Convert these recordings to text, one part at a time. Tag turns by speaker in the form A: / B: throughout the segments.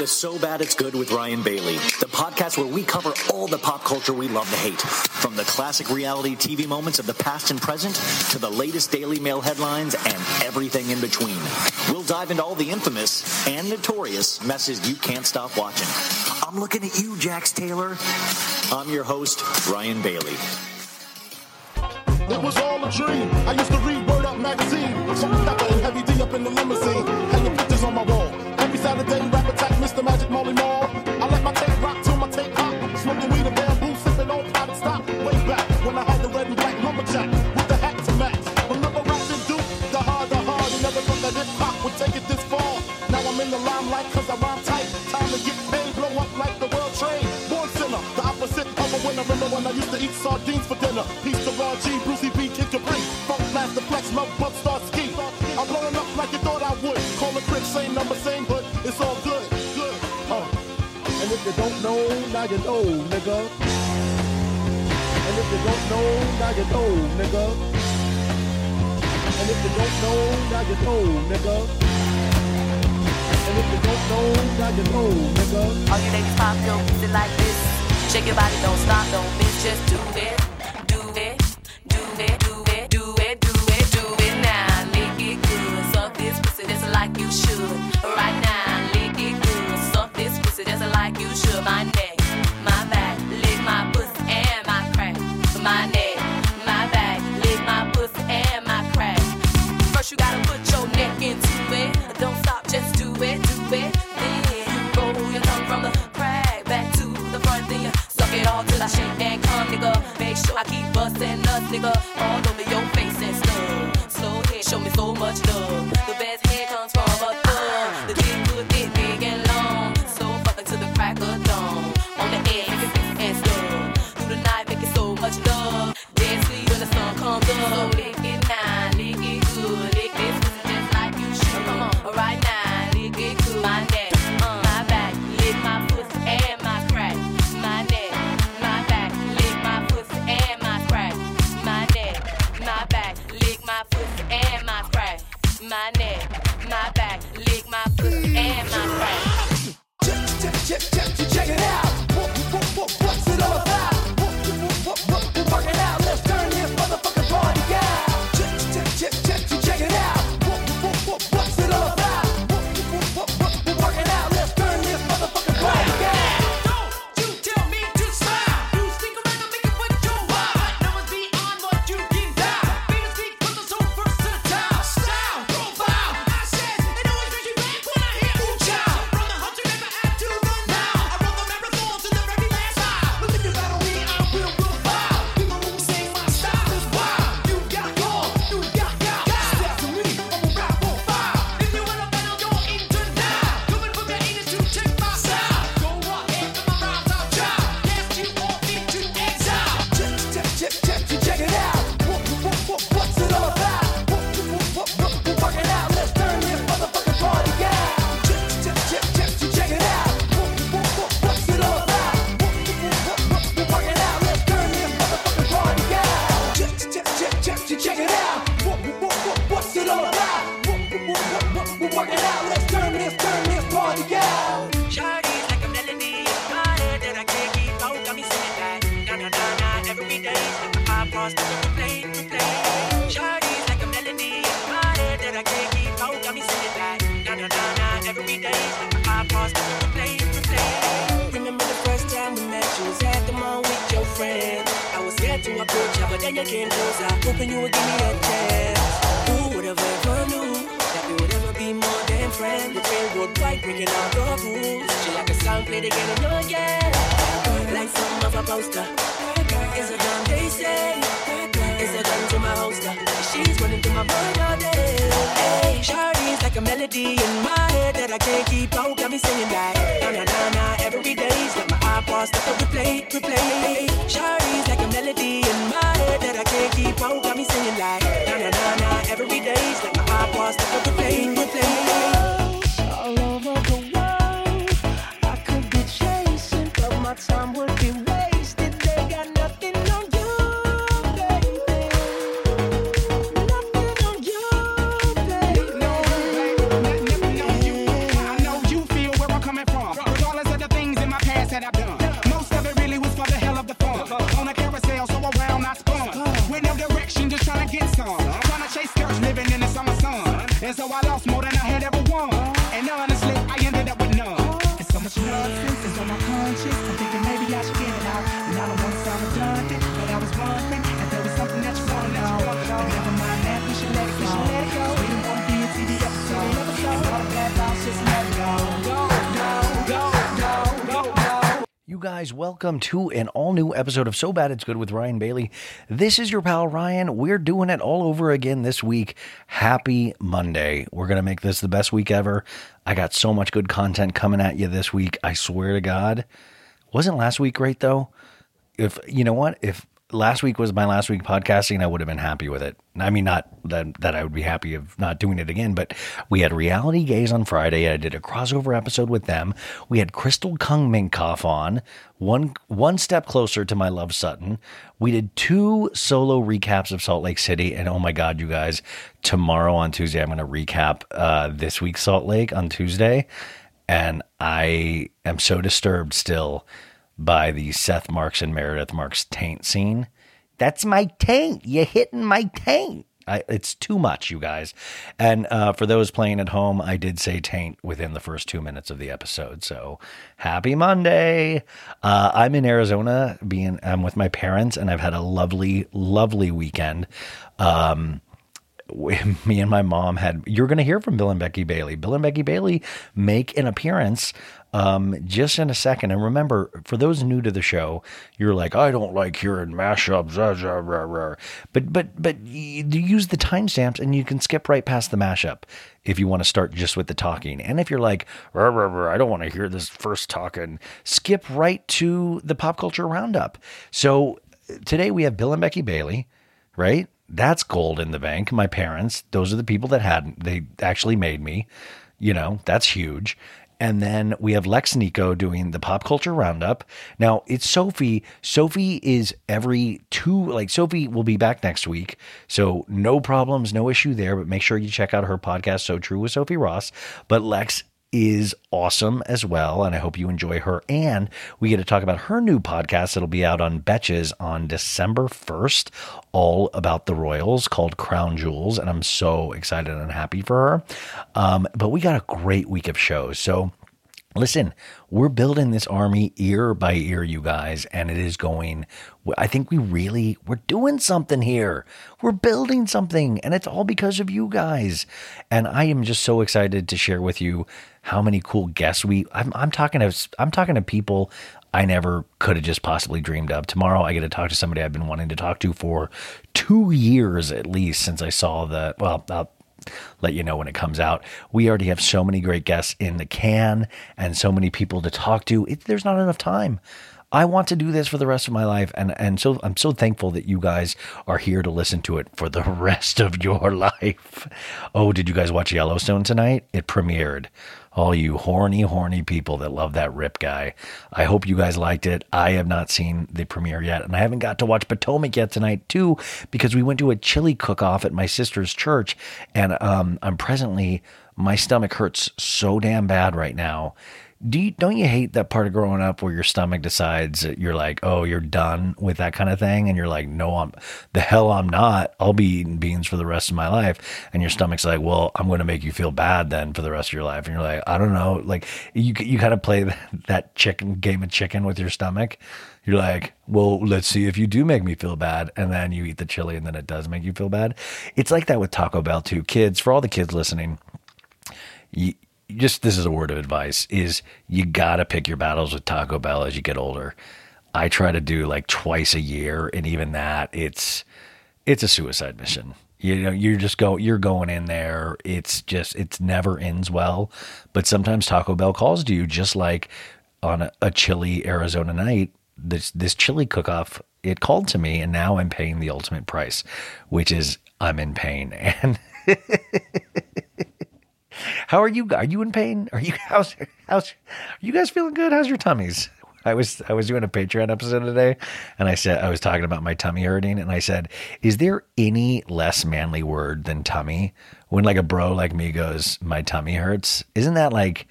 A: To So Bad It's Good with Ryan Bailey, the podcast where we cover all the pop culture we love to hate. From the classic reality TV moments of the past and present to the latest Daily Mail headlines and everything in between. We'll dive into all the infamous and notorious messes you can't stop watching. I'm looking at you, Jax Taylor. I'm your host, Ryan Bailey.
B: It was all a dream. I used to read Word Up magazine. And heavy D up in the limousine. Hanging pictures on my wall. Every Saturday, Mr. Magic Marley Marl. I let my tape rock till my tape pop. Smoking weed and bamboo, sipping on and stop. Way back when I had the red and black lumberjack with the hat to match. Remember rapping Duke? The hard, the hard. You never thought that hip hop would take it this far. Now I'm in the limelight cause I rhyme tight. Time to get paid, blow up like the world trade. Born sinner, the opposite of a winner. Remember when I used to eat sardines for dinner? Peace to Ron G, Brucey B, Kid Capri. Funkmaster Flex, Love Bug Star Ski. I'm blowing up like you thought I would. Call the crib, same number, same hood. It's all good. If you don't know, now you know, nigga. And if you don't know, now you know, nigga. And if you don't know, now you know, nigga. And if you don't know, now you know, nigga.
C: All you ladies pop your pussy like this. Shake your body, don't stop, don't miss, just do it. Do it, do it, do it, do it, do it, do it now. Lick it good, suck this pussy just like you should. I keep busting nuts, nigga. All over your face and stuff. Slow head, show me so much love. The it
B: out.
D: Guys, welcome to an all new episode of So Bad It's Good with Ryan Bailey. This is your pal Ryan. We're doing it all over again this week. Happy Monday. We're going to make this the best week ever. I got so much good content coming at you this week. I swear to God. Wasn't last week great though? If you know what? If last week was my last week podcasting, I would have been happy with it. I mean, not that that I would be happy of not doing it again, but we had Reality Gaze on Friday. I did a crossover episode with them. We had Crystal Kung Minkoff on, one one step closer to my love Sutton. We did two solo recaps of Salt Lake City, and oh my God, you guys! Tomorrow on Tuesday, I'm going to recap uh, this week's Salt Lake on Tuesday, and I am so disturbed still by the Seth Marks and Meredith Marks taint scene. That's my taint. You're hitting my taint. I, it's too much, you guys. And uh, for those playing at home, I did say taint within the first two minutes of the episode. So happy Monday. Uh, I'm in Arizona, being I'm with my parents, and I've had a lovely, lovely weekend. Um, me and my mom had you're going to hear from bill and becky bailey bill and becky bailey make an appearance um, just in a second and remember for those new to the show you're like i don't like hearing mashups rah, rah, rah, rah." but but but you use the timestamps and you can skip right past the mashup if you want to start just with the talking and if you're like rah, rah, rah, i don't want to hear this first talking skip right to the pop culture roundup so today we have bill and becky bailey right? That's gold in the bank. My parents, those are the people that had they actually made me. You know, that's huge. And then we have Lex Niko doing the pop culture roundup. Now it's Sophie. Sophie is every two, like Sophie will be back next week. So no problems, no issue there. But make sure you check out her podcast, So True with Sophie Ross. But Lex is awesome as well. And I hope you enjoy her. And we get to talk about her new podcast that'll be out on Betches on December 1st, all about the Royals called Crown Jewels. And I'm so excited and happy for her. Um, but we got a great week of shows. So Listen, we're building this army ear by ear, you guys, and it is going. I think we really we're doing something here. We're building something, and it's all because of you guys. And I am just so excited to share with you how many cool guests we. I'm, I'm talking to. I'm talking to people I never could have just possibly dreamed of. Tomorrow, I get to talk to somebody I've been wanting to talk to for two years at least since I saw the. Well, uh, let you know when it comes out. We already have so many great guests in the can and so many people to talk to. It, there's not enough time. I want to do this for the rest of my life, and and so I'm so thankful that you guys are here to listen to it for the rest of your life. Oh, did you guys watch Yellowstone tonight? It premiered. All you horny, horny people that love that rip guy. I hope you guys liked it. I have not seen the premiere yet, and I haven't got to watch Potomac yet tonight too, because we went to a chili cook-off at my sister's church, and um, I'm presently my stomach hurts so damn bad right now. Do you, don't you hate that part of growing up where your stomach decides that you're like, oh, you're done with that kind of thing, and you're like, no, I'm the hell I'm not. I'll be eating beans for the rest of my life, and your stomach's like, well, I'm going to make you feel bad then for the rest of your life, and you're like, I don't know, like you you kind of play that chicken game of chicken with your stomach. You're like, well, let's see if you do make me feel bad. And then you eat the chili and then it does make you feel bad. It's like that with Taco Bell too. Kids, for all the kids listening, you, just this is a word of advice is you got to pick your battles with Taco Bell as you get older. I try to do like twice a year and even that it's it's a suicide mission. You know, you're just go you're going in there. It's just it's never ends well. But sometimes Taco Bell calls to you just like on a, a chilly Arizona night. This this chili cook off it called to me and now I'm paying the ultimate price, which is I'm in pain. And how are you? Are you in pain? Are you how's how's are you guys feeling good? How's your tummies? I was I was doing a Patreon episode today, and I said I was talking about my tummy hurting, and I said, "Is there any less manly word than tummy?" When like a bro like me goes, "My tummy hurts," isn't that like?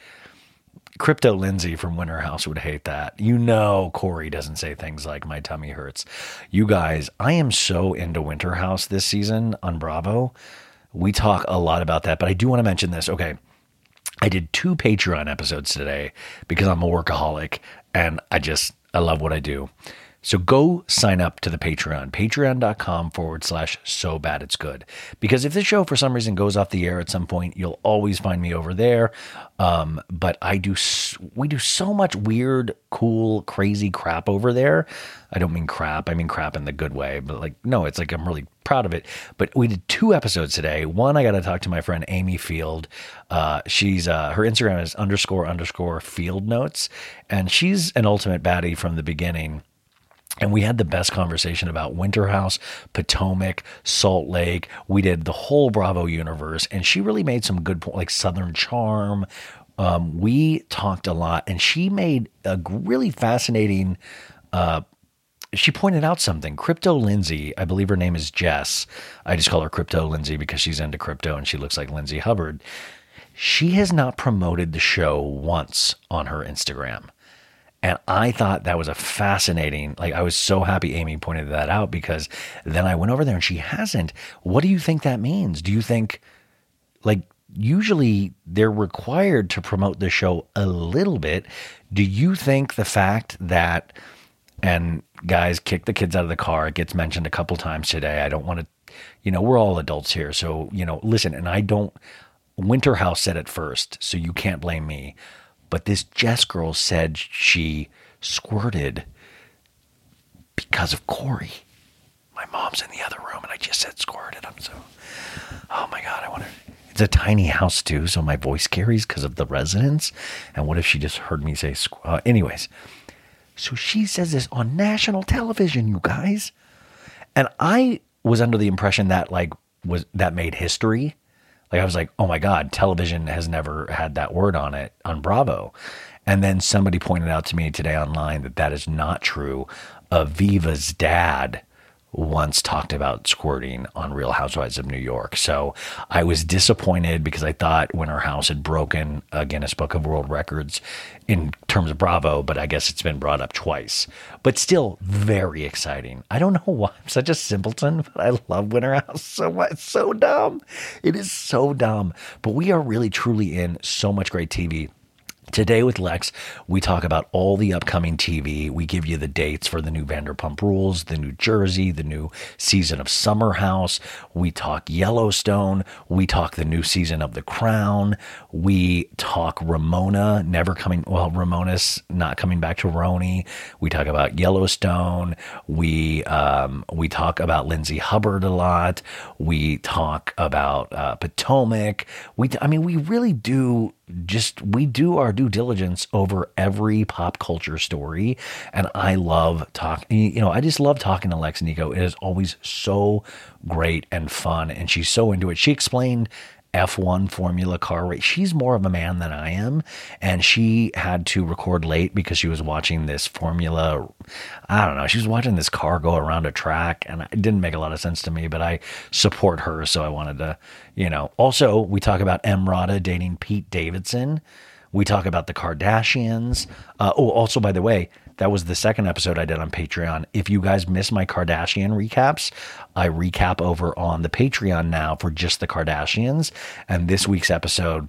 D: Crypto Lindsay from Winter House would hate that. You know, Corey doesn't say things like "my tummy hurts." You guys, I am so into Winter House this season on Bravo. We talk a lot about that, but I do want to mention this. Okay. I did two Patreon episodes today because I'm a workaholic and I just, I love what I do. So go sign up to the Patreon, patreon.com forward slash so bad it's good. Because if this show for some reason goes off the air at some point, you'll always find me over there. Um, but I do, we do so much weird, cool, crazy crap over there. I don't mean crap, I mean crap in the good way, but like, no, it's like I'm really proud of it. But we did two episodes today. One, I got to talk to my friend Amy Field. Uh, she's, uh, her Instagram is underscore underscore field notes, and she's an ultimate baddie from the beginning. And we had the best conversation about Winterhouse, Potomac, Salt Lake. We did the whole Bravo universe, and she really made some good points, like Southern Charm. Um, we talked a lot, and she made a really fascinating. Uh, she pointed out something. Crypto Lindsay, I believe her name is Jess. I just call her Crypto Lindsay because she's into crypto and she looks like Lindsay Hubbard. She has not promoted the show once on her Instagram. And I thought that was a fascinating, like, I was so happy Amy pointed that out because then I went over there and she hasn't. What do you think that means? Do you think, like, usually they're required to promote the show a little bit? Do you think the fact that, and guys, kick the kids out of the car, it gets mentioned a couple times today. I don't want to, you know, we're all adults here. So, you know, listen, and I don't, Winter House said it first, so you can't blame me. But this Jess girl said she squirted because of Corey. My mom's in the other room and I just said squirted. I'm so, oh my God, I wonder. It's a tiny house too, so my voice carries because of the residents. And what if she just heard me say, uh, anyways. So she says this on national television, you guys. And I was under the impression that like was that made history like I was like, oh my God, television has never had that word on it on Bravo. And then somebody pointed out to me today online that that is not true. Aviva's dad once talked about squirting on Real Housewives of New York. So I was disappointed because I thought Winter House had broken a Guinness Book of World Records in terms of Bravo, but I guess it's been brought up twice. But still very exciting. I don't know why I'm such a simpleton, but I love Winter House so much. It's so dumb. It is so dumb. But we are really truly in so much great TV. Today with Lex, we talk about all the upcoming TV. We give you the dates for the new Vanderpump Rules, the New Jersey, the new season of Summer House. We talk Yellowstone. We talk the new season of The Crown. We talk Ramona never coming. Well, Ramona's not coming back to RHONY. We talk about Yellowstone. We um, we talk about Lindsay Hubbard a lot. We talk about uh, Potomac. We I mean we really do just we do our due diligence over every pop culture story and i love talking you know i just love talking to lex niko. It is always so great and fun and she's so into it. She explained F1 Formula car race. She's more of a man than I am. And she had to record late because she was watching this Formula. I don't know. She was watching this car go around a track and it didn't make a lot of sense to me, but I support her. So I wanted to, you know. Also, we talk about Emrata dating Pete Davidson. We talk about the Kardashians. Uh, oh, also, by the way, that was the second episode I did on Patreon. If you guys miss my Kardashian recaps, I recap over on the Patreon now for just the Kardashians. And this week's episode,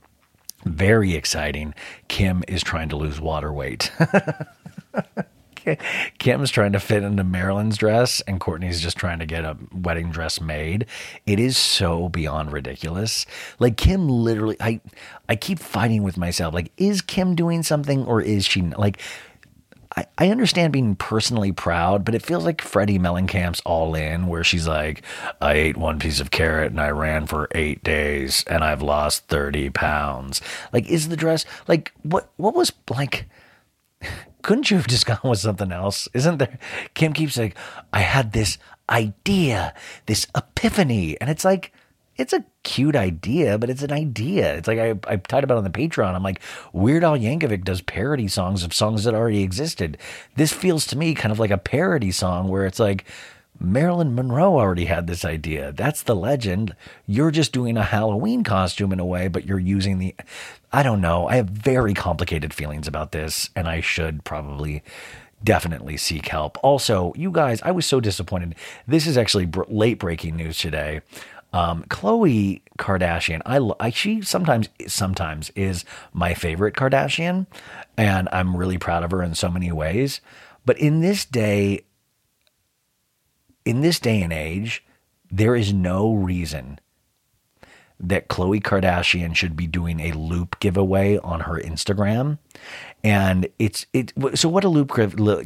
D: very exciting. Kim is trying to lose water weight. Kim's trying to fit into Marilyn's dress, and Courtney's just trying to get a wedding dress made. It is so beyond ridiculous. Like Kim, literally, I I keep fighting with myself. Like, is Kim doing something, or is she like? I, I understand being personally proud, but it feels like Teddi Mellencamp's all in, where she's like, I ate one piece of carrot and I ran for eight days and I've lost 30 pounds. Like, is the dress like what what was like couldn't you have just gone with something else? Isn't there Kim keeps like, I had this idea, this epiphany, and it's like it's a cute idea, but it's an idea. It's like I, I talked about on the Patreon. I'm like, Weird Al Yankovic does parody songs of songs that already existed. This feels to me kind of like a parody song where it's like, Marilyn Monroe already had this idea. That's the legend. You're just doing a Halloween costume in a way, but you're using the. I don't know. I have very complicated feelings about this, and I should probably definitely seek help. Also, you guys, I was so disappointed. This is actually late breaking news today. Um, Khloe Kardashian, I, I she sometimes sometimes is my favorite Kardashian, and I'm really proud of her in so many ways. But in this day, in this day and age, there is no reason that Khloe Kardashian should be doing a loop giveaway on her Instagram. And it's it so what a loop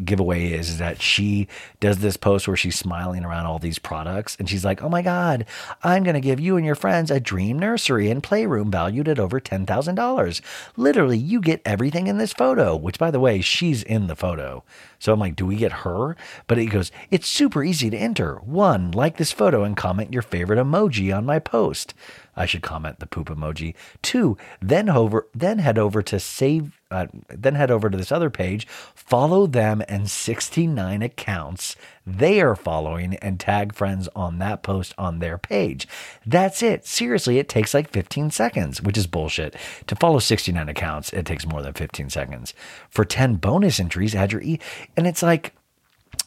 D: giveaway is is that she does this post where she's smiling around all these products and she's like, "Oh my god, I'm going to give you and your friends a dream nursery and playroom valued at over $10,000. Literally, you get everything in this photo." Which by the way, she's in the photo. So I'm like, "Do we get her?" But it goes, "It's super easy to enter. One, like this photo and comment your favorite emoji on my post." I should comment the poop emoji. Two, then hover, then head over to save uh, then head over to this other page, follow them and 69 accounts they are following and tag friends on that post on their page. That's it. Seriously, it takes like 15 seconds, which is bullshit. To follow 69 accounts, it takes more than 15 seconds. For 10 bonus entries, add your e and it's like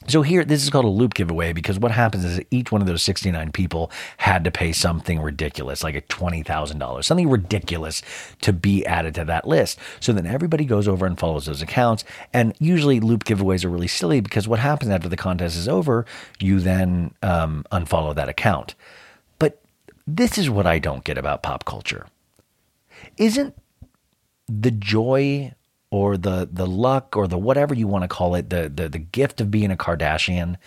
D: so here, this is called a loop giveaway because what happens is each one of those 69 people had to pay something ridiculous, like a $20,000, something ridiculous to be added to that list. So then everybody goes over and follows those accounts. And usually loop giveaways are really silly because what happens after the contest is over, you then um, unfollow that account. But this is what I don't get about pop culture. Isn't the joy or the the luck or the whatever you want to call it, the the the gift of being a Kardashian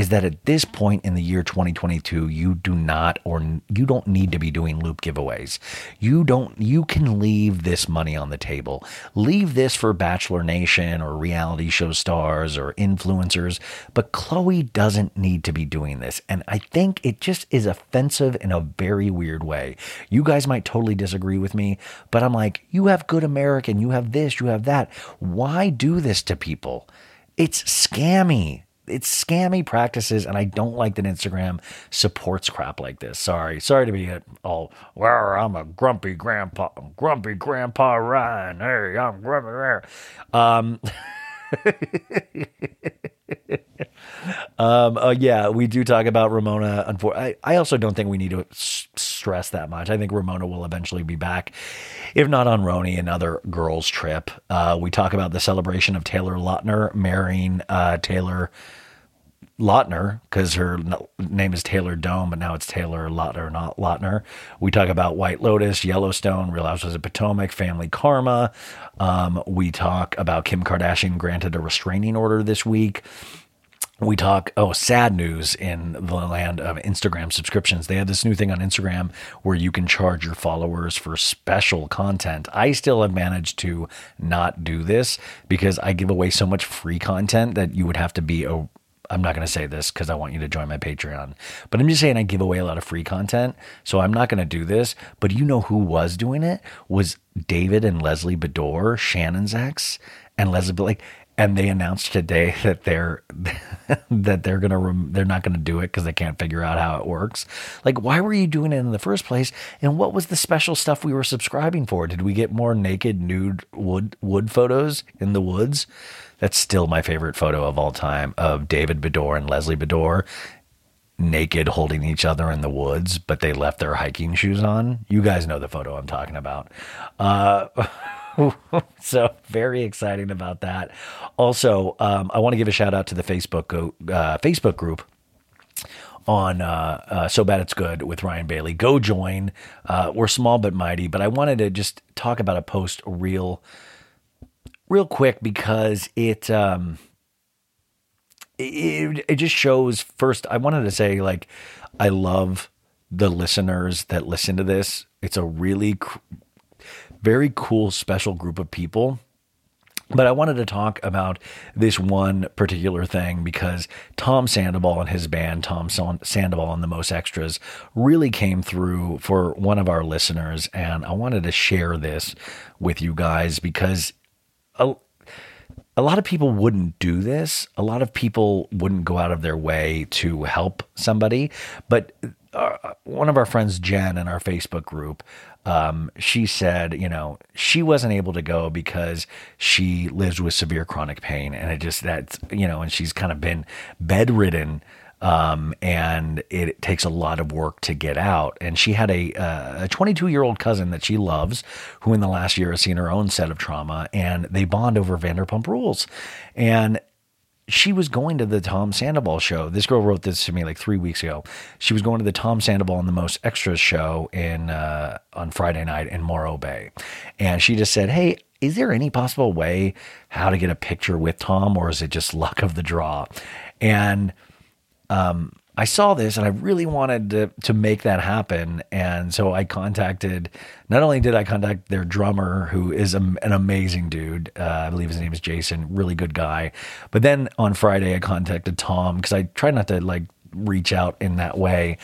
D: is that at this point in the year 2022 you do not or you don't need to be doing loop giveaways. You don't you can leave this money on the table. Leave this for bachelor nation or reality show stars or influencers but Khloe doesn't need to be doing this. And i think it just is offensive in a very weird way. You guys might totally disagree with me but i'm like you have good american you have this you have that. Why do this to people? It's scammy it's scammy practices, and I don't like that Instagram supports crap like this. Sorry, sorry to be all. Well, I'm a grumpy grandpa, grumpy grandpa Ryan. Hey, I'm grumpy. Um. um, uh, yeah, we do talk about Ramona. I, I also don't think we need to s- stress that much. I think Ramona will eventually be back, if not on RHONY, another girls' trip. Uh, we talk about the celebration of Taylor Lautner marrying uh, Taylor Lautner because her name is Taylor Dome, but now it's Taylor Lautner, not Lautner. We talk about White Lotus, Yellowstone, Real Housewives of Potomac, Family Karma. Um, we talk about Kim Kardashian granted a restraining order this week. We talk, oh, sad news in the land of Instagram subscriptions. They have this new thing on Instagram where you can charge your followers for special content. I still have managed to not do this because I give away so much free content that you would have to be a I'm not going to say this because I want you to join my Patreon, but I'm just saying I give away a lot of free content. So I'm not going to do this. But you know who was doing it was David and Leslie Beador, Shannon's ex, and Leslie like, and they announced today that they're that they're gonna rem- they're not gonna do it because they can't figure out how it works. Like, why were you doing it in the first place? And what was the special stuff we were subscribing for? Did we get more naked nude wood wood photos in the woods? That's still my favorite photo of all time of David Beador and Leslie Beador naked holding each other in the woods, but they left their hiking shoes on. You guys know the photo I'm talking about. Uh, so very exciting about that. Also, um, I want to give a shout out to the Facebook uh, Facebook group on uh, uh, So Bad It's Good with Ryan Bailey. Go join. Uh, we're small but mighty, but I wanted to just talk about a post real, real quick because it, um, it, it just shows first, I wanted to say like, I love the listeners that listen to this. It's a really very cool, special group of people. But I wanted to talk about this one particular thing because Tom Sandoval and his band, Tom Sandoval and the Most Extras, really came through for one of our listeners. And I wanted to share this with you guys because a, a lot of people wouldn't do this. A lot of people wouldn't go out of their way to help somebody. But uh, one of our friends, Jen, in our Facebook group, um, she said, you know, she wasn't able to go because she lives with severe chronic pain, and it just that's you know, and she's kind of been bedridden. Um, and it takes a lot of work to get out. And she had a uh, a 22 year old cousin that she loves, who in the last year has seen her own set of trauma, and they bond over Vanderpump Rules. And she was going to the Tom Sandoval show. This girl wrote this to me like three weeks ago. She was going to the Tom Sandoval and the Most Extras show in uh, on Friday night in Morro Bay, and she just said, "Hey, is there any possible way how to get a picture with Tom, or is it just luck of the draw?" And um, I saw this and I really wanted to to make that happen, and so I contacted. Not only did I contact their drummer, who is a, an amazing dude, uh, I believe his name is Jason, really good guy. But then on Friday, I contacted Tom because I try not to like reach out in that way.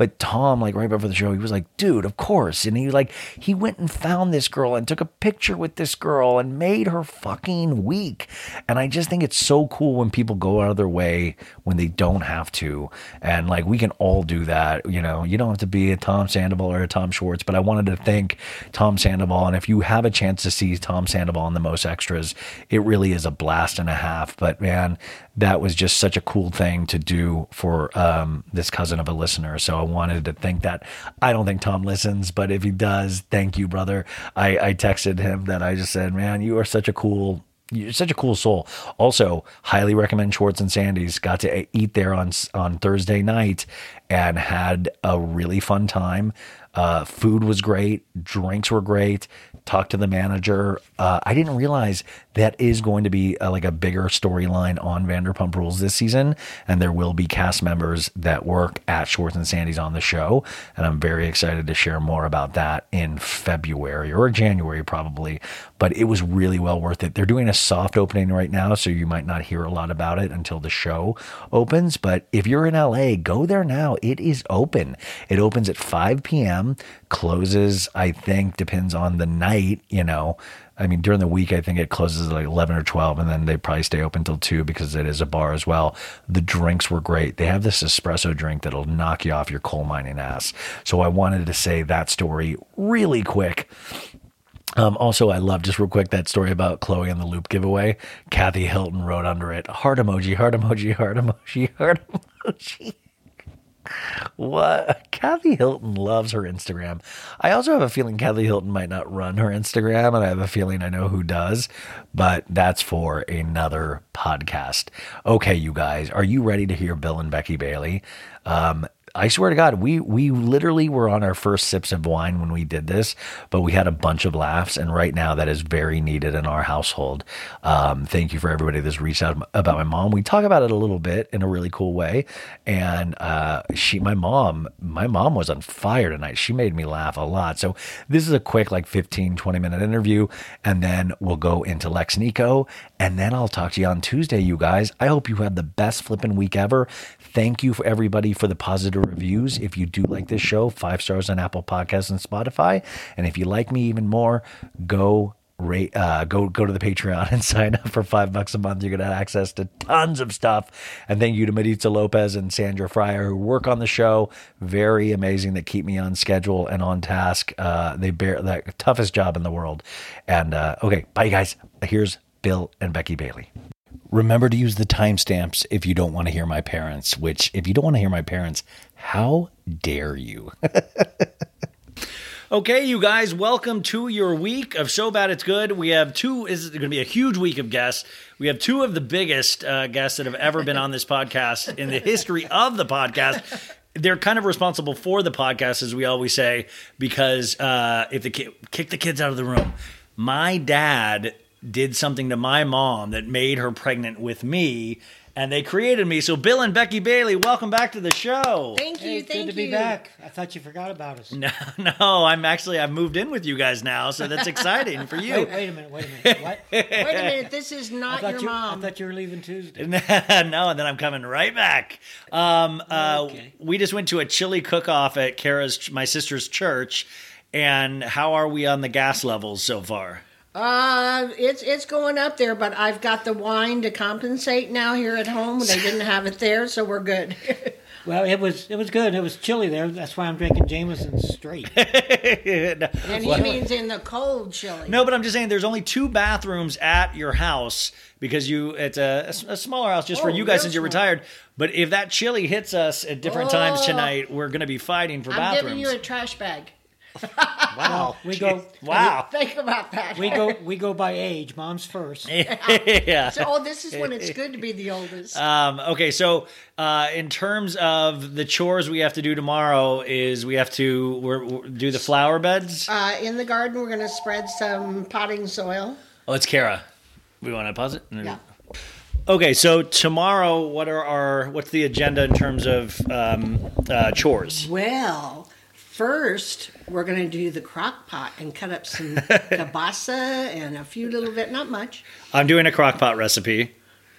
D: But Tom, like right before the show, he was like, dude, of course. And he like, he went and found this girl and took a picture with this girl and made her fucking weak. And I just think it's so cool when people go out of their way when they don't have to. And like, we can all do that. You know, you don't have to be a Tom Sandoval or a Tom Schwartz, but I wanted to thank Tom Sandoval. And if you have a chance to see Tom Sandoval in the most extras, it really is a blast and a half. But man, that was just such a cool thing to do for um, this cousin of a listener. So I wanted to think that. I don't think Tom listens, but if he does, thank you, brother. I, I texted him that I just said, man, you are such a cool you're such a cool soul. Also, highly recommend Schwartz and Sandy's. Got to eat there on on Thursday night and had a really fun time. Uh, food was great, drinks were great. Talked to the manager. Uh, I didn't realize that is going to be a, uh, like a bigger storyline on Vanderpump Rules this season, and there will be cast members that work at Schwartz and Sandy's on the show, and I'm very excited to share more about that in February or January probably. But it was really well worth it. They're doing a soft opening right now, so you might not hear a lot about it until the show opens. But if you're in LA, go there now. It is open. It opens at 5 p.m. Closes, I think, depends on the night. You know, I mean, during the week, I think it closes like 11 or 12, and then they probably stay open till 2 because it is a bar as well. The drinks were great. They have this espresso drink that'll knock you off your coal mining ass. So I wanted to say that story really quick. Um, also, I love just real quick that story about Khloe and the loop giveaway. Kathy Hilton wrote under it heart emoji, heart emoji, heart emoji, heart emoji. What? Kathy Hilton loves her Instagram. I also have a feeling Kathy Hilton might not run her Instagram, and I have a feeling I know who does, but that's for another podcast. Okay, you guys, are you ready to hear Bill and Becky Bailey? Um, I swear to God, we we literally were on our first sips of wine when we did this, but we had a bunch of laughs, and right now that is very needed in our household. Um, thank you for everybody that's reached out about my mom. We talk about it a little bit in a really cool way, and uh, she, my mom, my mom was on fire tonight. She made me laugh a lot. So this is a quick like 15, 20 minute interview, and then we'll go into Lex Niko, and then I'll talk to you on Tuesday, you guys. I hope you have the best flipping week ever. Thank you for everybody for the positive reviews. If you do like this show, five stars on Apple Podcasts and Spotify. And if you like me even more, go rate uh, go go to the patreon and sign up for five bucks a month you're gonna have access to tons of stuff and thank you to Maritza Lopez and Sandra Fryer who work on the show very amazing that keep me on schedule and on task uh, they bear the toughest job in the world and uh, okay bye guys here's Bill and Becky Bailey Remember to use the timestamps if you don't want to hear my parents, which, if you don't want to hear my parents, how dare you? Okay, you guys, welcome to your week of So Bad It's Good. We have two, is going to be a huge week of guests. We have two of the biggest uh, guests that have ever been on this podcast in the history of the podcast. They're kind of responsible for the podcast, as we always say, because uh, if the kid, kick the kids out of the room. My dad did something to my mom that made her pregnant with me, and they created me. So, Bill and Becky Bailey, welcome back to the show.
E: Thank you,
F: Hey,
E: thank
F: good to
E: you.
F: be back. I thought you forgot about us.
D: No, no, I'm actually I've moved in with you guys now, so that's exciting for you.
F: Wait, wait a minute. Wait a minute. What?
E: Wait a minute, this is not your
F: you.
E: mom.
F: I thought you were leaving Tuesday.
D: no, and then I'm coming right back. Um, uh,
F: Okay.
D: We just went to a chili cook-off at Kara's, my sister's church, and how are we on the gas levels so far?
E: Uh, it's it's going up there, but I've got the wine to compensate now here at home. They didn't have it there, so we're good.
F: Well, it was it was good. It was chilly there. That's why I'm drinking Jameson straight.
E: and he means in the cold chili.
D: No, but I'm just saying there's only two bathrooms at your house because you it's a smaller house just for
E: Oh,
D: you guys since you're
E: small.
D: retired. But if that chili hits us at different times
E: Oh.
D: tonight, we're going to be fighting for bathrooms.
E: I'm
D: bathrooms.
E: giving you a trash bag.
D: Wow,
F: We go.
D: wow.
E: Think about that.
F: We go. We go by age. Mom's first.
D: yeah.
E: So, oh, this is when it's good to be the oldest.
D: Um, okay, so uh, in terms of the chores we have to do tomorrow, is we have to we're, we're- do the flower beds.
E: Uh, in the garden, we're going to spread some potting soil.
D: Oh, it's Kara. We want to pause it.
E: Yeah.
D: Okay, so tomorrow, what are our what's the agenda in terms of um, uh, chores?
E: Well, first we're going to do the crock pot and cut up some kielbasa and a few little bit, not much.
D: I'm doing a crock pot recipe.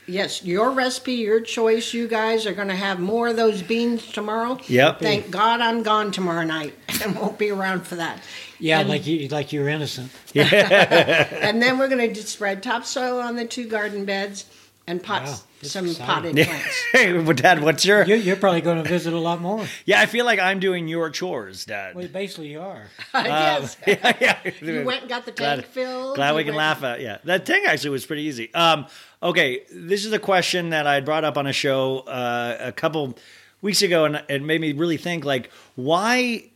E: Yes, your recipe, your choice. You guys are going to have more of those beans tomorrow.
D: Yep.
E: Thank God I'm gone tomorrow night and won't be around for that.
F: Yeah,
E: And-
F: like you like you're innocent. Yeah.
E: And then we're going to spread topsoil on the two garden beds and pots,
F: Wow,
E: some
F: exciting.
E: potted plants.
D: Hey, well, Dad, what's your?
F: You're, you're probably going to visit a lot more.
D: Yeah, I feel like I'm doing your chores, Dad.
F: Well, basically you are.
E: yes.
D: yeah, yeah.
E: You went and got the
D: Glad-
E: tank filled.
D: Glad
E: you
D: we can
E: went-
D: laugh at. Yeah, that tank actually was pretty easy. Um, okay, this is a question that I brought up on a show uh, a couple weeks ago, and it made me really think. Like, why,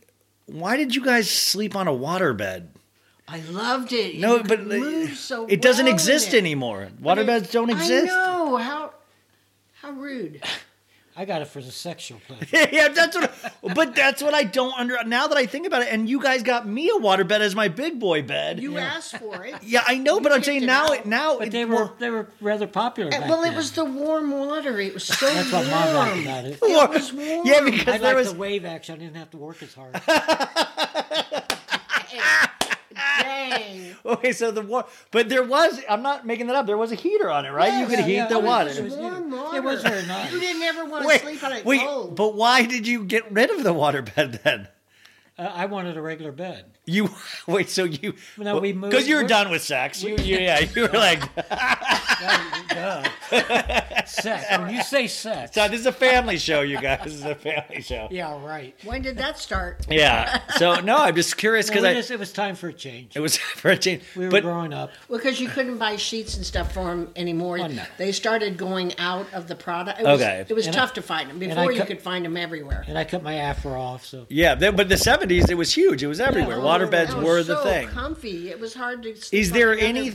D: why did you guys sleep on a waterbed?
E: I loved it.
D: No,
E: You
D: but
E: move so
D: it doesn't
E: well
D: exist
E: it.
D: anymore.
E: But it-
D: Waterbeds don't exist.
E: I know how how rude.
F: I got it for the sexual pleasure.
D: yeah, that's what. but that's what I don't under. Now that I think about it, and you guys got me a waterbed as my big boy bed.
E: You asked for it.
D: yeah, I know, but I'm
E: picked
D: saying now,
E: out.
D: it now,
F: But
D: it-
F: they were they were rather popular.
E: And-
F: Back
E: well, it was the warm water. It was so
F: That's what
E: warm.
F: Mom liked about it.
E: It was warm.
D: Yeah, because
F: I
D: there
F: liked
D: was
F: the wave action. I didn't have to work as hard.
E: Dang.
D: Okay, so the water, but there was. I'm not making that up. There was a heater on it, right? you could
E: Yes,
D: heat
F: yeah,
D: the
F: it was-
D: water.
F: it was-
E: Warm water.
F: It was very nice.
E: You didn't ever want to
D: wait,
E: sleep on it
D: wait,
E: cold.
D: but why did you get rid of the waterbed then?
F: Uh, I wanted a regular bed.
D: You wait, so you
F: No, we moved-
D: because you were
F: we're-
D: done with sex. You, you, yeah, you were like,
F: Duh. sex. When you say sex.
D: "So this is a family show, you guys. This is a family show.
F: Yeah, right.
E: when did that start?
D: Yeah. So no, I'm just curious because
F: we
D: I
F: just- it was time for a change.
D: it was for a change.
F: We were
D: but
F: growing up.
E: Well, because you couldn't buy sheets and stuff for them anymore.
F: Oh, no.
E: They started going out of the product. It was,
D: Okay.
E: It was
F: And I-
E: tough to find them. Before you
F: cut-
E: could find them everywhere.
F: And I cut my afro off, so
D: yeah, there- but the 70s it was huge. It was everywhere.
E: Oh,
D: Waterbeds
E: that was
D: were the
E: so
D: thing.
E: comfy. It was hard to
D: Is there any?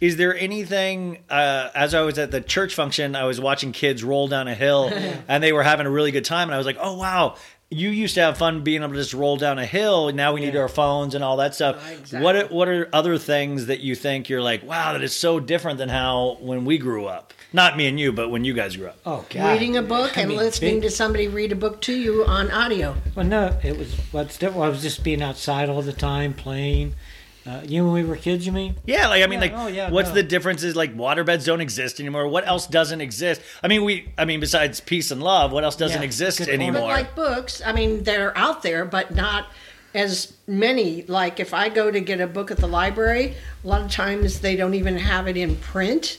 D: Is there anything? Uh, as I was at the church function, I was watching kids roll down a hill, and they were having a really good time. And I was like, "Oh wow, you used to have fun being able to just roll down a hill. Now we need our phones and all that stuff.
E: Exactly.
D: What are, What are other things that you think you're like, wow, that is so different than how when we grew up? Not me and you, but when you guys grew up.
F: oh god.
E: Reading a book
F: I
E: and
F: mean,
E: listening
F: big-
E: to somebody read a book to you on audio.
F: Well, no, it was what's different. I was just being outside all the time, playing. Uh, you when we were kids, you mean?
D: Yeah, like I mean,
F: Yeah,
D: like,
F: oh, yeah,
D: what's
F: no.
D: the difference? Is like waterbeds don't exist anymore. What else doesn't exist? I mean, we, I mean, besides peace and love, what else doesn't
F: Yeah,
D: exist anymore?
E: But like books, I mean, they're out there, but not as many. Like if I go to get a book at the library, a lot of times they don't even have it in print.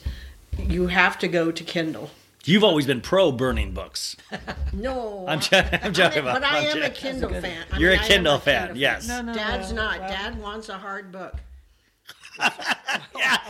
E: You have to go to Kindle.
D: You've always been pro burning books.
E: No,
D: I'm, jo- I'm joking about.
E: but I
D: I'm
E: am a
D: joking.
E: Kindle fan. I
D: You're
E: mean,
D: a
E: I am
D: Kindle fan, yes.
F: No, no,
E: Dad's
F: no,
E: not.
F: well-
E: Dad wants a hard book.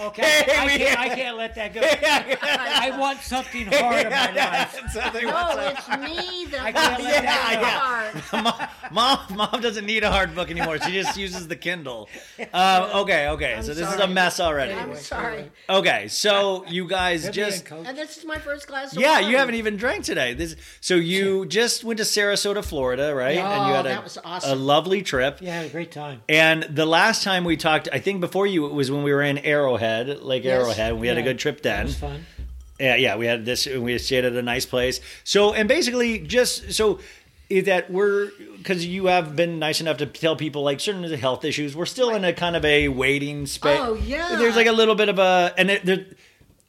F: Okay,
D: Hey,
F: I,
D: we-
F: can't, I can't let that go. I, I want something hard in my life.
D: Something
E: No, it's me that
F: I can't
E: wants
F: let
E: it
F: that go.
E: hard.
D: mom, mom doesn't need a hard book anymore. She just uses the Kindle. Um, okay, okay. so this is a mess already.
E: I'm sorry.
D: Okay, so you guys
F: Quit
D: just.
E: And this is my first glass of
D: yeah,
E: wine.
D: you haven't even drank today. This so you just went to Sarasota, Florida, right? and you
E: Oh,
D: had a,
E: that was
D: a lovely trip.
F: Yeah, I had a great time.
D: And the last time we talked, I think before you, it was when we were in Arrowhead, Lake
E: Yes.
D: Arrowhead. and We had a good trip then.
F: was fun.
D: Yeah, yeah, we had this. And we stayed at a nice place. So, and basically, just so is that we're because you have been nice enough to tell people like certain health issues. We're still in a kind of a waiting space.
E: Oh, yeah.
D: There's like a little bit of a and it, there.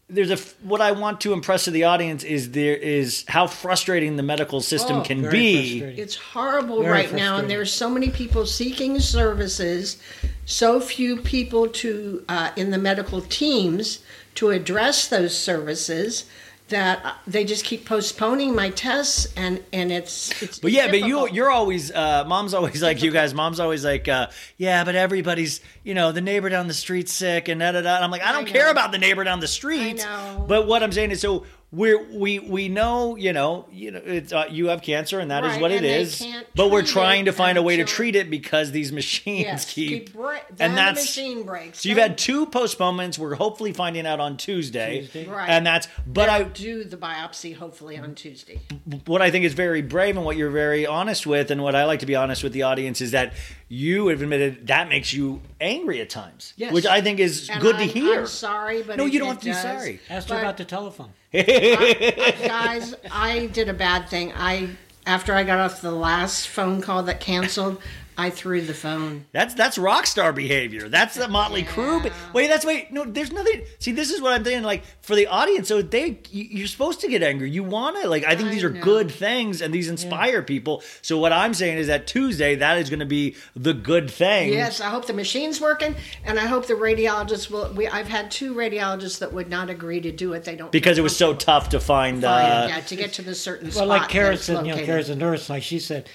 D: There's a what I want to impress to the audience is there is how frustrating the medical system
E: Oh,
D: can
F: Very
D: be.
E: It's horrible
F: Very
E: right now, and
F: frustrating.
E: there's so many people seeking services, so few people to uh, in the medical teams to address those services that uh, they just keep postponing my tests, and and it's it's.
D: But yeah, but you you're always uh, mom's always like you guys. Mom's always like, uh, yeah, but everybody's you know the neighbor down the street's sick and da da da. And I'm like, I don't
E: I
D: care about the neighbor down the street.
E: know.
D: But what I'm saying is, so we're we we know you know you know it's uh, you have cancer and that is
E: Right,
D: what it
E: and they
D: is.
E: can't
D: But we're trying to find a way to treat it because these machines
E: yes,
D: keep.
E: keep bre-
D: and that's
E: the machine breaks.
D: So you've had two postponements. We're hopefully finding out on Tuesday,
F: Tuesday.
E: Right.
D: and that's. But
E: they'll
D: I
E: do the biopsy hopefully on Tuesday.
D: what I think is very brave and what you're very honest with, and what I like to be honest with the audience is that you have admitted that makes you angry at times,
E: Yes.
D: which I think is
E: And
D: good
E: I'm,
D: to hear.
E: I'm sorry, but
D: No,
E: it-
D: you don't
E: it
D: have to be sorry.
F: Asked her about the telephone.
E: I- guys, I did a bad thing. I after I got off the last phone call that canceled, I threw the phone.
D: That's that's rock star behavior. That's the Motley Crue. be- Wait, that's wait. No, there's nothing. See, this is what I'm saying. Like for the audience, so they you- you're supposed to get angry. You want to like. I think
E: I
D: these are
E: know.
D: good things and these inspire people. So what I'm saying is that Tuesday that is going to be the good thing.
E: Yes, I hope the machine's working, and I hope the radiologists will. We I've had two radiologists that would not agree to do it. They don't
D: Because it was so tough to find.
E: Fine,
D: Uh,
E: yeah, to get to the certain
F: Well,
E: spot.
F: like Kara
E: that
F: said, you know,
E: located.
F: Kara's a nurse. Like she said, a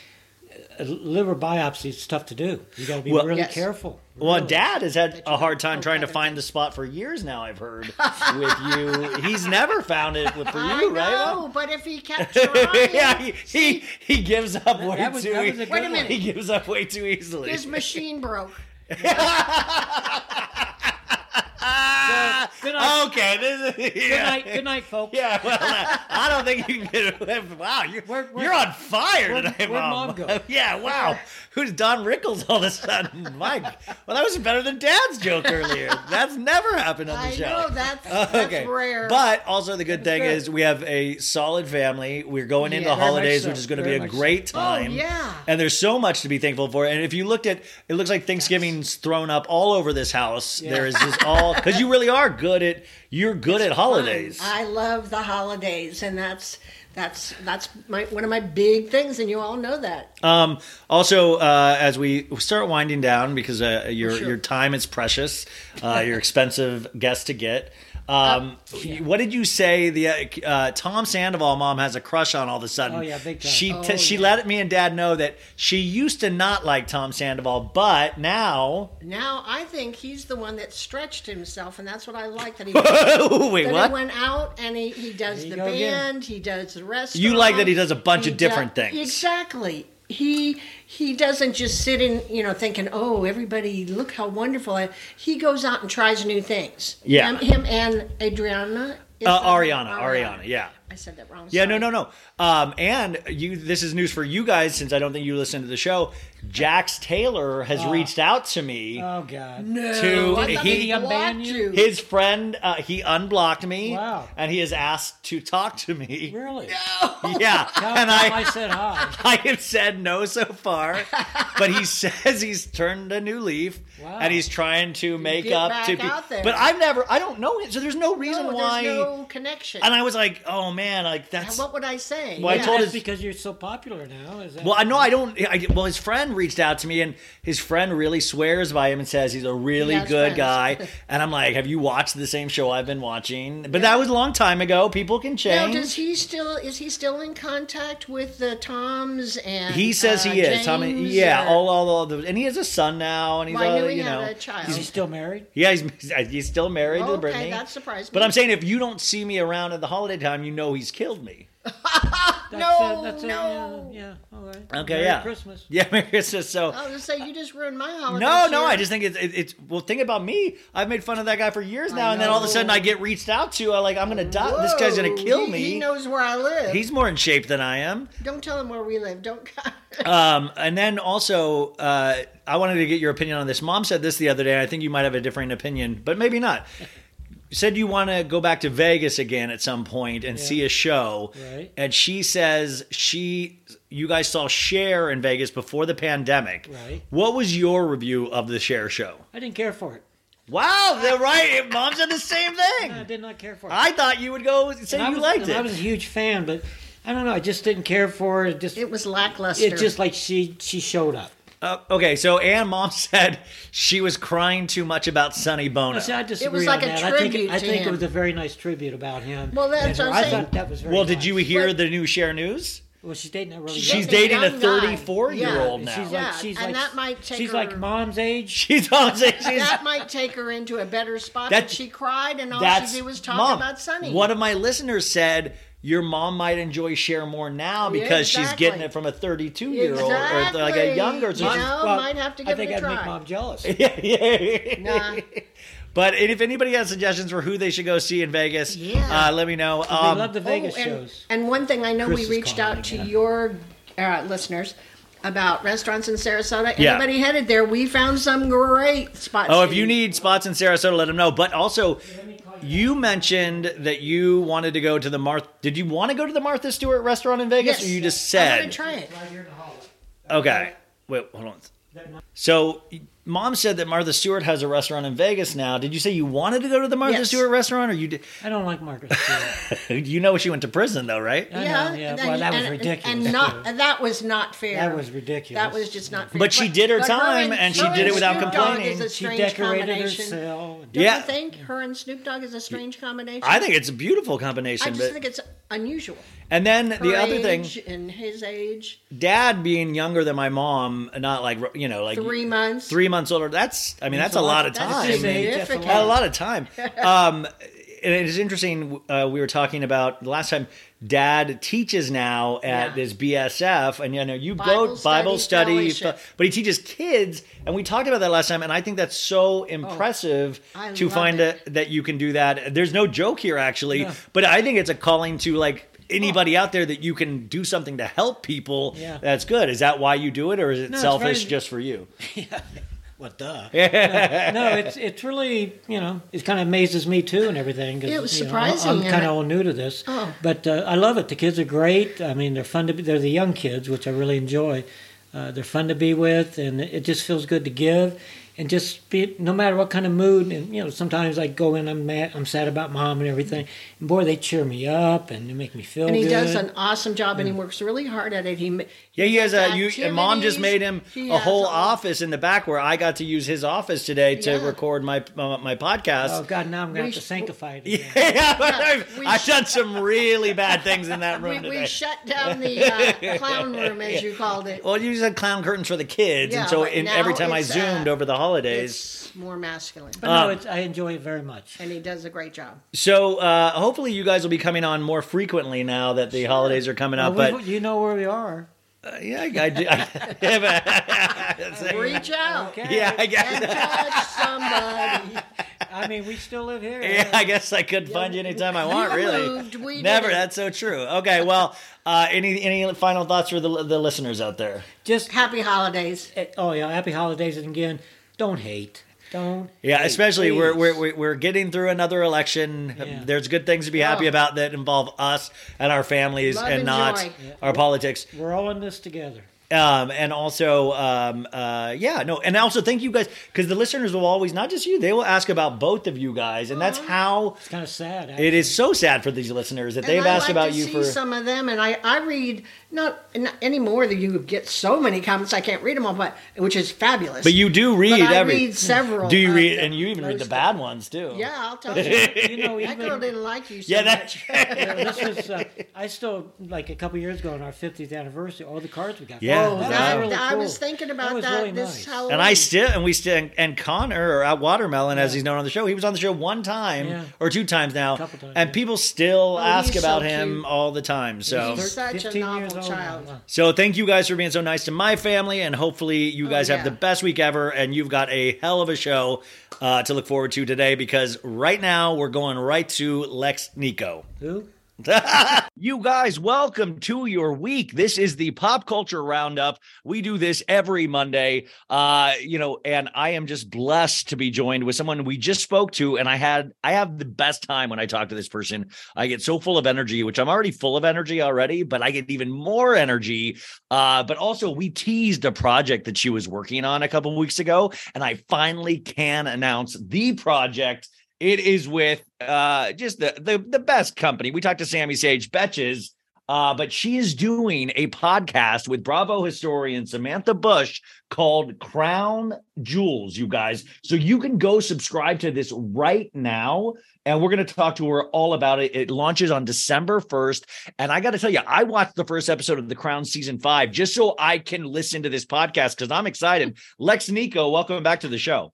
F: liver biopsy is tough to do. You got to be
D: Well-
F: really
E: Yes.
F: careful.
D: Well, Dad has had a hard time trying to find the spot for years now. I've heard with you. He's never found it with for you,
E: I know,
D: right?
E: No, but if he kept trying,
D: yeah, he, he he gives up way
F: That was-
D: too.
F: that was a
D: e-
F: good
E: Wait a minute.
D: He gives up way too easily.
E: his machine broke.
F: Good night.
D: okay, this is
F: Good night. Good night, folks.
D: Yeah, well, uh, I don't think you can get away. from- Wow, you're,
F: Where- where-
D: you're on fire
F: where- where'd
D: Mom.
F: Mom go?
D: yeah, wow. Who's Don Rickles all of a sudden? Mike. Well, that was better than Dad's joke earlier. That's never happened on the
E: I
D: show.
E: know that's, that's rare.
D: But also the good thing
F: good.
D: is we have a solid family. We're going into
E: Yeah,
D: the holidays,
F: so.
D: which is going to be a great
E: Oh,
D: time.
E: yeah.
D: And there's so much to be thankful for. And if you looked at, it looks like Thanksgiving's thrown up all over this house. There is just all because you really are good at you're good at holidays.
E: I love the holidays, and that's that's that's my one of my big things, and you all know that.
D: Um, also, uh, as we start winding down, because uh, your
E: Sure.
D: your time is precious, uh, you're expensive guest to get. Um, What did you say? The uh, uh, Tom Sandoval mom has a crush on all of a sudden.
F: Oh, yeah, big time.
D: She
E: Oh,
D: t- she
E: yeah.
D: let me and Dad know that she used to not like Tom Sandoval, but now
E: Now I think he's the one that stretched himself, and that's what I like that he.
D: wait
E: that
D: what?
E: he went out and he, he does the
F: go again.
E: band, he does the rest.
D: You like that he does a bunch
E: he
D: of different
E: do-
D: things.
E: Exactly. He he doesn't just sit in, you know, thinking, "Oh, everybody, look how wonderful!" I, he goes out and tries new things.
D: Yeah.
E: him, him and Adriana.
D: Uh,
E: that-
D: Ariana, Ariana, yeah.
E: I said that wrong.
D: Yeah, no,
E: sorry.
D: no, no. Um, and you, this is news for you guys since I don't think you listen to the show. Jax Taylor has reached out to me.
F: Oh God.
D: No, To-
E: I thought
D: he-
E: he blocked
F: you?
E: you.
D: His friend, uh, he unblocked me.
F: Wow.
D: And he has asked to talk to me.
F: Really?
D: Yeah.
F: Tell
D: and
F: I,
D: I,
F: said hi.
D: I have said no so far, but he says he's turned a new leaf
F: Wow.
D: and he's trying to make
E: Get
D: up
E: back
D: to. Be,
E: out there.
D: but I've never, I don't know him, so there's no reason
E: No,
D: why.
E: there's no connection.
D: And I was like, oh man, like that's.
E: What would I say?
D: Well, I told
F: That's
D: his-
F: because you're so popular now. Is that
D: Well, I know I don't. I, well, his friend reached out to me, and his friend really swears by him and says he's a really
E: He
D: good
E: friends.
D: guy. And I'm like, have you watched the same show I've been watching? But that was a long time ago. People can
E: Now,
D: change.
E: does he still is he still in contact with the Toms and
D: he says
E: uh,
D: he is. Tommy, yeah,
E: or-
D: all, all, all the, and he has a son now, and he's,
E: Well, I knew he
D: you
E: had
D: know,
E: a child.
F: Is he still married?
D: yeah, he's he's still married to
E: Okay,
D: Brittany.
E: that surprised
D: But. I'm saying if you don't see me around at the holiday time, you know he's killed me.
F: That's
E: No,
F: a, that's
E: no.
F: A, yeah, yeah, all right.
D: Okay,
F: Merry
D: yeah,
F: Christmas.
D: Yeah, Merry Christmas. So.
E: I was gonna say you just ruined my holiday.
D: No, no,
E: year.
D: I just think it's, it, it's well. Think about me. I've made fun of that guy for years now, and then all of a sudden I get reached out to. I like I'm gonna die. This guy's gonna kill
E: he-
D: me.
E: He knows where I live.
D: He's more in shape than I am.
E: Don't tell him where we live. Don't.
D: Um, and then also, uh, I wanted to get your opinion on this. Mom said this the other day. I think you might have a different opinion, but maybe not. You said you want to go back to Vegas again at some point and see a show.
F: Right.
D: And she says she, you guys saw Cher in Vegas before the pandemic.
F: Right.
D: What was your review of the Cher show?
F: I didn't care for it.
D: Wow, they're right. Mom said the same thing.
F: I did not care for it.
D: I thought you would go say
F: And I
D: you
F: was,
D: liked it.
F: I was a huge fan, but I don't know. I just didn't care for it. It just
E: it was lackluster.
F: It's just like she she showed up.
D: Uh, okay, so Ann Mom said she was crying too much about Sonny Bono.
F: I, see, I disagree it was
E: like
F: on
E: a
F: that. I think,
E: tribute
F: I
E: to
F: think it
E: him.
F: was a very nice tribute about him.
E: Well, that's
F: And
E: what I'm
F: I
E: saying.
F: thought that was very
D: well, did
F: nice.
D: you hear
E: But-
D: the new Cher News?
F: Well, she's dating a really
D: She's
F: young-
D: dating a
E: young guy.
D: 34 year old
E: Yeah.
D: now.
F: She's
E: Yeah,
F: like she's
E: and
F: like
E: that might take
F: she's
E: her-
F: like mom's age.
D: She's on she's,
E: that might take her into a better spot.
D: That-
E: That she cried and all
D: that's
E: she did was talk
D: Mom,
E: about Sonny.
D: One of my listeners said your mom might enjoy Cher more now
E: Yeah,
D: because she's getting it from a 32 year old or like a younger. So
E: You
D: she's-
E: know,
F: Well,
E: might have to
F: I think
E: it a
F: I'd
E: try.
F: make mom jealous.
D: yeah, yeah.
E: Nah.
D: But if anybody has suggestions for who they should go see in Vegas,
E: Yeah.
D: uh, let me know.
F: we
D: Um,
F: love the Vegas
E: Oh, and,
F: shows.
E: And one thing I know
F: Chris
E: we reached
F: calling
E: out to
F: again.
E: your uh, listeners about restaurants in Sarasota.
D: Yeah.
E: Anybody headed there? We found some great spots.
D: Oh, if you need spots in Sarasota, let them know. But also, you mentioned that you wanted to go to the Martha. Did you want to go to the Martha Stewart restaurant in Vegas,
E: yes,
D: or you just said?
E: I want to try it.
D: Okay, wait, hold on. So, mom said that Martha Stewart has a restaurant in Vegas now. Did you say you wanted to go to the Martha
E: Yes.
D: Stewart restaurant, or you did?
F: I don't like Martha Stewart.
D: you know she went to prison though, right?
F: I
E: yeah,
F: know, yeah.
E: and-
F: Well, that was ridiculous.
E: And not that was not fair.
F: That was ridiculous.
E: That was just not fair.
D: But she did her
E: but
D: time, and she did it without
E: Snoop Dogg
D: complaining.
E: Is a
F: she
E: strange
F: decorated her
E: combination.
F: cell.
E: Don't
D: Yeah.
E: you think her and Snoop Dogg is a strange combination?
D: I think it's a beautiful combination.
E: I just
D: but,
E: think it's unusual.
D: And then
E: Her
D: the other thing,
E: and his age,
D: dad being younger than my mom, not like you know, like
E: three months.
D: three months older. That's I mean, that's,
F: That's
D: a lot
F: lot.
D: of
E: That's
D: time.
E: significant.
D: a lot of time. Um, and it is interesting. Uh, we were talking about the last time. Dad teaches now at
E: Yeah.
D: this BSF, and you know you
E: Bible
D: go Bible
E: study
D: study,
E: fellowship.
D: but he teaches kids, and we talked about that last time. And I think that's so impressive
E: Oh,
D: to find a, that you can do that. There's no joke here, actually,
F: Yeah.
D: but I think it's a calling to like anybody out there that you can do something to help people.
F: Yeah.
D: That's good. Is that why you do it, or is it
F: No,
D: selfish
F: very-
D: just for you?
F: What the? no, it's it's really you know it kind of amazes me too and everything. 'cause,
E: It was
F: you know,
E: surprising,
F: I'm kind of all new to this,
E: Oh.
F: but uh, I love it. The kids are great. I mean, they're fun to be. They're the young kids, which I really enjoy. Uh, they're fun to be with, and it just feels good to give. And just be no matter what kind of mood, and you know sometimes I go in, I'm mad, I'm sad about mom and everything, and boy they cheer me up and they make me feel good.
E: and he
F: good.
E: does an awesome job, and he works really hard at it. He
D: Yeah, he has a. You, and mom just made him a whole
E: all-
D: office in the back where I got to use his office today to
E: Yeah.
D: record my uh, my podcast.
F: Oh God, now I'm gonna
E: We
F: have to
E: sh-
F: sanctify it. Again.
D: yeah, I've,
E: we
D: I've done some really bad things in that room
E: We,
D: today.
E: we shut down the uh, clown room, as you called it.
D: well, you said clown curtains for the kids,
E: Yeah,
D: and so
E: but
D: in,
E: now
D: every time I
E: it's, uh,
D: zoomed over the holidays.
E: It's more masculine,
F: But no, it's, I enjoy it very much.
E: and he does a great job.
D: So uh, hopefully you guys will be coming on more frequently now that the holidays are coming up.
F: Well,
D: but
F: you know where we are.
D: Uh, yeah, I, I, do- I,
E: Reach out
D: yeah, I
E: and
D: guess.
E: touch somebody.
F: I mean, we still live here.
D: Yeah, I guess I could find you anytime I want.
E: You
D: Really,
E: moved, we
D: never.
E: didn't.
D: That's so true. Okay, well, uh, any any final thoughts for the the listeners out there?
F: Just
E: Happy holidays.
F: oh yeah, happy holidays and again. Don't hate. Don't.
D: Yeah,
F: hate,
D: especially we're,
F: please.
D: we're we're we're getting through another election.
F: Yeah.
D: There's good things to be happy
E: Oh.
D: about that involve us and our families
E: Love
D: and
E: and
D: not
E: joy.
D: our politics.
F: We're all in this together.
D: Um, and also, um, uh, yeah, no, and also thank you guys because the listeners will always, not just you, they will ask about both of you guys, and that's how
F: It's kind of sad.
D: it is so sad for these listeners that
E: And
D: they've
E: I
D: asked
E: like
D: about you
E: see
D: for.
E: some of them, and I, I read not, not anymore that you get so many comments. I can't read them all, but which is fabulous.
D: But you do read
E: But I
D: every.
E: read several
D: Do you read, and you even read the bad ones too.
E: yeah, I'll tell you.
F: You know,
E: that girl didn't like you so
D: Yeah, that-
E: much.
F: Yeah, this was uh, I still like a couple years ago on our 50th anniversary. All the cards we got.
D: Yeah.
E: Oh,
D: That
E: that,
F: really
E: I
F: cool.
E: was thinking about
F: was
E: that,
F: really
E: this
F: nice.
E: Halloween.
D: And I still, and we still, and, and Connor or at Watermelon, as he's known on the show, he was on the show one time
F: Yeah.
D: or two times now,
F: Couple times,
D: and
F: yeah.
D: people still
E: Oh,
D: ask about
E: so
D: him all the time. So,
E: He's such a
F: 15 years
E: novel
F: old
E: child.
F: now.
D: So thank you guys for being so nice to my family, and hopefully you
E: Oh,
D: guys have the best week ever, and you've got a hell of a show uh, to look forward to today. Because right now we're going right to Lex Niko.
F: Who?
D: you guys, welcome to your week. This is the pop culture roundup. We do this every Monday. Uh, you know, and I am just blessed to be joined with someone we just spoke to. And I had I have the best time when I talk to this person. I get so full of energy, which I'm already full of energy already, but I get even more energy. Uh, but also we teased a project that she was working on a couple weeks ago, and I finally can announce the project. It is with uh just the the, the best company. We talked to Sami Sage Betches, uh, but she is doing a podcast with Bravo historian Samantha Bush called Crown Jewels, you guys. So you can go subscribe to this right now. And we're going to talk to her all about it. It launches on December 1st. And I got to tell you, I watched the first episode of The Crown season five just so I can listen to this podcast because I'm excited. Lex Niko, welcome back to the show.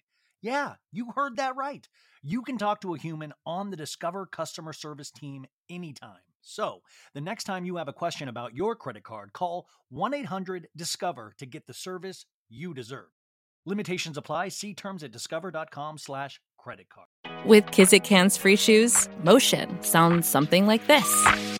D: Yeah, you heard that right. You can talk to a human on the Discover customer service team anytime. So, the next time you have a question about your credit card, call 1 800 Discover to get the service you deserve. Limitations apply. See terms at discover.com/slash credit card.
G: With Kizik hands free shoes, motion sounds something like this.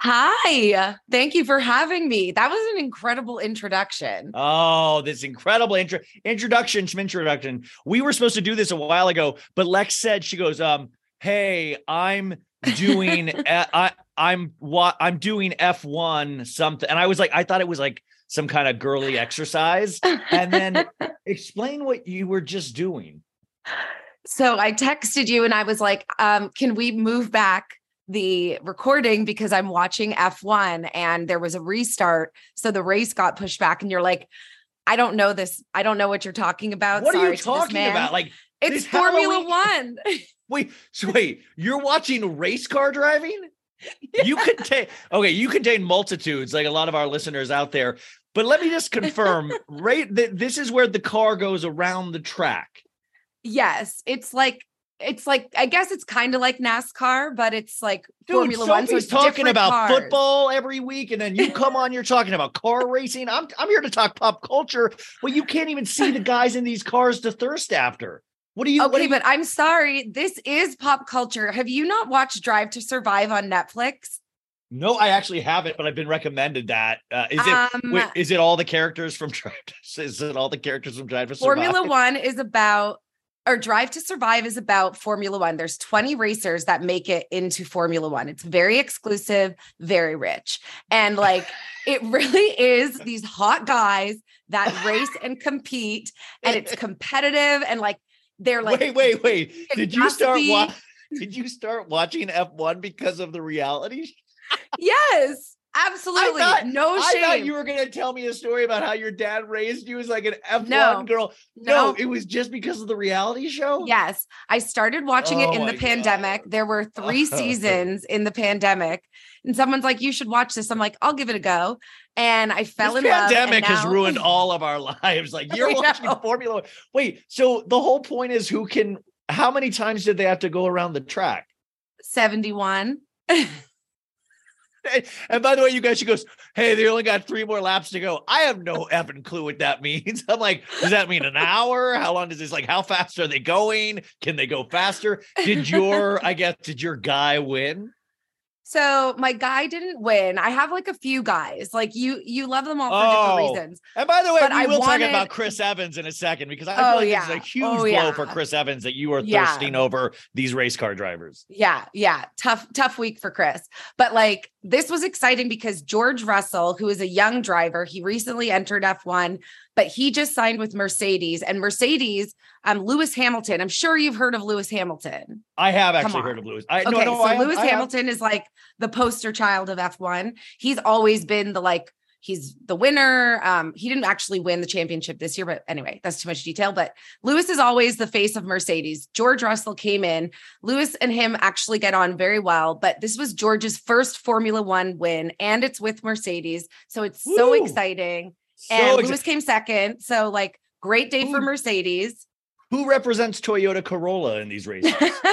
H: Hi. Thank you for having me. That was an incredible introduction.
D: Oh, this incredible intro introduction, introduction. We were supposed to do this a while ago, but Lex said she goes, um, hey, I'm doing I I'm what I'm doing F1 something. And I was like, I thought it was like some kind of girly exercise. And then explain what you were just doing.
H: So I texted you and I was like, um, can we move back the recording because I'm watching F1 and there was a restart. So the race got pushed back. And you're like, I don't know this. I don't know what you're talking about.
D: What are you talking about? Like
H: it's Formula One.
D: Wait, so wait, you're watching race car driving? You contain okay, you contain multitudes, like a lot of our listeners out there. But let me just confirm, right? Th- this is where the car goes around the track.
H: yes. It's like, it's like, I guess it's kind of like NASCAR, but it's like
D: Dude,
H: Formula One. So
D: Sophie's talking about
H: cars.
D: football every week, and then you come on, you're talking about car racing. I'm I'm here to talk pop culture. Well, you can't even see the guys in these cars to thirst after. What do you?
H: Okay,
D: you-
H: but I'm sorry. This is pop culture. Have you not watched Drive to Survive on Netflix?
D: no, I actually haven't, but I've been recommended that. Uh, is it?
H: Um,
D: wait, is it all the characters from Drive? to- Is it all the characters from Drive to Survive?
H: Formula One is about, or Drive to Survive is about Formula One. There's 20 racers that make it into Formula One. It's very exclusive, very rich. And like, it really is these hot guys that race and compete, and it's competitive. And like, they're like,
D: wait, wait, wait. Did you start? Wa- did you start watching F1 because of the reality?
H: yes, absolutely.
D: Thought,
H: no
D: I thought you were going to tell me a story about how your dad raised you as like an F1
H: No.
D: girl. No,
H: No.
D: it was just because of the reality show.
H: Yes, I started watching
D: Oh
H: it in the pandemic. There were three seasons in the pandemic, and someone's like, "You should watch this." I'm like, "I'll give it a go," and I fell
D: This
H: in love. and
D: pandemic has ruined all of our lives. Like you're watching. Formula One. Wait, so the whole point is who can? How many times did they have to go around the track?
H: 71.
D: And by the way, you guys, she goes, Hey, they only got three more laps to go. I have no effing clue what that means. I'm like, Does that mean an hour? How long does this like how fast are they going? Can they go faster? Did your I guess did your guy win?
H: So my guy didn't win. I have like a few guys. Like you, you love them all for
D: Oh.
H: different reasons.
D: And by the way,
H: But
D: we
H: I
D: will talk about Chris Evans in a second because I
H: Oh,
D: feel like
H: yeah.
D: it's a huge
H: Oh,
D: blow
H: yeah.
D: for Chris Evans that you are
H: Yeah.
D: thirsting over these race car drivers.
H: Yeah, yeah, tough, tough week for Chris. But like this was exciting because George Russell, who is a young driver, he recently entered F1, but he just signed with Mercedes. And Mercedes, um, Lewis Hamilton. I'm sure you've heard of Lewis Hamilton.
D: I have actually heard of Lewis. I,
H: okay,
D: no, no,
H: so
D: I
H: Lewis
D: I have-
H: Hamilton is like the poster child of F1. He's always been the like he's the winner. Um, he didn't actually win the championship this year, but anyway, that's too much detail. But Lewis is always the face of Mercedes. George Russell came in. Lewis and him actually get on very well, but this was George's first Formula One win, and it's with Mercedes, so it's so exciting.
D: So
H: and
D: exci-
H: Lewis came second, so like great day for Mercedes.
D: Who represents Toyota Corolla in these races?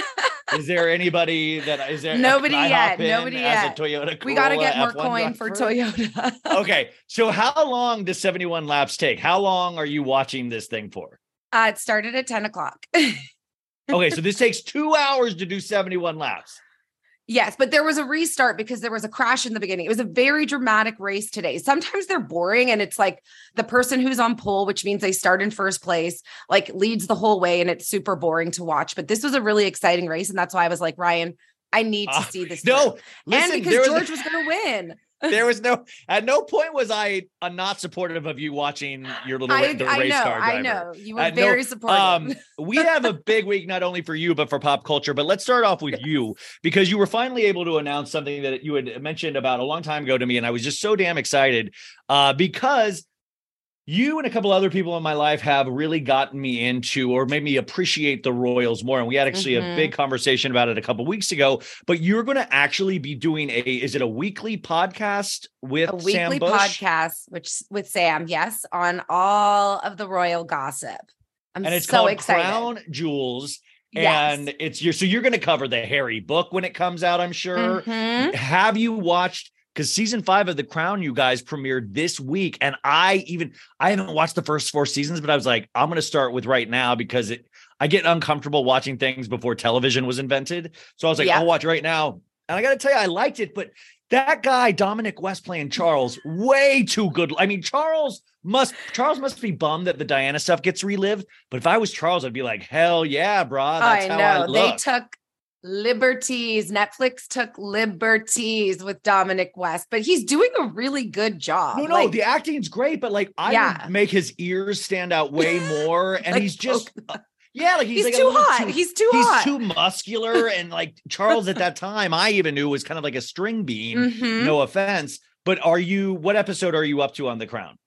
D: is there anybody that is there?
H: Nobody yet, nobody yet.
D: Toyota Corolla.
H: we got to get more
D: F1
H: coin for? Toyota.
D: okay, so how long does 71 laps take? How long are you watching this thing for?
H: Uh, it started at 10 o'clock.
D: Okay, so this takes two hours to do 71 laps.
H: Yes, but there was a restart because there was a crash in the beginning. It was a very dramatic race today. Sometimes they're boring and it's like the person who's on pole, which means they start in first place, like leads the whole way and it's super boring to watch. But this was a really exciting race. And that's why I was like, Ryan, I need to
D: Ah,
H: see this.
D: no, listen,
H: and because
D: was-
H: George was going to win.
D: There was no at no point was I uh, not supportive of you watching your little
H: I,
D: the
H: I
D: race
H: know,
D: car driver.
H: I know. You were
D: no,
H: very supportive.
D: Um, we have a big week not only for you but for pop culture. But let's start off with you because you were finally able to announce something that you had mentioned about a long time ago to me, and I was just so damn excited uh, because you and a couple other people in my life have really gotten me into or made me appreciate the Royals more. And we had actually
H: Mhm.
D: a big conversation about it a couple weeks ago. But you're going to actually be doing a is it a weekly podcast with
H: a
D: Sam
H: weekly podcast, which with Sam, yes, on all of the royal gossip. I'm
D: and it's
H: so
D: called
H: excited.
D: Crown Jewels.
H: Yes.
D: And it's your so you're going to cover the Harry book when it comes out, I'm sure.
H: Mhm.
D: Have you watched? Because season five of The Crown, you guys premiered this week, and I even I haven't watched the first four seasons, but I was like, I'm going to start with right now because it I get uncomfortable watching things before television was invented. So I was like,
H: Yeah.
D: I'll watch right now, and I got to tell you, I liked it, but that guy Dominic West playing Charles, way too good. I mean, Charles must Charles must be bummed that the Diana stuff gets relived. But if I was Charles, I'd be like, hell yeah, bro. That's
H: I
D: how
H: know
D: I
H: they took liberties. Netflix took liberties with Dominic West, but he's doing a really good job.
D: No, no,
H: Like,
D: the acting's great, but like I
H: Yeah.
D: make his ears stand out way more, and
H: Like
D: he's just uh, Yeah, like he's,
H: He's
D: like
H: too hot. He's too
D: he's
H: hot.
D: too muscular, and like Charles at that time, I even knew was kind of like a string bean.
H: Mhm.
D: No offense, but are you? What episode are you up to on The Crown?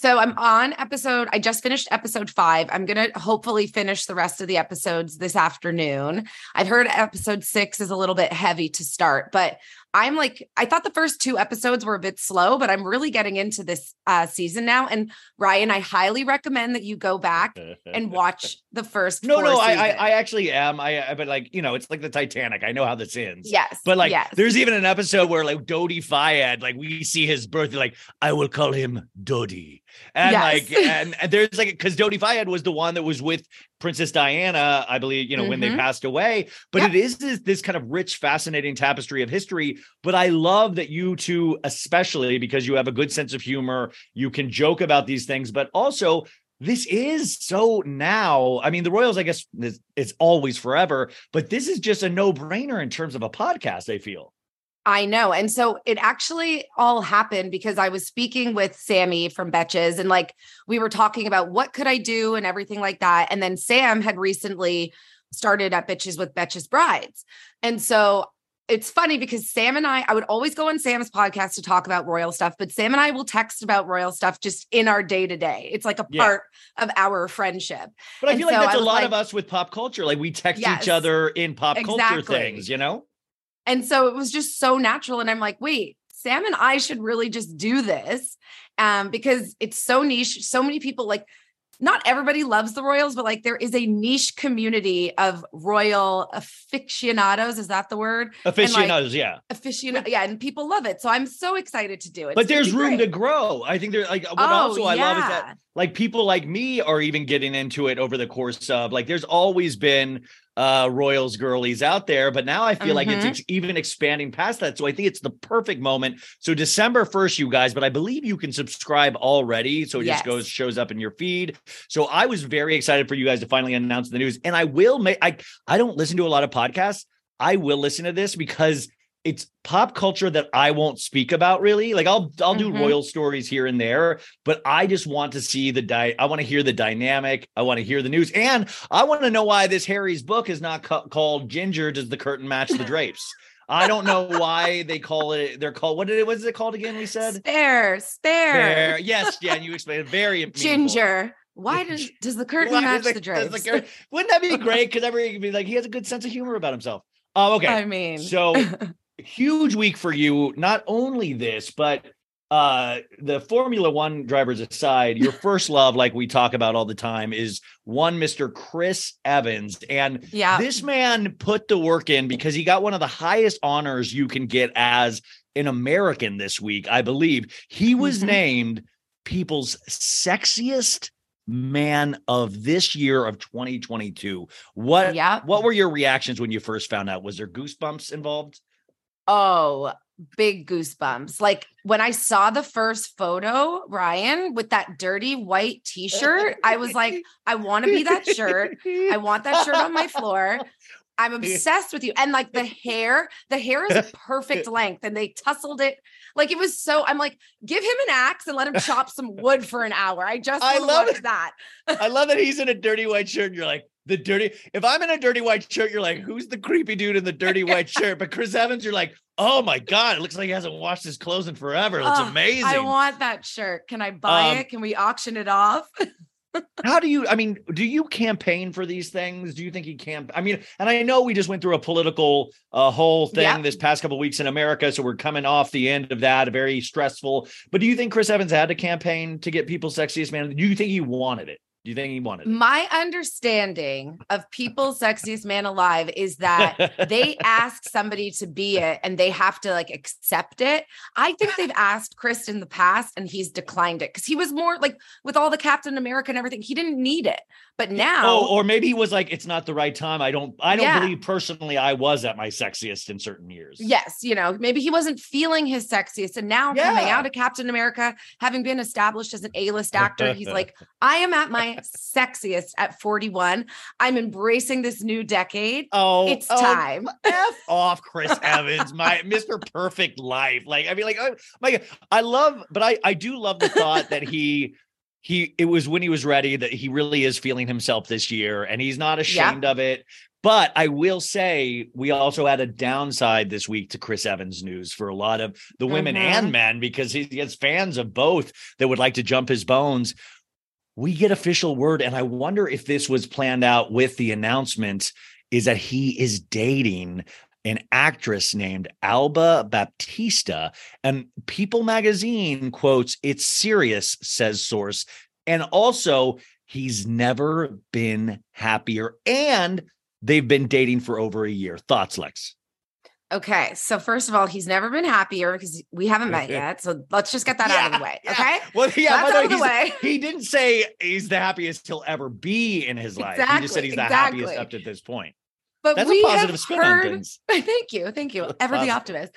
H: So I'm on episode, I just finished episode five. I'm going to hopefully finish the rest of the episodes this afternoon. I've heard episode six is a little bit heavy to start, but I'm like, I thought the first two episodes were a bit slow, but I'm really getting into this uh, season now. And Ryan, I highly recommend that you go back and watch the first.
D: No, no, I, I. I actually am. I, I, but like, you know, it's like the Titanic. I know how this ends.
H: Yes,
D: But like,
H: yes.
D: there's even an episode where like Dodi Fayed, like we see his birth, like I will call him Dodi, and
H: Yes.
D: like, and, and there's like, because Dodi Fayed was the one that was with Princess Diana, I believe, you know, when they
H: Mhm.
D: passed away. But it is this, this kind of rich, fascinating tapestry of history. But I love that you two, especially because you have a good sense of humor, you can joke about these things, but also this is so now. I mean, the Royals, I guess, is, it's always forever, but this is just a no brainer in terms of a podcast. I feel.
H: I know. And so it actually all happened because I was speaking with Sami from Betches and like we were talking about what could I do and everything like that. And then Sam had recently started at Betches with Betches Brides. And so it's funny because Sam and I, I would always go on Sam's podcast to talk about royal stuff, but Sam and I will text about royal stuff just in our day to day. It's like a
D: Yeah.
H: part of our friendship.
D: But I
H: And
D: feel like
H: so
D: that's a lot
H: like-
D: of us with pop culture. Like we text
H: Yes.
D: each other in pop culture things, you know?
H: And so it was just so natural. And I'm like, wait, Sam and I should really just do this um, because it's so niche. So many people like, not everybody loves the Royals, but like there is a niche community of royal aficionados. Is that the word? And, like,
D: Aficionados, yeah.
H: Aficionados. Yeah. And people love it. So I'm so excited to do it.
D: But
H: It's
D: there's room
H: great.
D: to grow. I think there's like what
H: Oh,
D: also I love is
H: yeah.
D: that like people like me are even getting into it over the course of like there's always been uh Royals girlies out there, but now I feel like it's
H: Mhm.
D: ex- even expanding past that. So I think it's the perfect moment. So December 1st, you guys, but I believe you can subscribe already. So it
H: Yes.
D: just goes shows up in your feed. So I was very excited for you guys to finally announce the news. And I will make I I don't listen to a lot of podcasts. I will listen to this because it's pop culture that I won't speak about really. Like I'll I'll do
H: Mhm.
D: royal stories here and there, but I just want to see the di- I want to hear the dynamic. I want to hear the news, and I want to know why this Harry's book is not ca- called "Ginger Does the Curtain Match the Drapes." I don't know why they call it. They're called what did it? What is it called again? We said
H: Spare, spare.
D: Fair. Yes, Jen, you explained it very meaningful.
H: Ginger. Why does does the curtain
D: Why
H: match the,
D: does
H: drapes?
D: curtain- Wouldn't that be great? Because everybody could be like, he has a good sense of humor about himself. Um, okay.
H: I mean,
D: So huge week for you. Not only this, but uh the Formula One drivers aside, your first love, like we talk about all the time, is one Mr. Chris Evans. And
H: Yeah.
D: this man put the work in because he got one of the highest honors you can get as an American this week, I believe. He was
H: Mhm.
D: named people's sexiest man of this year of 2022. What
H: yeah
D: what were your reactions when you first found out? Was there goosebumps involved?
H: Oh, big goosebumps. Like when I saw the first photo, Ryan, with that dirty white t shirt, I was like, I want to be that shirt. I want that shirt on my floor. I'm obsessed with you. And like the hair, the hair is perfect length and they tussled it. Like it was so, I'm like, give him an axe and let him chop some wood for an hour. I just
D: I love
H: to watch
D: it.
H: that.
D: I love that he's in a dirty white shirt. And you're like, the dirty. If I'm in a dirty white shirt, you're like, who's the creepy dude in the dirty white shirt? But Chris Evans, you're like, oh my God, it looks like he hasn't washed his clothes in forever.
H: It's
D: amazing.
H: I want that shirt. Can I buy
D: Um,
H: it? Can we auction it off?
D: How do you, I mean, do you campaign for these things? Do you think he can? I mean, and I know we just went through a political uh, whole thing
H: Yeah.
D: this past couple weeks in America. So we're coming off the end of that, very stressful. But do you think Chris Evans had to campaign to get people sexiest man? Do you think he wanted it? Do you think he wanted it?
H: My understanding of people's sexiest man alive is that they ask somebody to be it and they have to like accept it. I think they've asked Chris in the past and he's declined it because he was more like with all the Captain America and everything, he didn't need it. But now,
D: Oh, or maybe he was like, it's not the right time. I don't, I don't
H: Yeah.
D: believe personally I was at my sexiest in certain years.
H: yes, you know, maybe he wasn't feeling his sexiest. And now coming out of Captain America, having been established as an A list actor, he's like, I am at my sexiest at 41. I'm embracing this new decade.
D: Oh,
H: it's
D: oh,
H: time.
D: F off Chris Evans, my Mr. Perfect Life. Like, I mean, like, oh my God, I love, but I, I do love the thought that he, he it was when he was ready that he really is feeling himself this year and he's not ashamed of it. But I will say we also had a downside this week to Chris Evans news for a lot of the women
H: Mhm.
D: and men because he gets fans of both that would like to jump his bones. We get official word, and I wonder if this was planned out with the announcement is that he is dating an actress named Alba Baptista. And People magazine quotes, It's serious, says source. And also, he's never been happier. And they've been dating for over a year. Thoughts, Lex?
H: Okay, so first of all, he's never been happier because we haven't met yet. So let's just get that out of the way. Okay.
D: Well, yeah,
H: That's
D: by
H: out of
D: the way, he didn't say he's the happiest he'll ever be in his life. He just said he's the happiest up to this point.
H: But
D: That's a
H: we
D: positive
H: have
D: spin
H: heard. Thank you, thank you. Ever the optimist.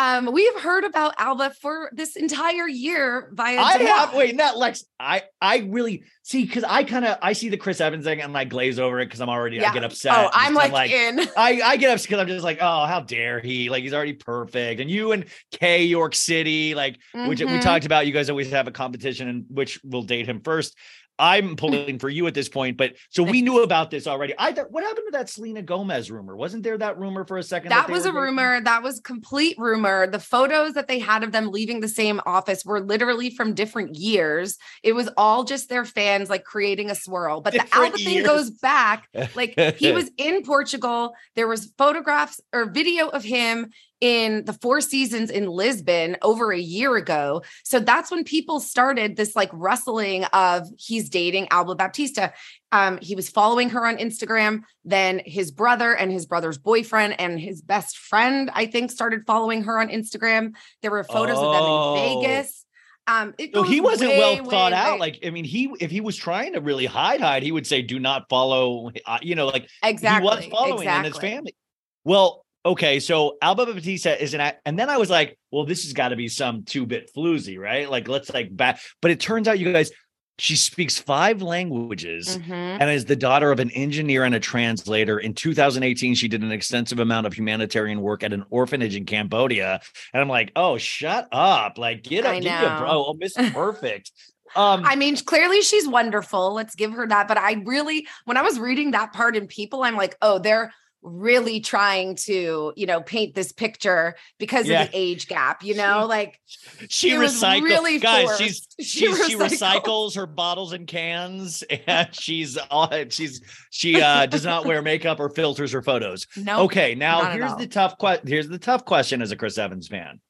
H: Um, we have heard about Alba for this entire year via.
D: I
H: Dale.
D: have wait, not Lex. I I really see because I kind of I see the Chris Evans thing and I glaze over it because I'm already I get upset.
H: Oh, I'm
D: 'cause
H: like, in.
D: I I get upset because I'm just like, oh, how dare he? Like he's already perfect. And you and Kay York City, like which we
H: Mhm.
D: talked about, you guys always have a competition and which will date him first. I'm pulling for you at this point, but so we knew about this already. I thought, what happened to that Selena Gomez rumor? Wasn't there that rumor for a second?
H: That
D: they
H: was a rumor. That was complete rumor. The photos that they had of them leaving the same office were literally from different years. It was all just their fans like creating a swirl. But the
I: Different
H: Alba thing goes back. Like he was in Portugal. There was photographs or video of him in the Four Seasons in Lisbon over a year ago. So that's when people started this like rustling of he's dating Alba Baptista. Um, he was following her on Instagram. Then his brother and his brother's boyfriend and his best friend, I think, started following her on Instagram. There were photos of them
D: Oh.
H: in Vegas. Um, it
D: No, he wasn't
H: way,
D: well thought
H: way,
D: out.
H: way-
D: Like, I mean, he if he was trying to really hide, hide, he would say, "Do not follow." uh, You know, like exactly he was
H: Exactly,
D: following in his family. Well, okay, so Alba Baptista is an, act- and then I was like, "Well, this has got to be some two bit floozy, right?" Like, let's like back. But it turns out, you guys, she speaks five languages
H: Mhm.
D: and is the daughter of an engineer and a translator. In 2018, she did an extensive amount of humanitarian work at an orphanage in Cambodia. And I'm like, oh, shut up. Like, get up,
H: I
D: give me a
H: know.
D: bro. Oh, Miss Perfect. Um,
H: I mean, clearly she's wonderful. Let's give her that. But I really, when I was reading that part in People, I'm like, oh, they're really trying to, you know, paint this picture because
D: Yeah.
H: of the age gap, you know, like
D: she
H: was
D: recycles
H: really
D: guys
H: forced.
D: she's
H: She
D: she's she
H: recycles.
D: recycles her bottles and cans and she's all she's she uh does not wear makeup or filters her photos
H: Nope,
D: okay now here's the tough question here's the tough question as a chris evans fan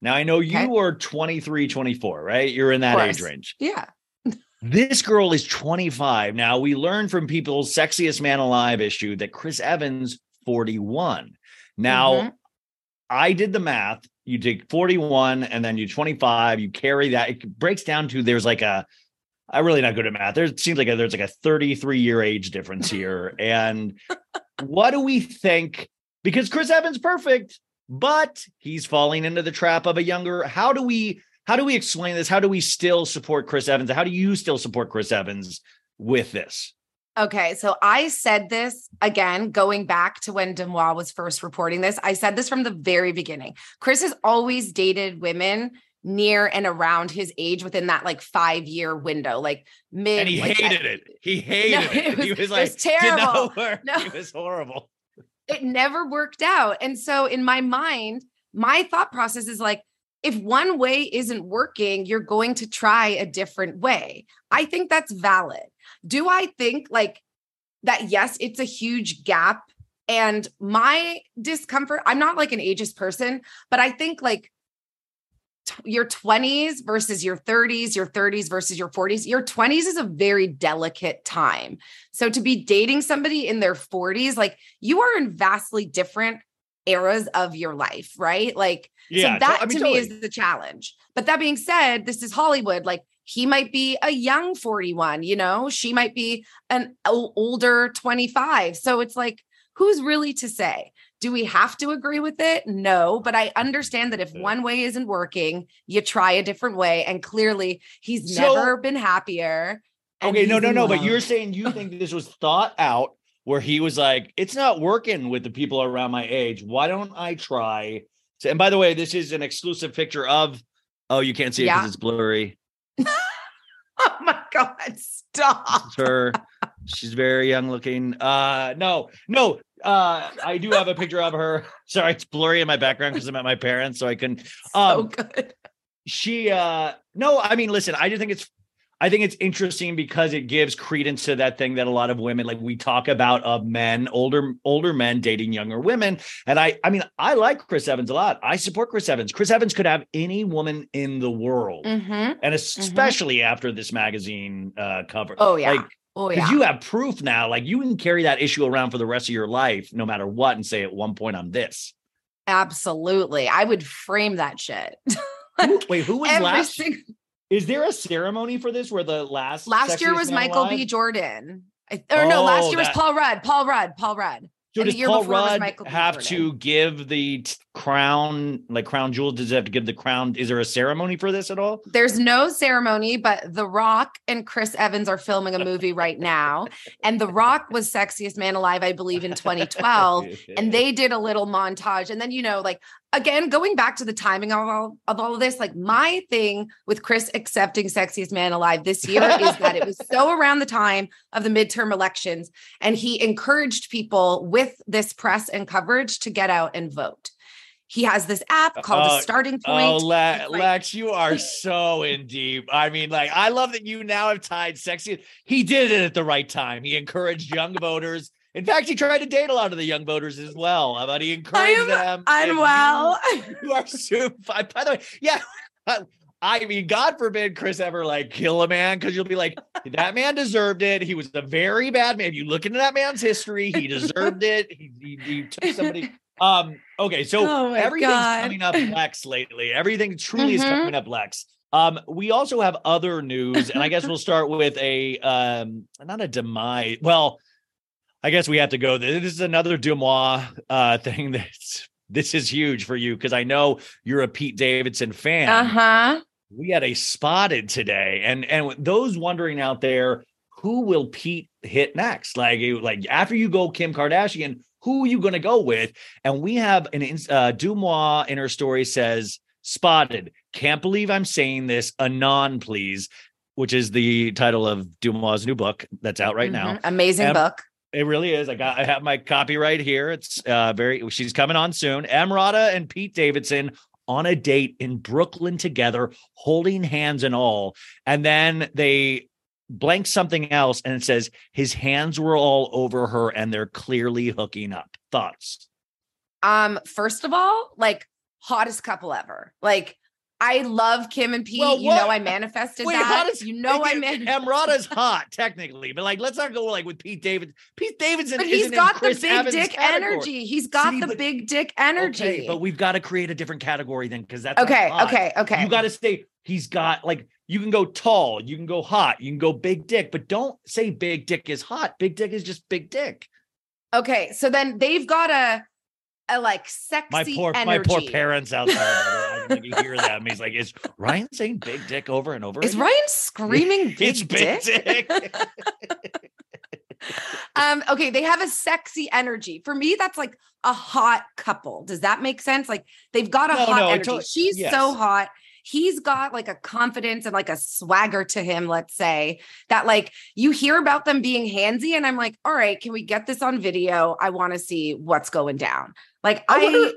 D: now i know you
H: Okay.
D: are 23 24 right you're in that age range
H: yeah.
D: This girl is 25 now we learned from people's sexiest man alive issue that chris evans 41 now
H: Mhm.
D: I did the math. You take 41 and then you 25, you carry that. It breaks down to there's like a I'm really not good at math. There seems like a, there's like a 33 year age difference here. And what do we think? Because Chris Evans perfect, but he's falling into the trap of a younger. How do we how do we explain this? How do we still support Chris Evans? How do you still support Chris Evans with this?
H: Okay, so I said this again, going back to when Deuxmoi was first reporting this. I said this from the very beginning. Chris has always dated women near and around his age within that like five year window, like mid.
D: And he
H: like,
D: hated
H: that-
D: it. He hated
H: No,
D: it.
H: it
D: he
H: was-
D: was
H: it
D: like
H: was terrible. No.
D: It was horrible.
H: it never worked out. And so in my mind, my thought process is like, if one way isn't working, you're going to try a different way. I think that's valid. Do I think like that? Yes, it's a huge gap. And my discomfort, I'm not like an ageist person, but I think like your 20s versus your 30s, your 30s versus your 40s, your 20s is a very delicate time. So to be dating somebody in their 40s, like you are in vastly different eras of your life, right? Like,
D: Yeah,
H: so that
D: I mean,
H: to me is the challenge. But that being said, this is Hollywood. Like, he might be a young 41, you know, she might be an older 25. So it's like, who's really to say? Do we have to agree with it? No, but I understand that if one way isn't working, you try a different way. And clearly, he's
D: So-
H: never been happier.
D: Okay, no, no, no. But you're saying you think this was thought out where he was like, it's not working with the people around my age. Why don't I try? to-" And by the way, this is an exclusive picture of. Oh, you can't see it because
H: Yeah.
D: it's blurry.
H: Oh my god, stop.
D: Her. She's very young looking. Uh no, no. Uh I do have a picture of her. Sorry, it's blurry in my background because I'm at my parents, so I couldn't um
H: So good.
D: she uh no, I mean listen, I just think it's I think it's interesting because it gives credence to that thing that a lot of women like we talk about of men, older older men dating younger women. And I I mean, I like Chris Evans a lot. I support Chris Evans. Chris Evans could have any woman in the world.
H: Mhm.
D: And especially after this magazine uh cover.
H: Oh, yeah.
D: Like
H: Oh
D: because
H: yeah.
D: you have proof now, like you can carry that issue around for the rest of your life, no matter what, and say at one point I'm this.
H: Absolutely. I would frame that shit.
D: Who- wait, who was last?
H: single-
D: Is there a ceremony for this where the last
H: last year was Michael
D: Alive?
H: B. Jordan. I, or no, last
D: Oh,
H: year was Paul Rudd. Paul Rudd. Paul Rudd.
D: So
H: and
D: does
H: the year
D: Paul
H: before was
D: Rudd have to give the t- crown, like crown jewels? Does it have to give the crown? Is there a ceremony for this at all?
H: There's no ceremony, but The Rock and Chris Evans are filming a movie right now. And The Rock was Sexiest Man Alive, I believe, in 2012. and they did a little montage. And then, you know, like again, going back to the timing of all of all of this, like my thing with Chris accepting Sexiest Man Alive this year is that it was so around the time of the midterm elections. And he encouraged people with this press and coverage to get out and vote. He has this app called
D: Oh, uh,
H: a starting
D: Oh,
H: point. It's like-
D: Lex, you are so in deep. I mean, like, I love that you now have tied sexy. He did it at the right time. He encouraged young voters. In fact, he tried to date a lot of the young voters as well. How about he encouraged them.
H: unwell.
D: You, you are super. By the way, yeah. I mean, God forbid Chris ever like kill a man because you'll be like, that man deserved it. He was a very bad man. If you look into that man's history, he deserved it. He, he, he took somebody. Um, okay, so
H: Oh
D: everything's
H: God.
D: coming up Lex lately. Everything truly is
H: Mhm.
D: coming up Lex. Um, we also have other news, and I guess we'll start with a um not a demise. Well, I guess we have to go. This is another Deuxmoi uh thing that's this is huge for you because I know you're a Pete Davidson fan
H: Uh-huh.
D: we had a spotted today and and those wondering out there who will pete hit next like like after you go kim kardashian who are you going to go with and we have an uh deuxmoi in her story says spotted can't believe i'm saying this anon please which is the title of deuxmoi new book that's out right now
H: Mhm. Amazing book.
D: It really is. I got I have my copy right here. It's uh very she's coming on soon. Emrata and Pete Davidson on a date in Brooklyn together, holding hands and all. And then they blank something else and it says his hands were all over her and they're clearly hooking up. Thoughts?
H: Um, first of all, like hottest couple ever. Like I love Kim and Pete.
D: Well,
H: you know, I manifested
D: Wait,
H: that. you know, I man.
D: Emrata's hot technically, but like let's not go like with Pete David. Pete Davidson,
H: But he's got the big
D: Evans'
H: dick
D: category.
H: energy. He's got
D: See,
H: the
D: but-
H: big dick energy.
D: Okay, but we've got to create a different category then because that's
H: Okay, okay, okay.
D: You got to stay. He's got like you can go tall, you can go hot, you can go big dick, but don't say big dick is hot. Big dick is just big dick.
H: okay, so then they've got a a like sexy
D: My poor
H: energy.
D: my poor parents out there. By the way, I don't you hear them. He's like, is Ryan saying big dick over and over?
H: Is
D: again?"
H: Ryan screaming big
D: It's big
H: dick?
D: dick.
H: um okay they have a sexy energy for me that's like a hot couple does that make sense like they've got a
D: No,
H: hot
D: no,
H: energy
D: tot-
H: she's
D: yes.
H: so hot he's got like a confidence and like a swagger to him let's say that like you hear about them being handsy and i'm like all right can we get this on video i want to see what's going down like i
D: I wonder-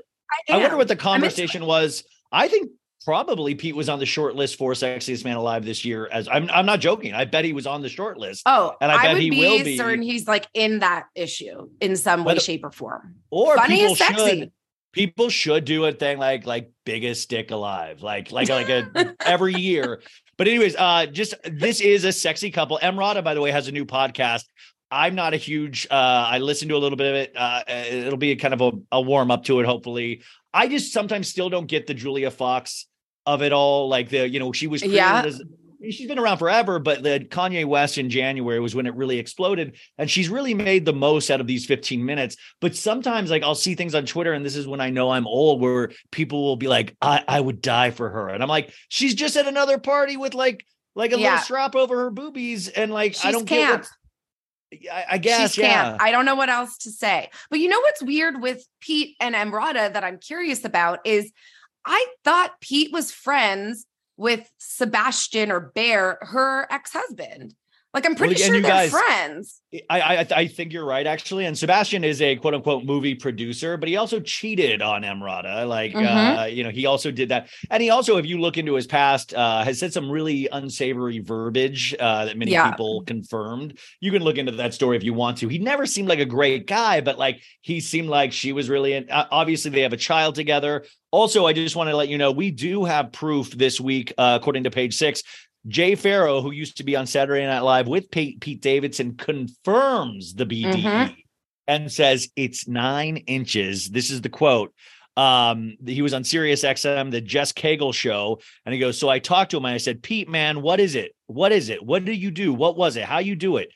H: I,
D: I wonder what the conversation was. I think probably Pete was on the short list for sexiest man alive this year. As I'm, I'm not joking. I bet he was on the short list.
H: Oh,
D: and I bet
H: would
D: he
H: be
D: will be.
H: certain he's like in that issue in some way,
D: Whether-
H: shape, or form.
D: or
H: Funny and sexy.
D: should people should do a thing like like biggest dick alive like like like a every year but anyways uh just this is a sexy couple emrata by the way has a new podcast i'm not a huge uh i listened to a little bit of it uh it'll be kind of a, a warm up to it hopefully i just sometimes still don't get the julia fox of it all like the you know she was
H: Yeah.
D: as she's been around forever, but the Kanye West in January was when it really exploded. And she's really made the most out of these 15 minutes. But sometimes, like, I'll see things on Twitter, and this is when I know I'm old, where people will be like, I, I would die for her. And I'm like, she's just at another party with like, like a
H: Yeah.
D: little strap over her boobies. And like, I don't
H: camp.
D: get what, I, I guess,
H: She's
D: yeah.
H: camp. I don't know what else to say. But you know what's weird with Pete and Emrata that I'm curious about is I thought Pete was friends with Sebastian or Bear, her ex-husband. Like I'm pretty
D: Well,
H: sure
D: you
H: they're
D: guys-
H: friends.
D: I, I I think you're right actually. And Sebastian is a quote unquote movie producer, but he also cheated on Emrata. Like
H: Mhm.
D: uh, you know, he also did that. And he also, if you look into his past, uh, has said some really unsavory verbiage uh, that many
H: Yeah.
D: people confirmed. You can look into that story if you want to. He never seemed like a great guy, but like he seemed like she was really. In, uh, obviously, they have a child together. Also, I just want to let you know we do have proof this week, uh, according to page six. Jay Pharoah, who used to be on Saturday Night Live with Pete, Pete Davidson, confirms the BDE
H: Mhm.
D: and says it's nine inches. This is the quote. Um, he was on Sirius XM, the Jess Cagle show, and he goes, So I talked to him and I said, Pete, man, what is it? What is it? What do you do? What was it? How you do it?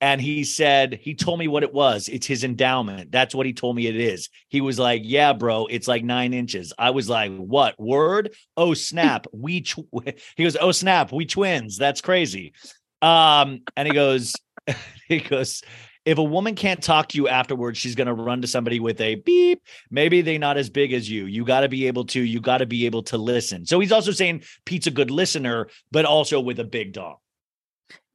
D: And he said, he told me what it was. It's his endowment. That's what he told me it is. He was like, Yeah, bro, it's like nine inches. I was like, What word? Oh, snap. We, tw-. he goes, Oh, snap. We twins. That's crazy. Um, and he goes, he goes, if a woman can't talk to you afterwards, she's going to run to somebody with a beep. Maybe they're not as big as you. You got to be able to, you got to be able to listen. So he's also saying Pete's a good listener, but also with a big dog.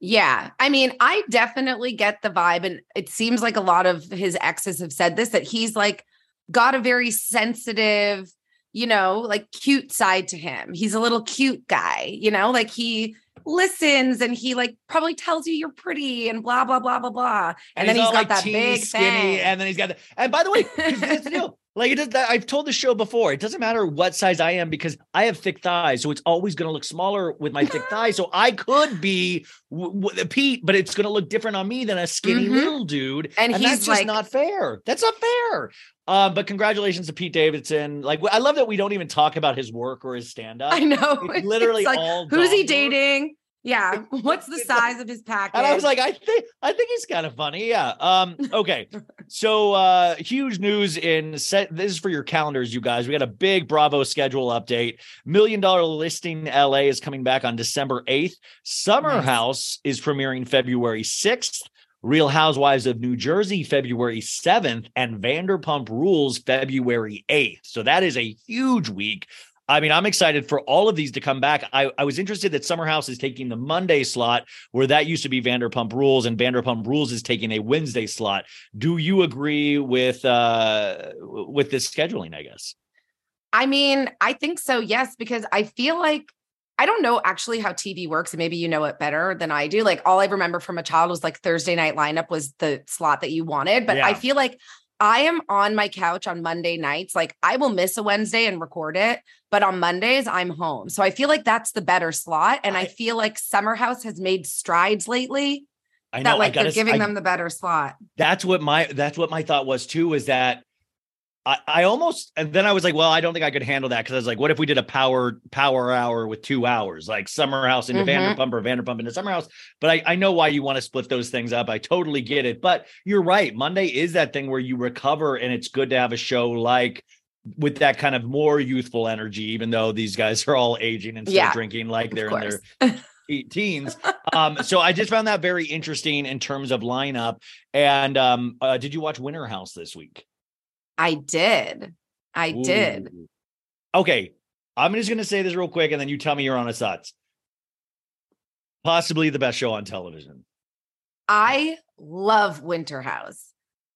H: Yeah. I mean, I definitely get the vibe. And it seems like a lot of his exes have said this that he's like got a very sensitive, you know, like cute side to him. He's a little cute guy, you know, like he listens and he like probably tells you you're pretty and blah, blah, blah, blah, blah. And, then he's
D: all,
H: got
D: like,
H: that big
D: skinny,
H: thing.
D: and then he's got the. And by the way, that's the deal. Like it does that. I've told the show before. It doesn't matter what size I am because I have thick thighs, so it's always going to look smaller with my thick thighs. So I could be w- w- Pete, but it's going to look different on me than a skinny
H: Mhm.
D: little dude,
H: And
D: that's
H: he's
D: just
H: like-
D: not fair. That's not fair. Um, but congratulations to Pete Davidson. Like I love that we don't even talk about his work or his stand up.
H: I know.
D: It's literally
H: like,
D: all
H: who's he
D: dating? work.
H: Yeah. What's the size of his package?
D: And I was like, I think I think he's kind of funny. Yeah. Um, okay. so uh huge news in set this is for your calendars, you guys. We got a big Bravo schedule update. Million dollar listing LA is coming back on December 8th. Summer
H: Nice.
D: House is premiering February 6th. Real Housewives of New Jersey, February 7th, and Vanderpump Rules, February 8th. So that is a huge week. I mean, I'm excited for all of these to come back. I, I was interested that Summerhouse is taking the Monday slot where that used to be Vanderpump Rules, and Vanderpump Rules is taking a Wednesday slot. Do you agree with uh with this scheduling? I guess.
H: I mean, I think so, yes, because I feel like I don't know actually how TV works, and maybe you know it better than I do. Like all I remember from a child was like Thursday night lineup was the slot that you wanted. But I feel like I am on my couch on Monday nights. Like I will miss a Wednesday and record it, but on Mondays I'm home. So I feel like that's the better slot. And I,
D: I-
H: feel like Summer House has made strides lately
D: I know.
H: that like they're
D: gotta s-
H: giving
D: I-
H: them the better slot.
D: that's what my that's what my thought was too is that I, I almost and then I was like, well, I don't think I could handle that because I was like, what if we did a power power hour with two hours, like Summer House into
H: Mhm.
D: Vanderpump or Vanderpump into Summer House? But I, I know why you want to split those things up. I totally get it. But you're right. Monday is that thing where you recover, and it's good to have a show like with that kind of more youthful energy, even though these guys are all aging and still
H: Yeah,
D: drinking like they're in their e- teens. Um, so I just found that very interesting in terms of lineup. And um, uh, did you watch Winter House this week?
H: I did. I did.
D: Okay. I'm just going to say this real quick and then you tell me your honest thoughts. Possibly the best show on television.
H: I love Winter House.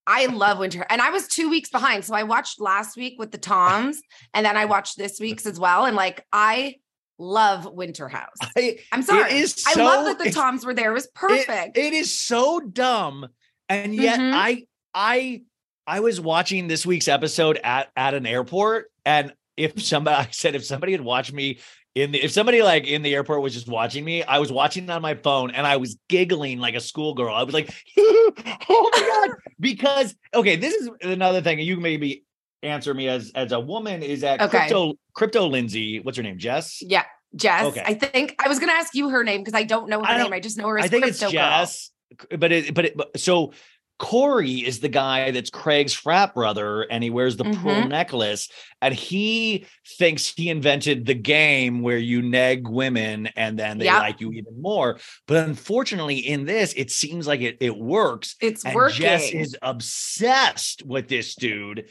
H: I love Winter. And I was two weeks behind. So I watched last week with the Toms and then I watched this week's as well. And like, I love Winter House.
D: I,
H: I'm sorry.
D: is
H: I love that the Toms were there. It was
D: it-
H: perfect.
D: it is so dumb. And yet
H: Mhm.
D: I I I was watching this week's episode at at an airport and if somebody I said if somebody had watched me in the if somebody like in the airport was just watching me, I was watching on my phone and I was giggling like a schoolgirl. I was like, oh my god, because okay, this is another thing. You can maybe answer me as as a woman is that
H: Okay.
D: crypto crypto Lindsay. What's her name? Jess.
H: yeah. Jess.
D: Okay.
H: I think I was going to ask you her name because I don't know her
D: I don't-
H: name. I just know her as
D: I think it's
H: Crypto Girl.
D: Jess, but it, but it, but so Corey is the guy that's Craig's frat brother, and he wears the pearl
H: Mhm.
D: necklace, and he thinks he invented the game where you neg women and then they
H: Yep.
D: like you even more. But unfortunately, in this, it seems like it it works.
H: It's
D: and
H: working.
D: Jess is obsessed with this dude,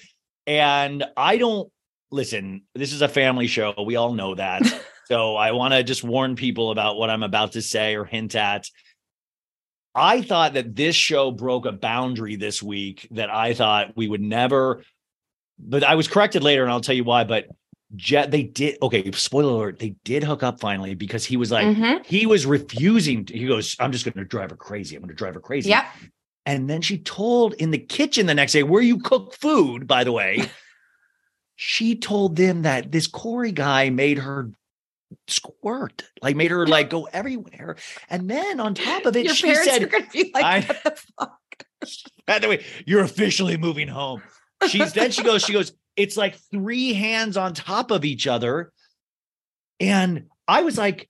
D: and I don't listen. This is a family show. We all know that. So I want to just warn people about what I'm about to say or hint at. I thought that this show broke a boundary this week that I thought we would never, but I was corrected later and I'll tell you why. But Jet, they did okay. Spoiler alert, they did hook up finally because he was like,
H: Mhm.
D: he was refusing. To, he goes, I'm just gonna drive her crazy. I'm gonna drive her crazy.
H: Yep.
D: And then she told in the kitchen the next day, where you cook food, by the way, she told them that this Corey guy made her squirt, like made her like go everywhere. And then on top of it,
H: Your
D: she
H: parents
D: said,
H: are gonna be like,
D: I-
H: what the fuck?
D: by the way, you're officially moving home. She's then she goes, she goes, it's like three hands on top of each other. And I was like,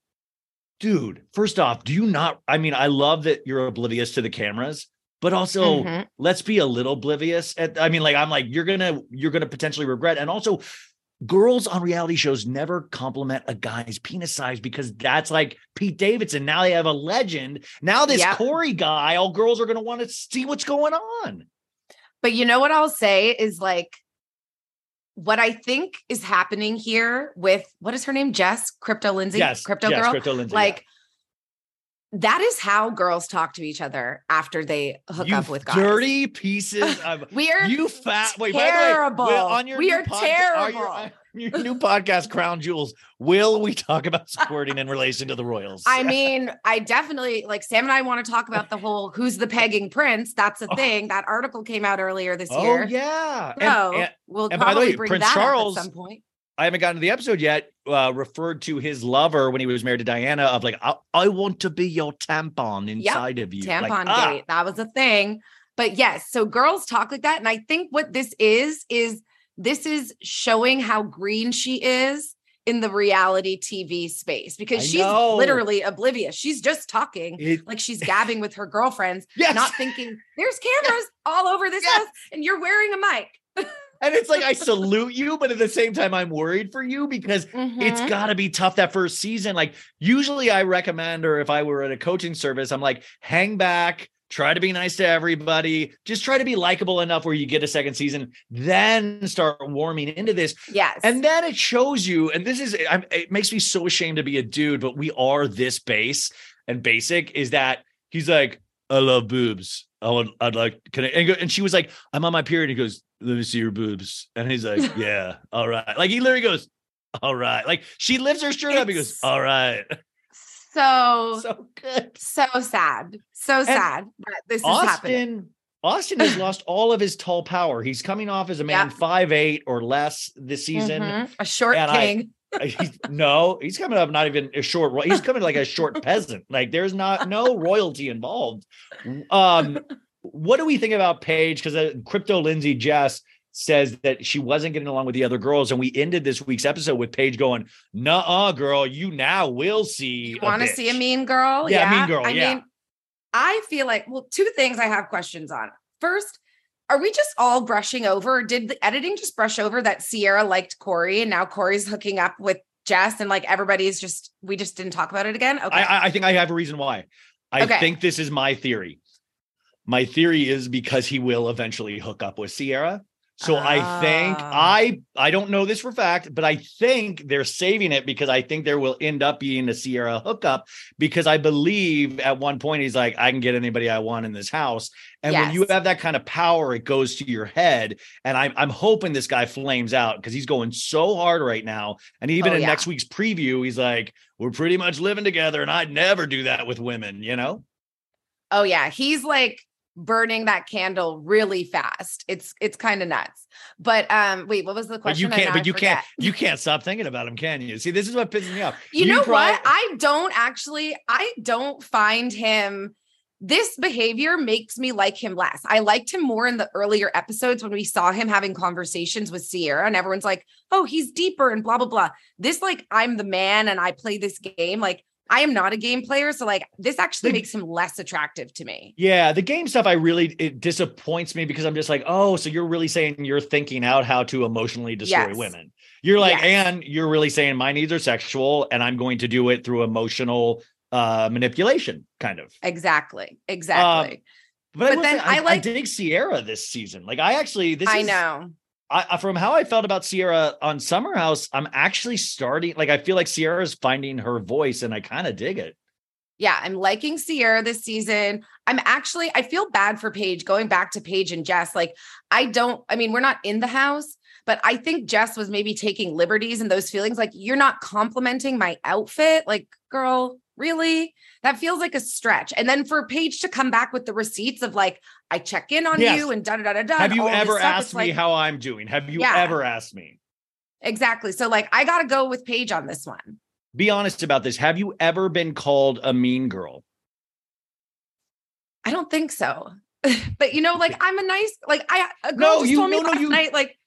D: dude, first off, do you not? I mean, I love that you're oblivious to the cameras, but also
H: Mhm.
D: let's be a little oblivious. At, I mean, like, I'm like, you're gonna, you're gonna potentially regret. And also, girls on reality shows never compliment a guy's penis size because that's like Pete Davidson. Now they have a legend. Now this
H: Yep.
D: Corey guy, all girls are gonna want to see what's going on.
H: But you know what I'll say is like what I think is happening here with what is her name? Jess, Crypto Lindsay,
D: Yes,
H: Crypto
D: yes,
H: Girl.
D: Crypto Lindsay, yeah.
H: That is how girls talk to each other after they hook
D: you
H: up with guys.
D: dirty pieces of
H: We are
D: you fat. Wait,
H: terrible.
D: by the way, Will, on your
H: We are
D: podca-
H: terrible.
D: Your, on your new podcast, Crown Jewels. Will we talk about squirting in relation to the Royals?
H: I mean, I definitely like Sam and I want to talk about the whole who's the pegging prince. That's a oh. thing. That article came out earlier this year.
D: Oh,
H: year.
D: yeah.
H: So
D: and-
H: we'll
D: and by the
H: probably
D: way,
H: bring
D: Prince
H: that
D: Charles-
H: up at some point.
D: I haven't gotten to the episode yet. Uh, referred to his lover when he was married to Diana of like, I, I want to be your tampon inside of you. Like,
H: tampon
D: ah.
H: That was a thing. But yes, so girls talk like that. And I think what this is, is this is showing how green she is in the reality TV space because
D: I
H: she's
D: know.
H: literally oblivious. She's just talking
D: It-
H: like she's gabbing with her girlfriends,
D: Yes.
H: not thinking there's cameras all over this house and you're wearing a mic.
D: And it's like I salute you, but at the same time, I'm worried for you because it's
H: Mhm.
D: got to be tough that first season. Like usually, I recommend, or if I were at a coaching service, I'm like, hang back, try to be nice to everybody, just try to be likable enough where you get a second season, then start warming into this.
H: Yes.
D: And then it shows you, and this is, I'm, it makes me so ashamed to be a dude, but we are this base and basic is that he's like, I love boobs. I would, I'd like, can I, and, go, and she was like, I'm on my period. He goes, let me see your boobs. And he's like, yeah, all right. Like he literally goes, all right. Like she lifts her shirt up. He goes, all right.
H: So
D: so good.
H: So sad. So sad that this is happening.
D: Austin, Austin has lost all of his tall power. He's coming off as a man five eight or less this season.
H: Mhm. A short
D: And I-
H: king.
D: He's, no, he's coming up not even a short. He's coming like a short peasant. Like there's not no royalty involved. Um, what do we think about Paige? Because uh, Crypto Lindsay Jess says that she wasn't getting along with the other girls, and we ended this week's episode with Paige going, "Nuh-uh, girl, you now will see."
H: want to see a mean girl?
D: Yeah, mean girl,
H: I
D: yeah.
H: mean, I feel like well, two things I have questions on. First, are we just all brushing over? Did the editing just brush over that Sierra liked Corey and now Corey's hooking up with Jess and like everybody's just we just didn't talk about it again? Okay.
D: I, I- I think I have a reason why. I
H: Okay.
D: think this is my theory. My theory is because he will eventually hook up with Sierra. So I think
H: Ah.
D: I I don't know this for fact, but I think they're saving it because I think there will end up being a Sierra hookup because I believe at one point he's like I can get anybody I want in this house. And when you have that kind of power, it goes to your head. And I'm I'm hoping this guy flames out because he's going so hard right now. And even
H: Oh,
D: in
H: yeah.
D: next week's preview, he's like, "We're pretty much living together, and I'd never do that with women." You know?
H: oh yeah, he's like burning that candle really fast. It's it's kind of nuts. But um wait, what was the question?
D: But
H: you
D: can't. But you can't. You can't stop thinking about him, can you? See, this is what pisses me off.
H: You, know
D: prob-
H: what? I don't actually, I don't find him. This behavior makes me like him less. I liked him more in the earlier episodes when we saw him having conversations with Sierra, and everyone's like, oh, he's deeper and blah, blah, blah. This, like, I'm the man and I play this game. Like, I am not a game player. So, like, this actually
D: The-
H: makes him less attractive to me.
D: Yeah, the game stuff I really it disappoints me because I'm just like, oh, so you're really saying you're thinking out how to emotionally destroy
H: Yes.
D: women. You're like,
H: Yes.
D: and you're really saying my needs are sexual, and I'm going to do it through emotional uh manipulation, kind of.
H: Exactly. Exactly.
D: But,
H: But
D: will
H: then
D: say,
H: I
D: I,
H: like-
D: dig Sierra this season. Like I actually this
H: I
D: is,
H: know.
D: I, from how I felt about Sierra on Summer House, I'm actually starting like I feel like Sierra's finding her voice, and I kind of dig it.
H: Yeah, I'm liking Sierra this season. I'm actually, I feel bad for Paige going back to Paige and Jess. Like, I don't, I mean, we're not in the house, but I think Jess was maybe taking liberties and those feelings. Like, you're not complimenting my outfit. Like, girl, really? That feels like a stretch. And then for Paige to come back with the receipts of like, I check in on
D: Yes.
H: you and da da da da.
D: Have you ever
H: stuff,
D: asked me
H: like-
D: how I'm doing? Have you
H: Yeah.
D: ever asked me?
H: Exactly. So, like, I got to go with Paige on this one.
D: Be honest about this. Have you ever been called a mean girl?
H: I don't think so. but you know, like I'm a nice, like I a girl
D: No,
H: just
D: you-
H: told me
D: no, no,
H: last
D: you-
H: night, like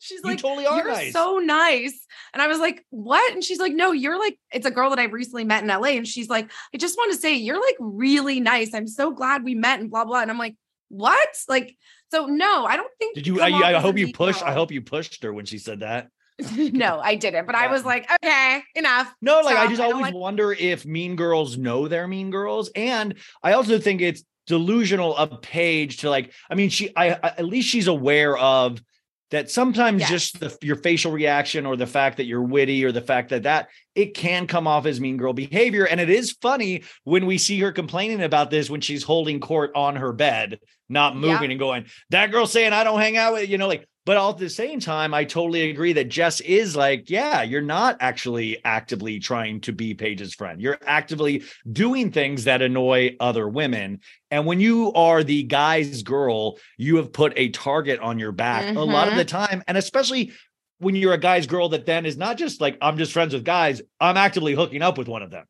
H: she's
D: You
H: like,
D: totally are
H: you're
D: nice."
H: so nice. And I was like, what? And she's like, no, you're like, it's a girl that I recently met in LA. And she's like, I just want to say you're like really nice. I'm so glad we met and blah blah. And I'm like, what? Like, so no, I don't think
D: Did you? I, I hope you pushed. I hope you pushed her when she said that.
H: no, I didn't. But I was like, okay, enough.
D: No, like I just
H: don't
D: always
H: like-
D: wonder if mean girls know they're mean girls. And I also think it's delusional of Paige to like, I mean, she I, I at least she's aware of that sometimes
H: Yes.
D: just the, your facial reaction or the fact that you're witty or the fact that that it can come off as mean girl behavior and it is funny when we see her complaining about this when she's holding court on her bed not
H: Yeah.
D: moving and going that girl saying i don't hang out with you know like but all at the same time i totally agree that jess is like yeah you're not actually actively trying to be paige's friend you're actively doing things that annoy other women and when you are the guy's girl you have put a target on your back a lot of
H: Mhm.
D: the time and especially when you're a guy's girl that then is not just like i'm just friends with guys i'm actively hooking up with one of them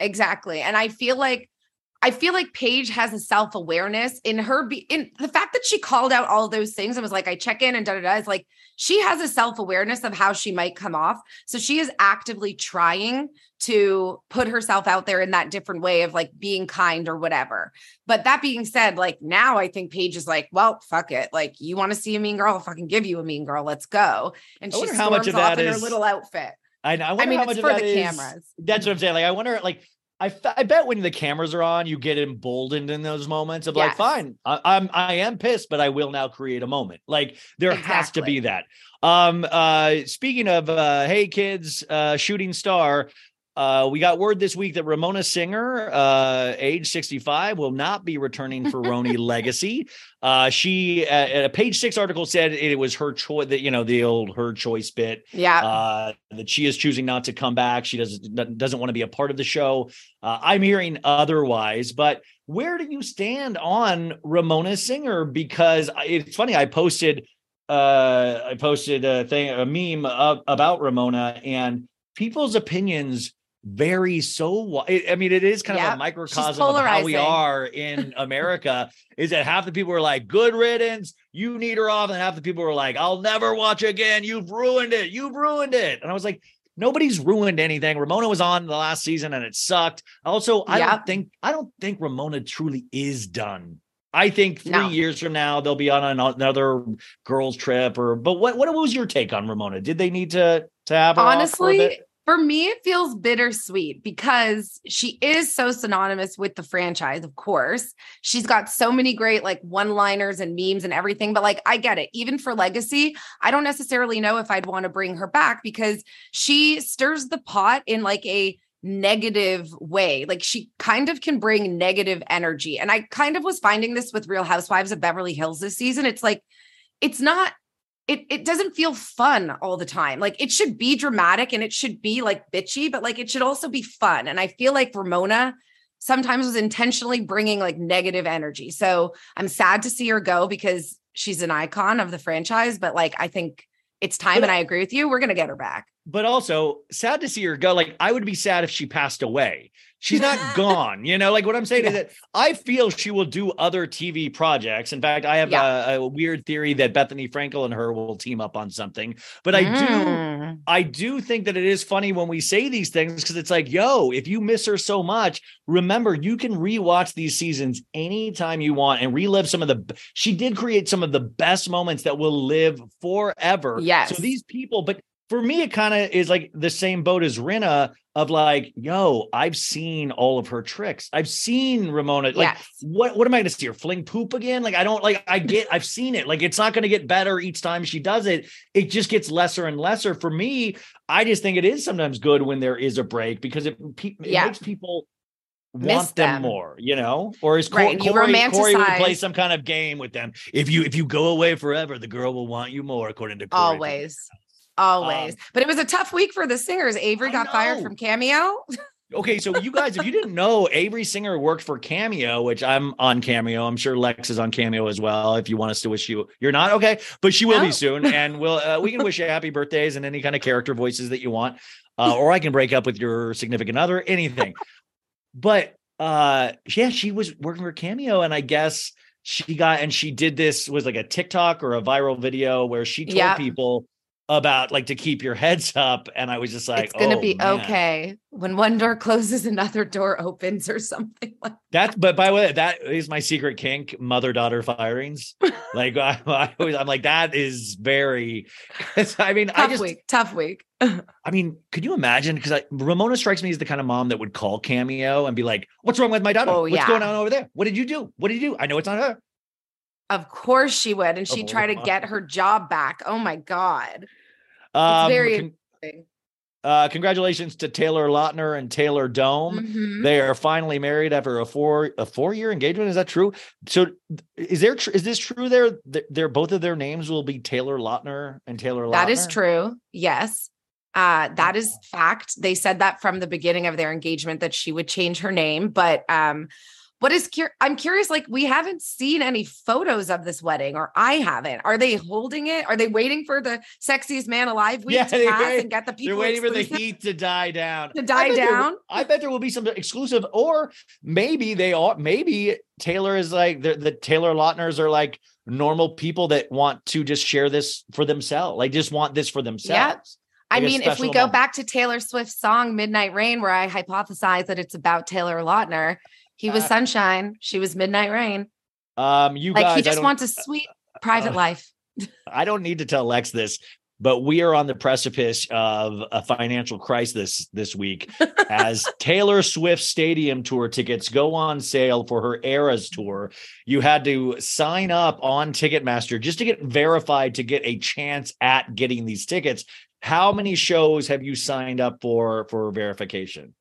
H: Exactly. And I feel like I feel like Paige has a self-awareness in her be in the fact that she called out all those things and was like, I check in and da da da. Is like she has a self-awareness of how she might come off. So she is actively trying to put herself out there in that different way of like being kind or whatever. But that being said, like now I think Paige is like, well, fuck it. Like you want to see a mean girl, I'll fucking give you a mean girl. Let's go. And
D: I
H: she storms
D: how much of
H: off
D: that
H: in her little outfit.
D: I, know. I wonder
H: mean,
D: how
H: it's
D: much
H: for
D: of that
H: the
D: is-
H: cameras.
D: That's what I'm saying. Like, I wonder, like, I, f- I bet when the cameras are on, you get emboldened in those moments of like, fine, I, I'm I am pissed, but I will now create a moment. Like, there has to be that. Um, uh, speaking of, uh, hey kids, uh, shooting star. Uh, we got word this week that Ramona Singer, uh, age 65, will not be returning for RHONY Legacy. Uh, she, uh, a page six article said it was her choice that, you know, the old her choice bit.
H: Yeah.
D: Uh, that she is choosing not to come back. She doesn't, doesn't want to be a part of the show. Uh, I'm hearing otherwise, but where do you stand on Ramona Singer? Because it's funny, I posted, uh, I posted a thing, a meme up, about Ramona and people's opinions vary so I mean, it is kind of a microcosm of how we are in America. is that half the people are like, "Good riddance, you need her off," and half the people are like, "I'll never watch again. You've ruined it. You've ruined it." And I was like, nobody's ruined anything. Ramona was on the last season and it sucked. Also, I
H: Yep.
D: don't think I don't think Ramona truly is done. I think three
H: No.
D: years from now they'll be on another girls trip or. But what what was your take on Ramona? Did they need to to have her off for a
H: honestly? For me it feels bittersweet because she is so synonymous with the franchise of course. She's got so many great like one liners and memes and everything but like i get it. Even for legacy i don't necessarily know if i'd want to bring her back because she stirs the pot in like a negative way. Like she kind of can bring negative energy and i kind of was finding this with real housewives of beverly hills this season. It's like it's not it it doesn't feel fun all the time. Like it should be dramatic and it should be like bitchy, but like it should also be fun. And I feel like Ramona sometimes was intentionally bringing like negative energy. So I'm sad to see her go because she's an icon of the franchise, but like I think it's time and I agree with you. We're going to get her back.
D: but also sad to see her go. Like I would be sad if she passed away. She's not gone. You know, like what I'm saying is that I feel she will do other TV projects. In fact, I have
H: Yeah.
D: a, a weird theory that Bethenny Frankel and her will team up on something. But I do,
H: Mm.
D: I do think that it is funny when we say these things because it's like, yo, if you miss her so much, remember you can rewatch these seasons anytime you want and relive some of the. She did create some of the best moments that will live forever.
H: Yes.
D: So these people, but for me, it kind of is like the same boat as Rinna of like, yo, I've seen all of her tricks. I've seen Ramona. Like,
H: Yes.
D: what what am I gonna see her fling poop again? Like, I don't like I get I've seen it. Like, it's not gonna get better each time she does it. It just gets lesser and lesser. For me, I just think it is sometimes good when there is a break because it, it
H: Yeah.
D: makes people
H: Miss
D: want them.
H: them.
D: more, you know? Or is
H: Right,
D: Corey,
H: and you
D: Corey, Corey would play some kind of game with them. If you if you go away forever, the girl will want you more, according to Corey.
H: Always. Always.
D: Um,
H: but it was a tough week for the singers. Avery
D: I
H: got fired from Cameo.
D: Okay, so you guys, if you didn't know, Avery Singer worked for Cameo, which I'm on Cameo. I'm sure Lex is on Cameo as well. If you want us to wish you, you're not okay, but she will
H: No.
D: be soon, and we'll uh, we can wish you happy birthdays and any kind of character voices that you want, uh, or I can break up with your significant other, anything. But uh, yeah, she was working for Cameo, and I guess she got and she did this was like a TikTok or a viral video where she told
H: Yep.
D: people about like to keep your heads up, and I was just like,
H: it's gonna
D: oh,
H: be
D: man.
H: okay. When one door closes, another door opens or something like
D: That's but by the way, that is my secret kink, mother daughter firings. like I, I always, I'm like that is very, I mean, I
H: tough
D: just,
H: week. Tough week.
D: I mean, could you imagine? Because Ramona strikes me as the kind of mom that would call Cameo and be like, "What's wrong with my daughter?
H: Oh,
D: What's
H: yeah.
D: going on over there? What did you do? What did you do? I know it's not her."
H: Of course she would. And she'd
D: Oh,
H: try to get her job back. Oh my God.
D: Um,
H: it's very
D: con-
H: interesting.
D: uh, congratulations to Taylor Lautner and Taylor Dome.
H: Mhm.
D: They are finally married after a four a four year engagement. Is that true? So, is there tr- is this true? There, they're both of their names will be Taylor Lautner and Taylor. Lautner?
H: That is true. Yes. Uh, that is fact. They said that from the beginning of their engagement that she would change her name. But um, what is cur- I'm curious, like we haven't seen any photos of this wedding, or I haven't. Are they holding it? Are they waiting for the sexiest man alive week
D: Yeah,
H: to pass
D: wait-
H: and get the people They're
D: waiting for the heat to die down.
H: To
D: I
H: die
D: there
H: down?
D: I bet there will be some exclusive, or maybe they are. Maybe Taylor is like the, the Taylor Lautners are like normal people that want to just share this for themselves. Like just want this for themselves.
H: I
D: Like a
H: mean, if we go
D: moment.
H: back to Taylor Swift's song Midnight Rain, where I hypothesize that it's about Taylor Lautner, he was
D: uh,
H: sunshine. She was midnight rain.
D: Um, you
H: like
D: guys,
H: he just wants a sweet private
D: uh,
H: life.
D: I don't need to tell Lex this, but we are on the precipice of a financial crisis this week as Taylor Swift stadium tour tickets go on sale for her Eras tour. You had to sign up on Ticketmaster just to get verified to get a chance at getting these tickets. How many shows have you signed up for for verification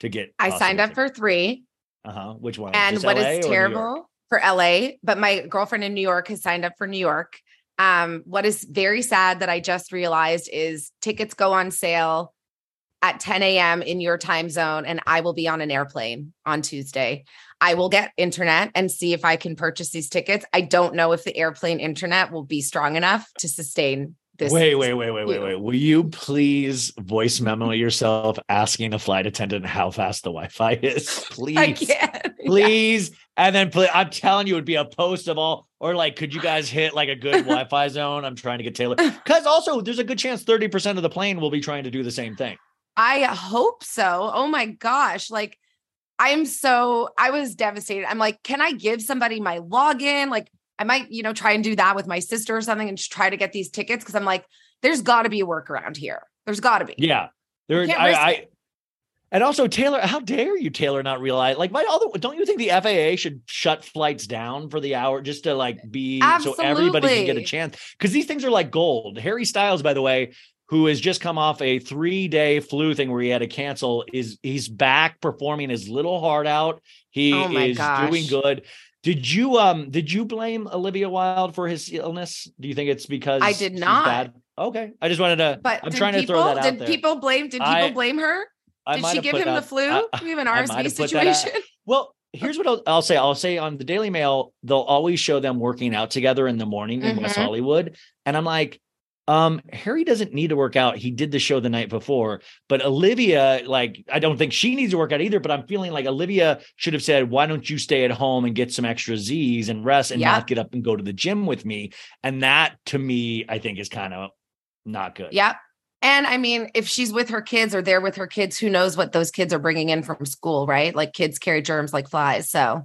D: to get?
H: I signed up for
D: 3. Uh-huh. Which one?
H: And
D: Just
H: what
D: LA
H: is terrible for LA, but my girlfriend in New York has signed up for New York. Um, what is very sad that I just realized is tickets go on sale at 10 a.m. in your time zone, and I will be on an airplane on Tuesday. I will get internet and see if I can purchase these tickets. I don't know if the airplane internet will be strong enough to sustain this.
D: Wait, wait, wait, wait, wait, wait. Will you please voice memo yourself asking a flight attendant how fast the Wi-Fi is? Please.
H: I can't.
D: Please. And then pl- I'm telling you, it'd be a post of all, or like, could you guys hit like a good Wi-Fi zone? I'm trying to get Taylor. Because also there's a good chance 30% of the plane will be trying to do the same thing.
H: I hope so. Oh my gosh. Like, I'm so, I was devastated. I'm like, can I give somebody my login? Like, I might, you know, try and do that with my sister or something and just try to get these tickets. Cause I'm like, there's got to be a workaround here. There's got to be.
D: Yeah. There, I, I and also Taylor, how dare you, Taylor, not realize like my other don't you think the FAA should shut flights down for the hour just to like be so everybody can get a chance? Because these things are like gold. Harry Styles, by the way, who has just come off a three-day flu thing where he had to cancel, is he's back performing his little heart out. He
H: Oh
D: is doing good. Did you um did you blame Olivia Wilde for his illness? Do you think it's because
H: I did not.
D: bad? Okay. I just wanted to
H: But
D: I'm trying to throw that out
H: did
D: there.
H: people blame, did people
D: I-
H: blame her?
D: I
H: Did she give him the flu?
D: I-
H: we have an RSV
D: have put that out.
H: situation.
D: Well, here's what I'll, I'll say. I'll say on the Daily Mail, they'll always show them working out together in the morning in West
H: Mhm.
D: Hollywood. And I'm like, um, Harry doesn't need to work out. He did the show the night before. But Olivia, like, I don't think she needs to work out either. But I'm feeling like Olivia should have said, why don't you stay at home and get some extra Z's and rest and
H: Yeah.
D: not get up and go to the gym with me? And that to me, I think is kind of not good.
H: Yep. And I mean, if she's with her kids or they're with her kids, who knows what those kids are bringing in from school, right? Like kids carry germs like flies. So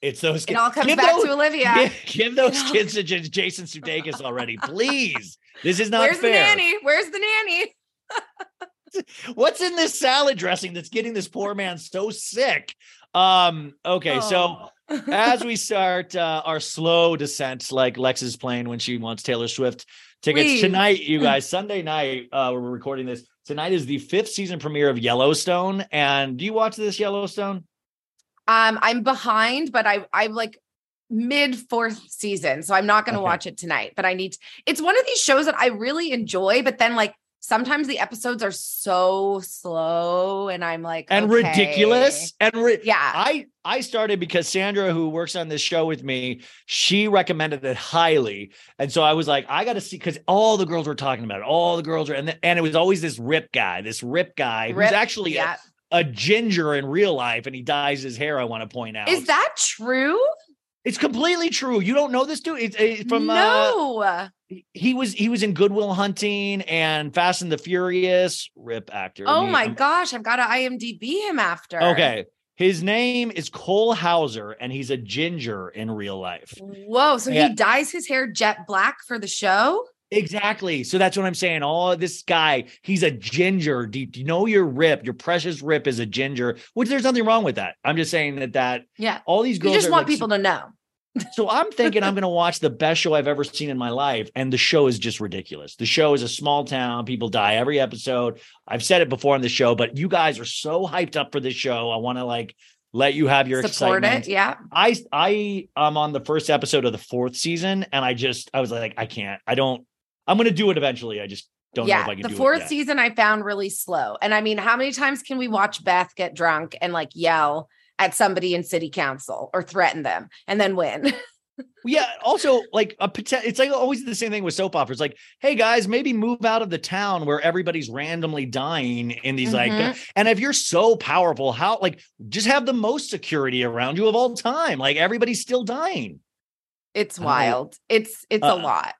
D: It's those
H: it all comes
D: Give
H: back
D: those-
H: to Olivia.
D: Give, give those kids to Jason Sudeikis already, please. This is not
H: Where's
D: fair.
H: the nanny? Where's the nanny?
D: What's in this salad dressing that's getting this poor man so sick? Um, okay, so
H: Oh.
D: as we start uh, our slow descent, like Lex is playing when she wants Taylor Swift tickets
H: Please.
D: tonight, you guys, Sunday night, uh, we're recording this. Tonight is the fifth season premiere of Yellowstone. And do you watch this Yellowstone?
H: Um, I'm behind, but I I'm like mid fourth season, so I'm not going to
D: Okay.
H: watch it tonight. But I need. To, it's one of these shows that I really enjoy, but then like sometimes the episodes are so slow, and I'm like
D: and
H: okay.
D: ridiculous and ri-
H: Yeah.
D: i i started because sandra who works on this show with me she recommended it highly and so i was like i gotta see because all the girls were talking about it all the girls were and, th- and it was always this rip guy this rip guy
H: Rip,
D: who's actually a- a, ginger in real life and he dyes his hair i want to point out
H: Is that true?
D: It's completely true you don't know this dude it's, it's from uh,
H: no.
D: he was he was in goodwill hunting and fast and the furious rip actor
H: oh
D: Me-
H: my
D: I'm-
H: gosh, I've got to IMDb him after.
D: Okay. His name is Cole Hauser, and he's a ginger in real life.
H: Whoa. So
D: Yeah.
H: he dyes his hair jet black for the show?
D: Exactly. So that's what I'm saying. Oh, this guy, he's a ginger. Do you, do you know your rip? Your precious rip is a ginger, which there's nothing wrong with that. I'm just saying that that
H: Yeah.
D: all these
H: You
D: girls
H: just want
D: like-
H: people to know.
D: So I'm thinking I'm going to watch the best show I've ever seen in my life, and the show is just ridiculous. The show is a small town; people die every episode. I've said it before on the show, but you guys are so hyped up for this show. I want to like let you have your
H: Support
D: excitement.
H: it. Yeah.
D: I I am on the first episode of the fourth season, and I just I was like, I can't. I don't. I'm going to do it eventually. I just don't know if I can
H: The
D: do
H: fourth season I found really slow. And I mean, how many times can we watch Beth get drunk and like yell at somebody in city council or threaten them and then win?
D: Yeah. Also, like a it's like always the same thing with soap operas. Like, hey guys, maybe move out of the town where everybody's randomly dying in these like.
H: Mhm.
D: And if you're so powerful, how like just have the most security around you of all time. Like everybody's still dying.
H: It's
D: I don't know.
H: wild. It's it's
D: Uh,
H: a lot.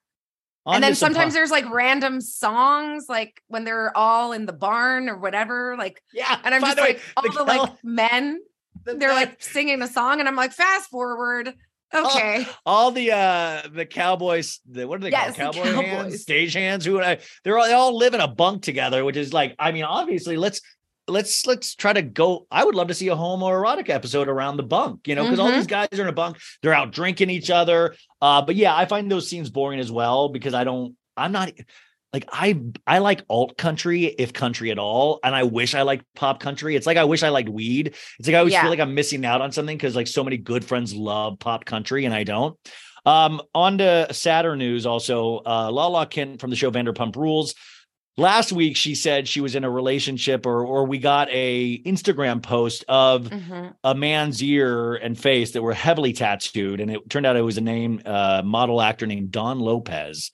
H: And then sometimes there's like random songs, like when they're all in the barn or whatever. Like,
D: yeah.
H: and I'm just
D: the way,
H: like all
D: the
H: the, like men,
D: the
H: they're like singing a song, and I'm like, fast forward. Okay.
D: all the uh the cowboys the what are they
H: Yes,
D: called cowboy hands
H: cowboys.
D: stage hands who I, they're all they all live in a bunk together which is like i mean obviously let's let's let's try to go i would love to see a homoerotic episode around the bunk you know because all
H: Mhm.
D: these guys are in a bunk they're out drinking each other uh but yeah i find those scenes boring as well because i don't i'm not like I I like alt country if country at all, and I wish I liked pop country. It's like I wish I liked weed. It's like I always
H: Yeah.
D: feel like I'm missing out on something because like so many good friends love pop country and I don't. Um, on to sadder news also. Uh, Lala Kent from the show Vanderpump Rules. Last week she said she was in a relationship, or or we got a Instagram post of
H: Mhm.
D: a man's ear and face that were heavily tattooed, and it turned out it was a name uh, model actor named Don Lopez.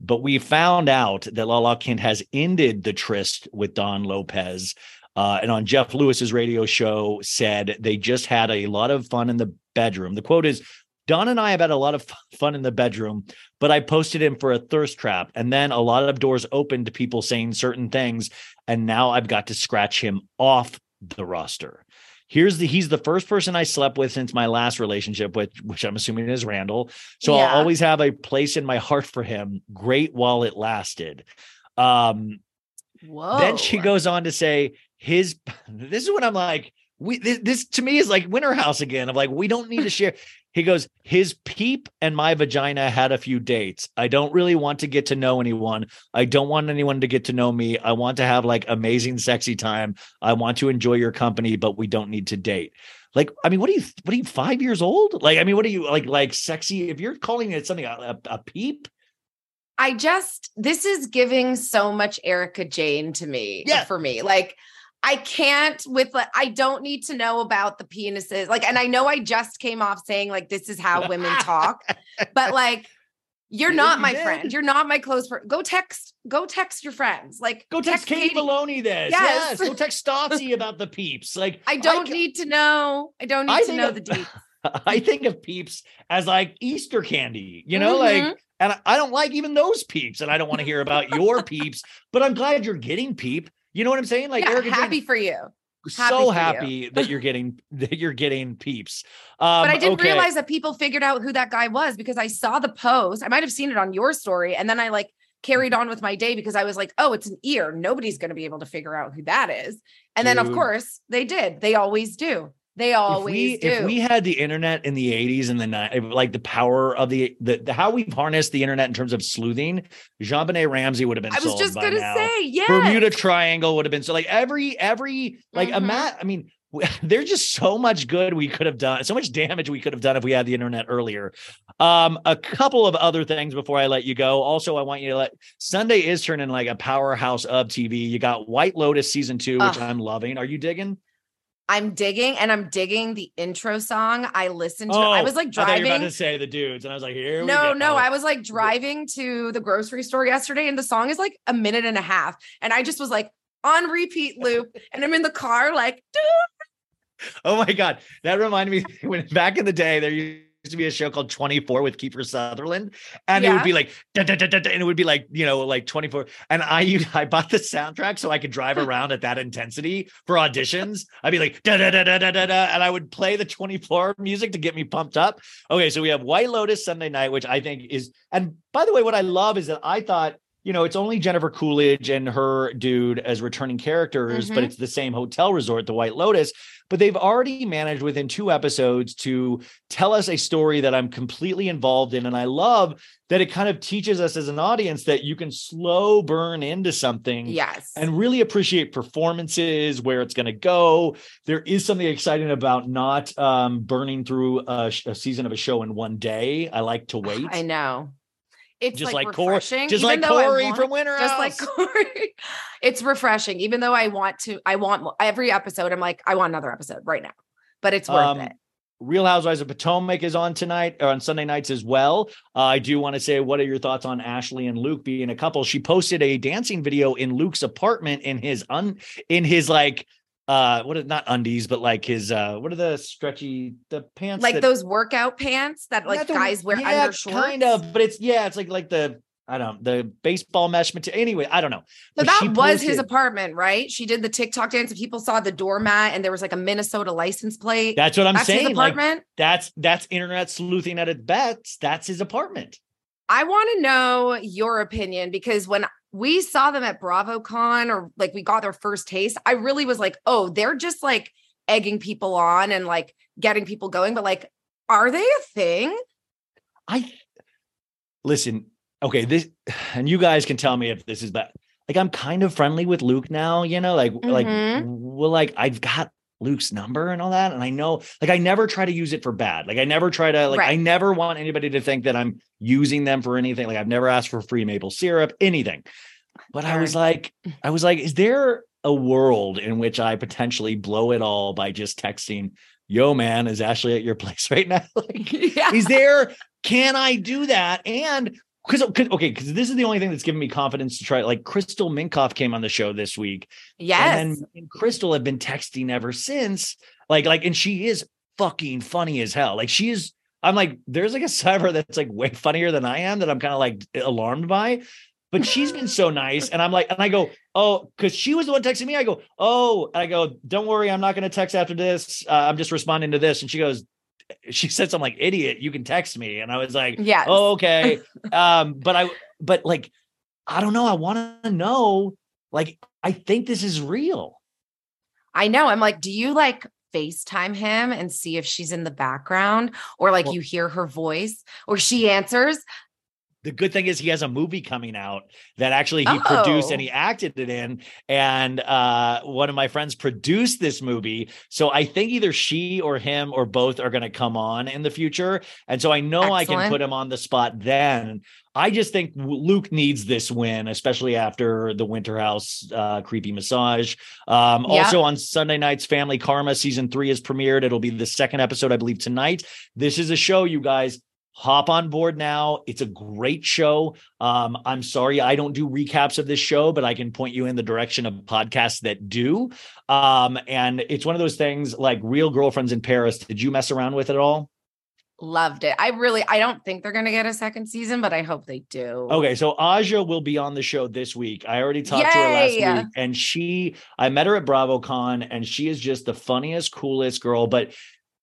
D: But we found out that Lala Kent has ended the tryst with Don Lopez. Uh, and on Jeff Lewis's radio show, said they just had a lot of fun in the bedroom. The quote is Don and I have had a lot of fun in the bedroom, but I posted him for a thirst trap. And then a lot of doors opened to people saying certain things. And now I've got to scratch him off the roster. Here's the he's the first person I slept with since my last relationship, with which I'm assuming is Randall. So
H: Yeah.
D: I'll always have a place in my heart for him. Great while it lasted. Um,
H: Whoa.
D: then she goes on to say his this is what I'm like. We this, this to me is like Winter House again. I'm like, we don't need to share. He goes, his peep and my vagina had a few dates. I don't really want to get to know anyone. I don't want anyone to get to know me. I want to have like amazing sexy time. I want to enjoy your company, but we don't need to date. Like, I mean, what are you what are you five years old? Like, I mean, what are you like like sexy? If you're calling it something a, a, a peep,
H: I just this is giving so much Erika Jayne to me.
D: Yeah.
H: For me. Like I can't with like I don't need to know about the penises. Like, and I know I just came off saying like this is how women talk, but like you're not my
D: did.
H: friend. You're not my close friend. Go text, go text your friends. Like
D: go text Katie Maloney this. Yes.
H: Yes.
D: Go text Stotzy about the peeps. Like
H: I don't need to know. I don't need
D: I
H: to know
D: of-
H: the deep.
D: I think of peeps as like Easter candy, you know,
H: Mhm.
D: like, and I- I don't like even those peeps, and I don't want to hear about your peeps, but I'm glad you're getting peep. You know what I'm saying? Like,
H: yeah,
D: Erika Jayne,
H: happy for you. happy
D: so
H: for you.
D: happy that you're getting that you're getting peeps. Um,
H: but I didn't
D: okay.
H: realize that people figured out who that guy was because I saw the post. I might have seen it on your story, and then I like carried on with my day because I was like, oh, it's an ear. Nobody's going to be able to figure out who that is. And then, of course, they did. They always do. They always
D: if we
H: do.
D: if we had the internet in the 80s and the ni- like the power of the, the the how we've harnessed the internet in terms of sleuthing, JonBenét Ramsey would have been
H: I was just gonna
D: now.
H: say, yeah.
D: Bermuda Triangle would have been so like every every like
H: Mhm.
D: mat. I mean there's just so much good we could have done, so much damage we could have done if we had the internet earlier. Um, a couple of other things before I let you go. Also, I want you to let Sunday is turning like a powerhouse of TV. You got White Lotus season two, which
H: Ugh.
D: I'm loving. Are you digging?
H: I'm digging and I'm digging the intro song. I listened to it. I oh, was like
D: Oh, I you
H: driving.
D: about to say the dudes, and I was like, here we
H: No,
D: go.
H: no, no. I was like driving to the grocery store yesterday and the song is like a minute and a half. And I just was like on repeat loop and I'm in the car like,
D: Oh my god, that reminded me when back in the day there used to be a show called 24 with Kiefer Sutherland, and it would be like da, da, da, and it would be like you know like 24. And I I bought the soundtrack so I could drive around at that intensity for auditions. I'd be like da da da da da da, and I would play the 24 music to get me pumped up. Okay, so we have White Lotus Sunday night, which I think is, and by the way, what I love is that I thought. You know, it's only Jennifer Coolidge and her dude as returning characters, but
H: Mhm.
D: it's the same hotel resort, the White Lotus but they've already managed within two episodes to tell us a story that I'm completely involved in. And I love that it kind of teaches us as an audience that you can slow burn into something
H: yes.
D: and really appreciate performances, where it's going to go. There is something exciting about not um, burning through a, sh- a season of a show in one day. I like to wait.
H: I know. It's
D: Just
H: like,
D: like Cor-
H: refreshing.
D: just
H: even
D: like Kory
H: want-
D: from Winter
H: Just like Kory. It's refreshing. Even though I want to, I want every episode. I'm like, I want another episode right now. But it's worth
D: Um,
H: it.
D: Real Housewives of Potomac is on tonight or on Sunday nights as well. Uh, I do want to say, what are your thoughts on Ashley and Luke being a couple? She posted a dancing video in Luke's apartment in his un in his like uh what is not undies, but like his uh what are the stretchy the pants
H: Like
D: that-
H: those workout pants that like
D: the-
H: guys wear
D: yeah,
H: under shorts.
D: kind of, but it's yeah, it's like like the I don't know the baseball mesh material. Anyway, I don't know.
H: So
D: But
H: that was his apartment, right? She did the TikTok dance and people saw the doormat and there was like a Minnesota license plate.
D: That's what I'm
H: That's
D: saying. Like
H: apartment.
D: that's that's internet sleuthing at its best. That's his apartment.
H: I want to know your opinion because when we saw them at BravoCon or like we got their first taste, I really was like, oh, they're just like egging people on and like getting people going. But like, are they a thing?
D: I listen, okay, this and you guys can tell me if this is bad. Like I'm kind of friendly with Luke now, you know, like like
H: Mhm.
D: well, like I've got Luke's number and all that. And I know like I never try to use it for bad. Like I never try to like I never want anybody to think that I'm using them for anything. Like I've never asked for free maple syrup, anything. But I was like, I was like, is there a world in which I potentially blow it all by just texting, yo, man, is Ashley at your place right now? like, is there, can I do that? And because, okay, because this is the only thing that's given me confidence to try. Like Crystal Minkoff came on the show this week.
H: Yes.
D: And then and Crystal have been texting ever since. Like, like, and she is fucking funny as hell. Like, she is, I'm like, there's like a her that's like way funnier than I am that I'm kind of like alarmed by. But she's been so nice. And I'm like, and I go, oh, because she was the one texting me. I go, oh, I go, don't worry, I'm not going to text after this. Uh, I'm just responding to this. And she goes, she said something like, idiot, you can text me. And I was like,
H: yeah
D: oh, okay. um, but I, but like, I don't know. I want to know, like, I think this is real.
H: I know. I'm like, do you like FaceTime him and see if she's in the background or like you hear her voice or she answers?
D: The good thing is he has a movie coming out that actually he produced and
H: Oh.
D: he acted it in. And uh, one of my friends produced this movie. So I think either she or him or both are going to come on in the future. And so I know I can put him on the spot then. I just think Luke needs this win, especially after the Winter House uh, creepy massage. Um,
H: Yeah.
D: Also on Sunday nights, Family Karma season three is premiered. It'll be the second episode, I believe, tonight. This is a show, you guys. Hop on board now. It's a great show. Um, I'm sorry I don't do recaps of this show, but I can point you in the direction of podcasts that do. Um, and it's one of those things like Real Girlfriends in Paris. Did you mess around with it at all?
H: Loved it. I really, I don't think they're going to get a second season, but I hope they do.
D: Okay, so Aja will be on the show this week. I already talked to her last week, and she, I met her at BravoCon, and she is just the funniest, coolest girl. But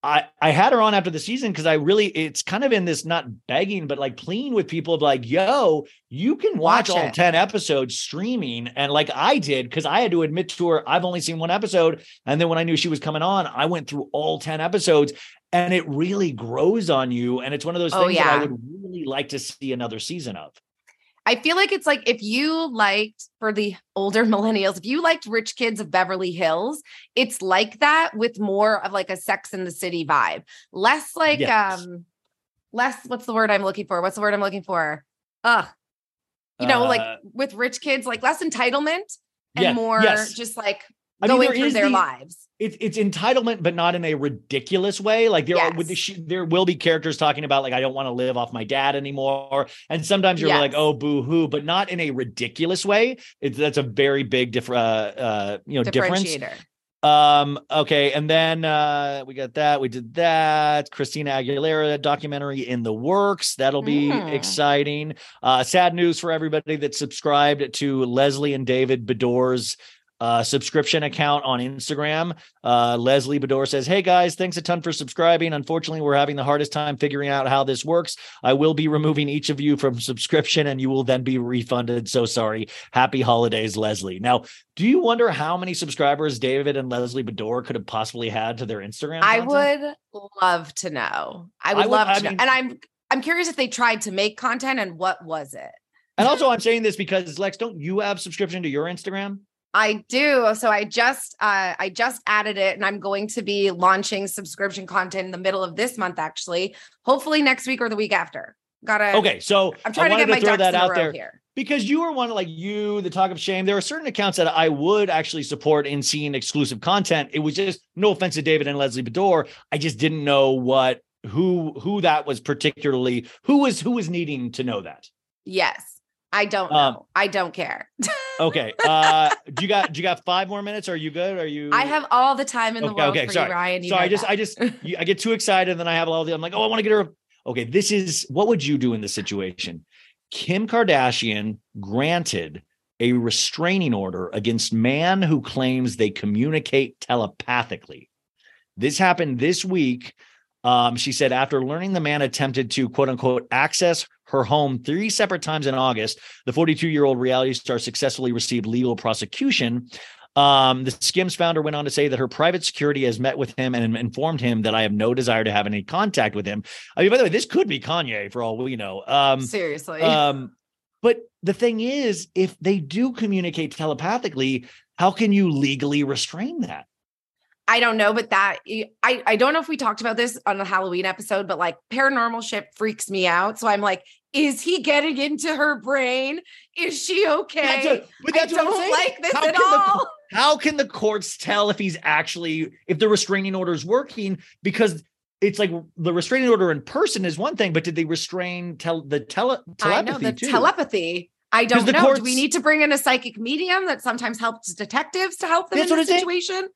D: I I had her on after the season because I really it's kind of in this not begging but like pleading with people of like yo you can watch,
H: Watch
D: all
H: it.
D: 10 episodes streaming and like I did because I had to admit to her I've only seen one episode and then when I knew she was coming on I went through all 10 episodes and it really grows on you and it's one of those
H: Oh,
D: things that I would really like to see another season of.
H: I feel like it's like if you liked for the older millennials, if you liked Rich Kids of Beverly Hills, it's like that with more of like a Sex in the City vibe. Less like
D: Yes.
H: um less what's the word I'm looking for? What's the word I'm looking for? Ugh. You know, like
D: Uh,
H: with rich kids, like less entitlement and
D: Yeah,
H: more
D: yes.
H: just like
D: I mean,
H: going
D: there
H: through their
D: the-
H: lives.
D: it's it's entitlement, but not in a ridiculous way. Like there are with the, there will be characters talking about like I don't want to live off my dad anymore, and sometimes you're
H: Yes.
D: like oh boo hoo, but not in a ridiculous way. It's that's a very big different uh, uh you know difference. Um. Okay, and then uh we got that. We did that. Christina Aguilera documentary in the works. That'll be
H: Mm.
D: exciting. Uh, sad news for everybody that subscribed to Lesley and David Beador's uh, subscription account on Instagram. Uh, Lesley Beador says, "Hey guys, thanks a ton for subscribing. Unfortunately, we're having the hardest time figuring out how this works. I will be removing each of you from subscription, and you will then be refunded. So sorry. Happy holidays, Lesley." Now, do you wonder how many subscribers David and Lesley Beador could have possibly had to their Instagram?
H: I
D: content?
H: would love to know. I would,
D: would-
H: love
D: I
H: to know. And I'm I'm curious if they tried to make content and what was it?
D: And also, I'm saying this because Lex, don't you have subscription to your Instagram?
H: I do. So I just uh I just added it and I'm going to be launching subscription content in the middle of this month actually. Hopefully next week or the week after. Gotta
D: Okay, so
H: I'm trying to get
D: wanted
H: my
D: throw
H: ducks
D: that out there
H: here.
D: because you are one of like you, the talk of shame. There are certain accounts that I would actually support in seeing exclusive content. It was just no offense to David and Lesley Beador. I just didn't know what who who that was particularly who was who was needing to know that.
H: Yes. I don't know.
D: Um,
H: I don't care.
D: Okay. Uh do you got do you got five more minutes? Are you good? Are you
H: I have all the time in the
D: okay,
H: world
D: okay,
H: for
D: sorry.
H: you, Ryan. You
D: so
H: know
D: I just
H: that.
D: I just you- I get too excited and then I have all the I'm like, oh, I want to get her. Okay, this is what would you do in this situation? Kim Kardashian granted a restraining order against man who claims they communicate telepathically. This happened this week. Um, she said after learning the man attempted to quote unquote access her home three separate times in August, the 42 year old reality star successfully received legal prosecution. Um, the Skims founder went on to say that her private security has met with him and informed him that I have no desire to have any contact with him. I mean, by the way, this could be Kanye for all we know. Um,
H: Seriously.
D: um, but the thing is, if they do communicate telepathically, how can you legally restrain that?
H: I don't know, but that I I don't know if we talked about this on the Halloween episode, but like paranormal shit freaks me out. So I'm like, is he getting into her brain? Is she okay?
D: That's what- but
H: I
D: that's I'm
H: don't
D: saying.
H: like this
D: How
H: at
D: can the-
H: all.
D: How can the courts tell if he's actually if the restraining order is working? Because it's like the restraining order in person is one thing, but did they restrain tell the tele-
H: I
D: telepathy
H: know the
D: too?
H: telepathy. I don't know.
D: courts-
H: Do we need to bring in a psychic medium that sometimes helps detectives to help them in
D: what
H: this
D: I'm saying.
H: situation?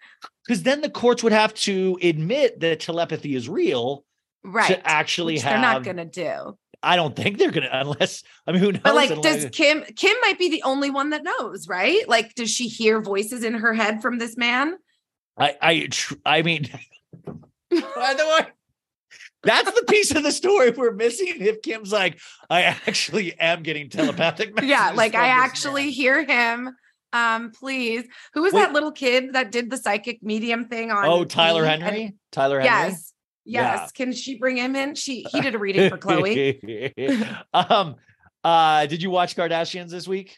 D: Because then the courts would have to admit that telepathy is real
H: Right.
D: to actually
H: which
D: have.
H: they're not gonna do.
D: I don't think they're gonna unless I mean who knows?
H: But like,
D: unless-
H: does Kim Kim might be the only one that knows, right? Like, does she hear voices in her head from this man?
D: I I tr- I mean, by the way, that's the piece of the story we're missing. If Kim's like, I actually am getting telepathic messages.
H: yeah, like I actually hear him. Um, please. Who was
D: Wait.
H: that little kid that did the psychic medium thing on?
D: Oh, Tyler
H: TV?
D: Henry.
H: And-
D: Tyler Henry.
H: Yes. Yes. Can she bring him in? She he did a reading for Khloe.
D: um. Uh. Did you watch Kardashians this week?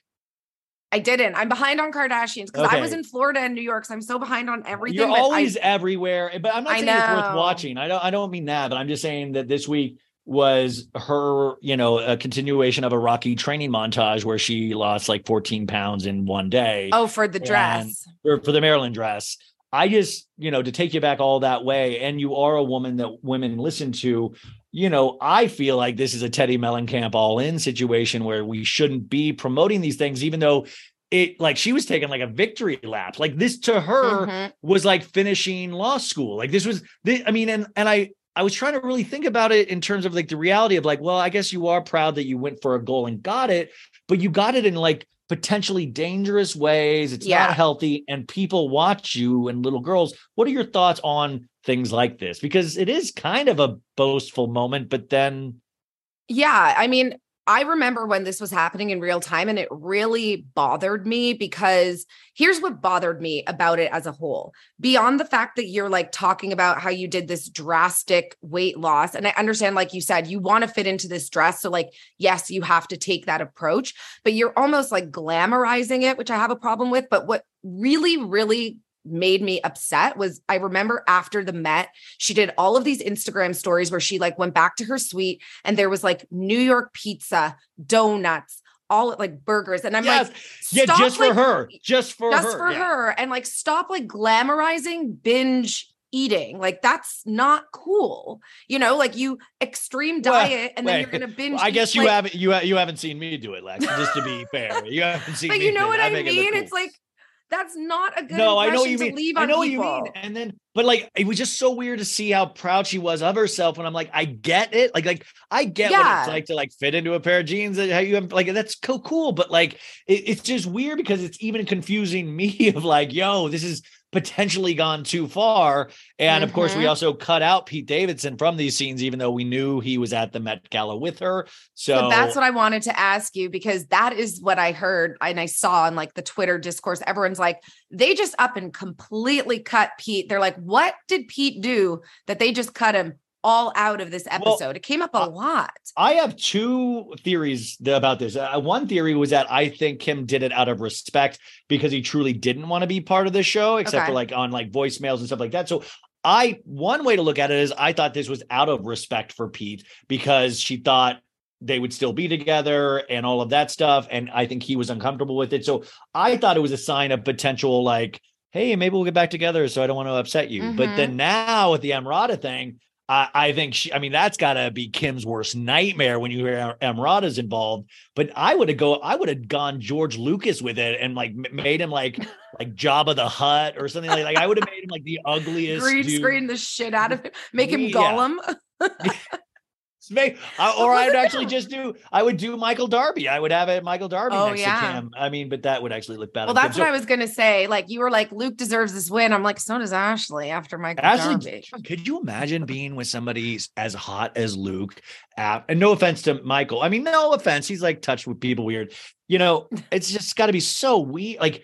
H: I didn't. I'm behind on Kardashians because I was in Florida and New York, so I'm so behind on everything.
D: You're
H: but I-
D: always everywhere, eh, but I'm not
H: I
D: saying it's worth watching. I don't. I don't mean that, but I'm just saying that this week was her, you know, a continuation of a Rocky training montage where she lost like 14 pounds in one day.
H: oh, for the dress.
D: or for the Marilyn dress. I just, you know, to take you back all that way, and you are a woman that women listen to, you know, I feel like this is a Teddi Mellencamp all in situation where we shouldn't be promoting these things, even though it like she was taking like a victory lap. Like this to her
H: Mhm.
D: was like finishing law school. Like this was this, I mean, and and I I was trying to really think about it in terms of like the reality of like, well, I guess you are proud that you went for a goal and got it, but you got it in like potentially dangerous ways. It's
H: Yeah.
D: not healthy, and people watch you and little girls. What are your thoughts on things like this? Because it is kind of a boastful moment, but then
H: Yeah, I mean, I remember when this was happening in real time and it really bothered me because here's what bothered me about it as a whole. Beyond the fact that you're like talking about how you did this drastic weight loss and I understand like you said you want to fit into this dress so like yes, you have to take that approach, but you're almost like glamorizing it, which I have a problem with, but what really really made me upset was I remember after the Met, she did all of these Instagram stories where she like went back to her suite and there was like New York pizza, donuts, all like burgers. And I'm
D: Yes.
H: like,
D: yeah, just for her, just for
H: just
D: her,
H: for
D: yeah.
H: her. And like stop like glamorizing binge eating. Like that's not cool. You know, like you extreme diet and then
D: Wait,
H: you're gonna binge.
D: I
H: eat,
D: guess you
H: like-
D: haven't you you haven't seen me do it, Lex. Just to be fair, you haven't seen.
H: But you know what I,
D: it
H: mean?
D: cool.
H: It's like that's not a good
D: no, I know what you
H: to
D: mean.
H: leave
D: I
H: on
D: know
H: people.
D: what you mean. And then, but like, it was just so weird to see how proud she was of herself. When I'm like, I get it. Like, like I get what
H: Yeah.
D: it's like to like fit into a pair of jeans that how you like that's so cool. But like, it, it's just weird because it's even confusing me of like, yo, this is potentially gone too far. And of course, we
H: Mhm.
D: also cut out Pete Davidson from these scenes, even though we knew he was at the Met Gala with her. So,
H: So that's what I wanted to ask you because that is what I heard and I saw in like the Twitter discourse. Everyone's like, they just up and completely cut Pete. They're like, what did Pete do that they just cut him all out of this episode? it came up a lot.
D: I have two theories about this. Uh, one theory was that I think Kim did it out of respect because he truly didn't want to be part of the show, except for like on like voicemails and stuff like that. So I one way to look at it is I thought this was out of respect for Pete because she thought they would still be together and all of that stuff. And I think he was uncomfortable with it. So I thought it was a sign of potential like, hey, maybe we'll get back together. So I don't want to upset you. But
H: Mhm.
D: then now with the Emrata thing, I, I think she, I mean, that's gotta be Kim's worst nightmare when you hear Emrata's involved. But I would have go, I would have gone George Lucas with it and like made him like like Jabba the Hutt or something like like I would have made him like the ugliest
H: Green
D: dude.
H: screen the shit out of him, make him
D: Yeah.
H: Gollum.
D: Make- or I'd actually just do I would do Michael Darby. I would have it Michael Darby
H: Oh,
D: next
H: yeah.
D: to Kim. I mean, but that would actually look bad.
H: Well,
D: Kim.
H: that's
D: So-
H: what I was gonna say. Like you were like, Luke deserves this win. I'm like, so does Ashley after Michael
D: Ashley,
H: Darby.
D: could you imagine being with somebody as hot as Luke? Uh, and no offense to Michael. I mean, no offense. He's like touched with people weird. You know, it's just got to be so weird. Like,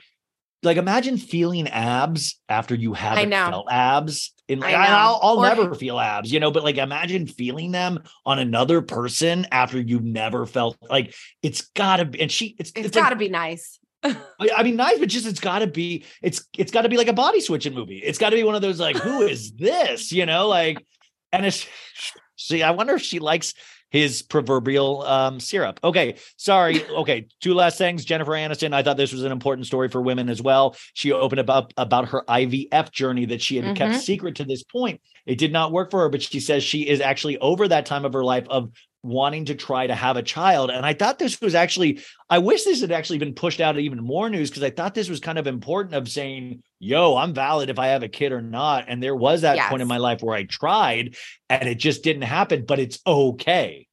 D: like imagine feeling abs after you haven't felt abs. In
H: I
D: like,
H: know.
D: I'll, I'll
H: Or-
D: never feel abs, you know. But like, imagine feeling them on another person after you've never felt. Like, it's got to be. And she, it's
H: It's
D: it's like-
H: got to be nice.
D: I I mean, nice, but just it's got to be. It's it's got to be like a body switching movie. It's got to be one of those like, who is this? You know, like, and it's. See, I wonder if she likes his proverbial um, syrup. Okay, sorry. Okay, two last things. Jennifer Aniston. I thought this was an important story for women as well. She opened about about her IVF journey that she had kept
H: Mhm.
D: secret to this point. It did not work for her, but she says she is actually over that time of her life of wanting to try to have a child. And I thought this was actually, I wish this had actually been pushed out even more news because I thought this was kind of important of saying, yo, I'm valid if I have a kid or not. And there was that point in my life where I tried and it just didn't happen, but it's okay.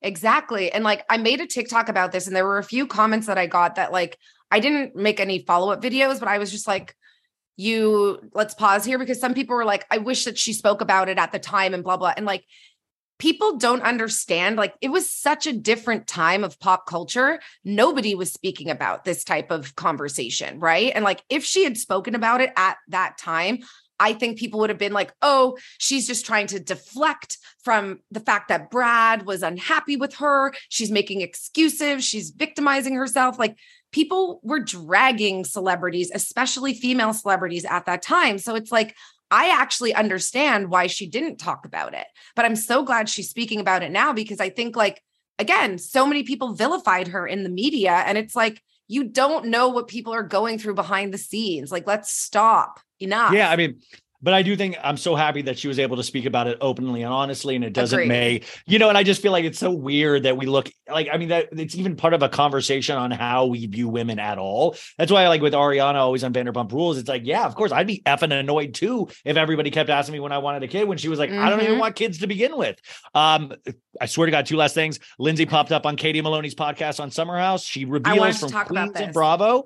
H: Exactly. And like I made a TikTok about this and there were a few comments that I got that like I didn't make any follow-up videos, but I was just like you let's pause here because some people were like I wish that she spoke about it at the time and blah blah and like people don't understand like it was such a different time of pop culture nobody was speaking about this type of conversation right and like if she had spoken about it at that time I think people would have been like, oh, she's just trying to deflect from the fact that Brad was unhappy with her. She's making excuses. She's victimizing herself. Like people were dragging celebrities, especially female celebrities at that time. So it's like, I actually understand why she didn't talk about it. But I'm so glad she's speaking about it now because I think, like, again, so many people vilified her in the media. And it's like, you don't know what people are going through behind the scenes. Like, let's stop. Enough.
D: Yeah, I mean, but I do think I'm so happy that she was able to speak about it openly and honestly, and it doesn't
H: Agreed.
D: may, you know, and I just feel like it's so weird that we look like, I mean, that it's even part of a conversation on how we view women at all. That's why I like with Ariana always on Vanderpump Rules. It's like, yeah, of course, I'd be effing annoyed too if everybody kept asking me when I wanted a kid when she was like, I don't even
H: Mhm.
D: want kids to begin with. Um, I swear to God, two last things. Lindsay popped up on Katie Maloney's podcast on Summer House. She reveals from
H: talk
D: Queens
H: this.
D: Bravo.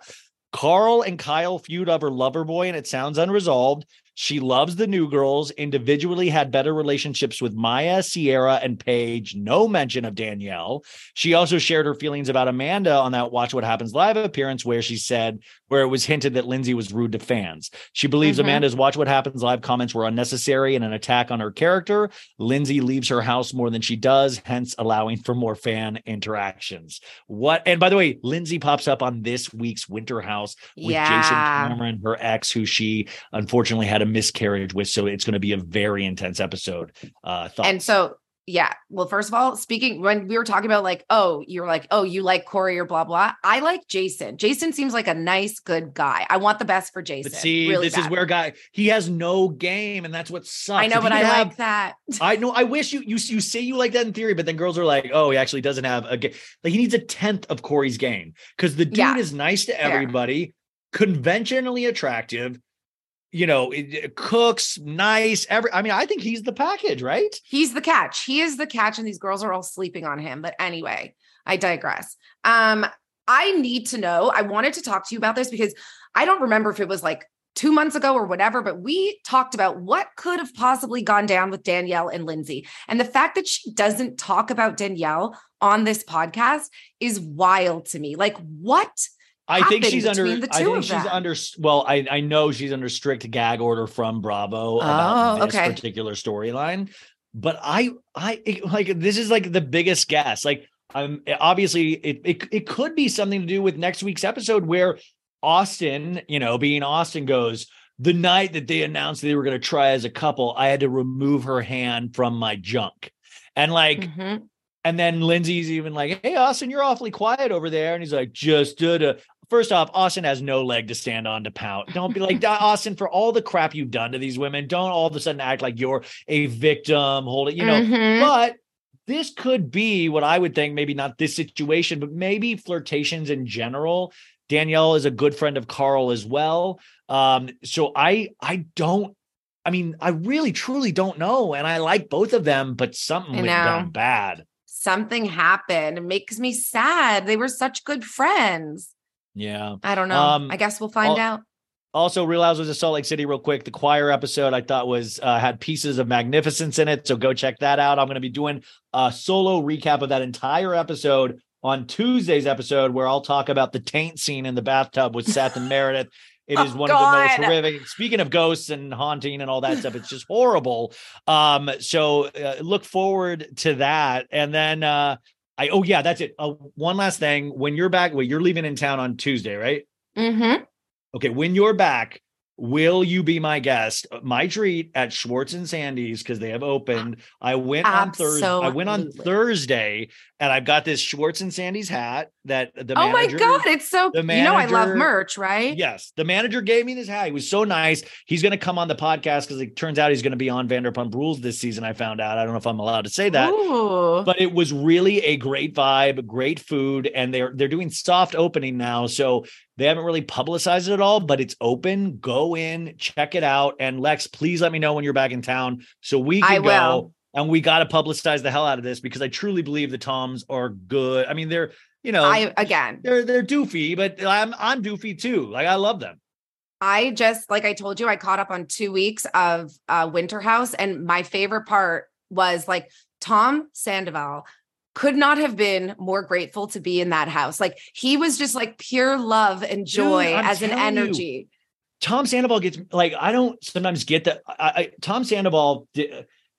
D: Carl and Kyle feud over Loverboy, and it sounds unresolved. She loves the new girls, individually had better relationships with Mya, Ciara, and Paige. No mention of Danielle. She also shared her feelings about Amanda on that Watch What Happens Live appearance, where she said, where it was hinted that Lindsay was rude to fans. She believes
H: Mhm.
D: Amanda's Watch What Happens Live comments were unnecessary and an attack on her character. Lindsay leaves her house more than she does, hence allowing for more fan interactions. What? And by the way, Lindsay pops up on this week's Winter House with
H: Yeah.
D: Jason Cameron, her ex, who she unfortunately had a miscarriage with. So it's going to be a very intense episode. Uh, thoughts?
H: And so, yeah. Well, first of all, speaking when we were talking about like, oh, you're like, oh, you like Kory or blah blah. I like Jason. Jason seems like a nice, good guy. I want the best for Jason.
D: But see,
H: really
D: this is where guy he has no game, and that's what sucks.
H: I know,
D: If
H: but I
D: have-
H: like that.
D: I know. I wish you you you say you like that in theory, but then girls are like, oh, he actually doesn't have a game. Like he needs a tenth of Kory's game because the dude
H: Yeah.
D: is nice to
H: Fair.
D: everybody, conventionally attractive. You know, it- it cooks nice. Every I mean, I think he's the package, right?
H: He's the catch. He is the catch, and these girls are all sleeping on him. But anyway, I digress. Um, I need to know. I wanted to talk to you about this because I don't remember if it was like two months ago or whatever, but we talked about what could have possibly gone down with Danielle and Lindsay. And the fact that she doesn't talk about Danielle on this podcast is wild to me. Like, what?
D: I think she's under. I think she's
H: them?
D: under. Well, I I know she's under strict gag order from Bravo about
H: Oh,
D: this
H: okay.
D: particular storyline. But I I like this is like the biggest guess. Like um obviously it, it it could be something to do with next week's episode where Austin, you know, being Austin goes. The night that they announced they were going to try as a couple, I had to remove her hand from my junk. And like,
H: Mhm.
D: and then Lindsay's even like, "Hey, Austin, you're awfully quiet over there." And he's like, "Just did a." First off, Austin has no leg to stand on to pout. Don't be like Austin for all the crap you've done to these women. Don't all of a sudden act like you're a victim. Hold it, you know.
H: Mhm.
D: But this could be what I would think. Maybe not this situation, but maybe flirtations in general. Danielle is a good friend of Carl as well. Um, so I I don't. I mean, I really truly don't know, and I like both of them, but something went down bad.
H: Something happened. It makes me sad. They were such good friends.
D: Yeah.
H: I don't know.
D: Um,
H: I guess we'll find
D: al-
H: out.
D: Also, Real Housewives of Salt Lake City, real quick. The choir episode I thought was uh, had pieces of magnificence in it, so go check that out. I'm going to be doing a solo recap of that entire episode on Tuesday's episode, where I'll talk about the taint scene in the bathtub with Seth and Meredith. It is
H: Oh,
D: one of the most horrific. Speaking of ghosts and haunting and all that stuff, it's just horrible. Um, so uh, look forward to that. And then uh, I oh yeah, that's it. Uh, one last thing. When you're back, well, you're leaving in town on Tuesday, right?
H: Mm-hmm.
D: Okay, when you're back, will you be my guest? My treat at Schwartz and Sandy's because they have ah, opened. I went on Thursday. I went on Thursday, and I've got this Schwartz and Sandy's hat that the
H: Oh my god, it's so
D: the manager,
H: you know I love merch, right?
D: Yes, the manager gave me this hat. He was so nice. He's going to come on the podcast because it turns out he's going to be on Vanderpump Rules this season. I found out. I don't know if I'm allowed to say that,
H: Ooh.
D: but it was really a great vibe, great food, and they're they're doing soft opening now, so they haven't really publicized it at all. But it's open. Go in, check it out, and Lex, please let me know when you're back in town so we can
H: I
D: go.
H: will.
D: And we got to publicize the hell out of this because I truly believe the Toms are good. I mean, they're you know
H: I again
D: they're they're doofy, but I'm I'm doofy too. Like I love them.
H: I just like I told you, I caught up on two weeks of uh Winter House, and my favorite part was like Tom Sandoval could not have been more grateful to be in that house. Like he was just like pure love and joy
D: I'm
H: as an
D: telling you.
H: energy.
D: Tom Sandoval gets like I don't sometimes get that. I, I Tom Sandoval,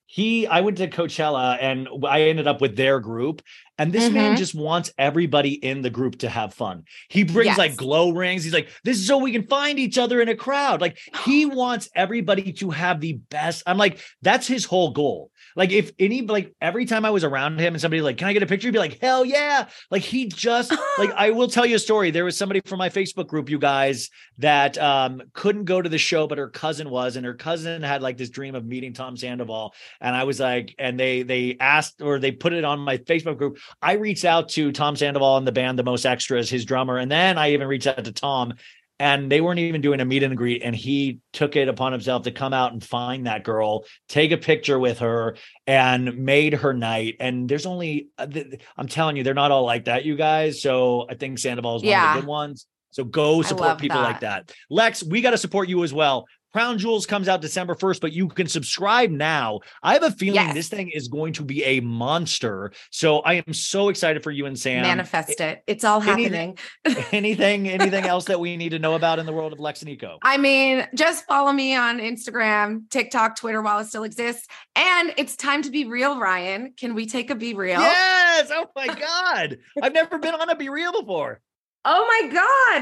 D: he I went to Coachella and I ended up with their group, And this man
H: Mhm.
D: just wants everybody in the group to have fun. He brings like glow rings. He's like, this is so we can find each other in a crowd. Like he wants everybody to have the best. I'm like, that's his whole goal. Like if any like every time I was around him and somebody like, can I get a picture? He'd be like, hell yeah. Like he just like I will tell you a story. There was somebody from my Facebook group, you guys, that um couldn't go to the show, but her cousin was, and her cousin had like this dream of meeting Tom Sandoval. And I was like, and they they asked or they put it on my Facebook group. I reached out to Tom Sandoval and the band The Most Extras, his drummer, and then I even reached out to Tom. And they weren't even doing a meet and greet. And he took it upon himself to come out and find that girl, take a picture with her, and made her night. And there's only, uh, I'm telling you, they're not all like that, you guys. So I think Sandoval is one of the good ones. So go support people like that. Lex, we got to support you as well. Crown Jewels comes out December 1st, but you can subscribe now. I have a feeling
H: Yes.
D: this thing is going to be a monster. So I am so excited for you and Sam.
H: Manifest it. It's all
D: anything-
H: happening.
D: anything, anything else that we need to know about in the world of Lex Niko?
H: I mean, just follow me on Instagram, TikTok, Twitter while it still exists. And it's time to be real, Ryan. Can we take a be real?
D: Yes. Oh my God. I've never been on a Be Real before.
H: Oh my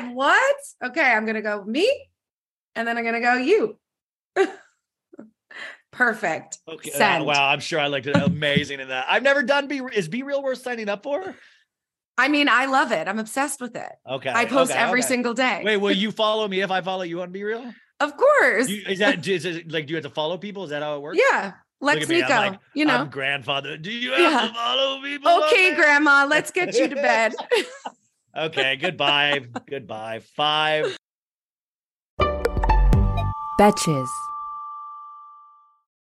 H: God. What? Okay, I'm going to go me and then I'm going to go you. Perfect.
D: Okay. uh, wow. I'm sure I looked amazing in that. I've never done Be Is Be Real worth signing up for?
H: I mean, I love it. I'm obsessed with it.
D: Okay.
H: I post
D: okay,
H: every
D: okay.
H: single day.
D: Wait, will you follow me if I follow you on Be Real?
H: Of course.
D: You, is that is it, like do you have to follow people? Is that how it works?
H: yeah.
D: Look
H: Lex
D: at me, I'm
H: Nico.
D: like,
H: you know.
D: I'm grandfather. Do you have
H: Yeah.
D: to follow people?
H: okay, Grandma, let's get you to bed.
D: Okay, goodbye. goodbye. Five.
G: Betches.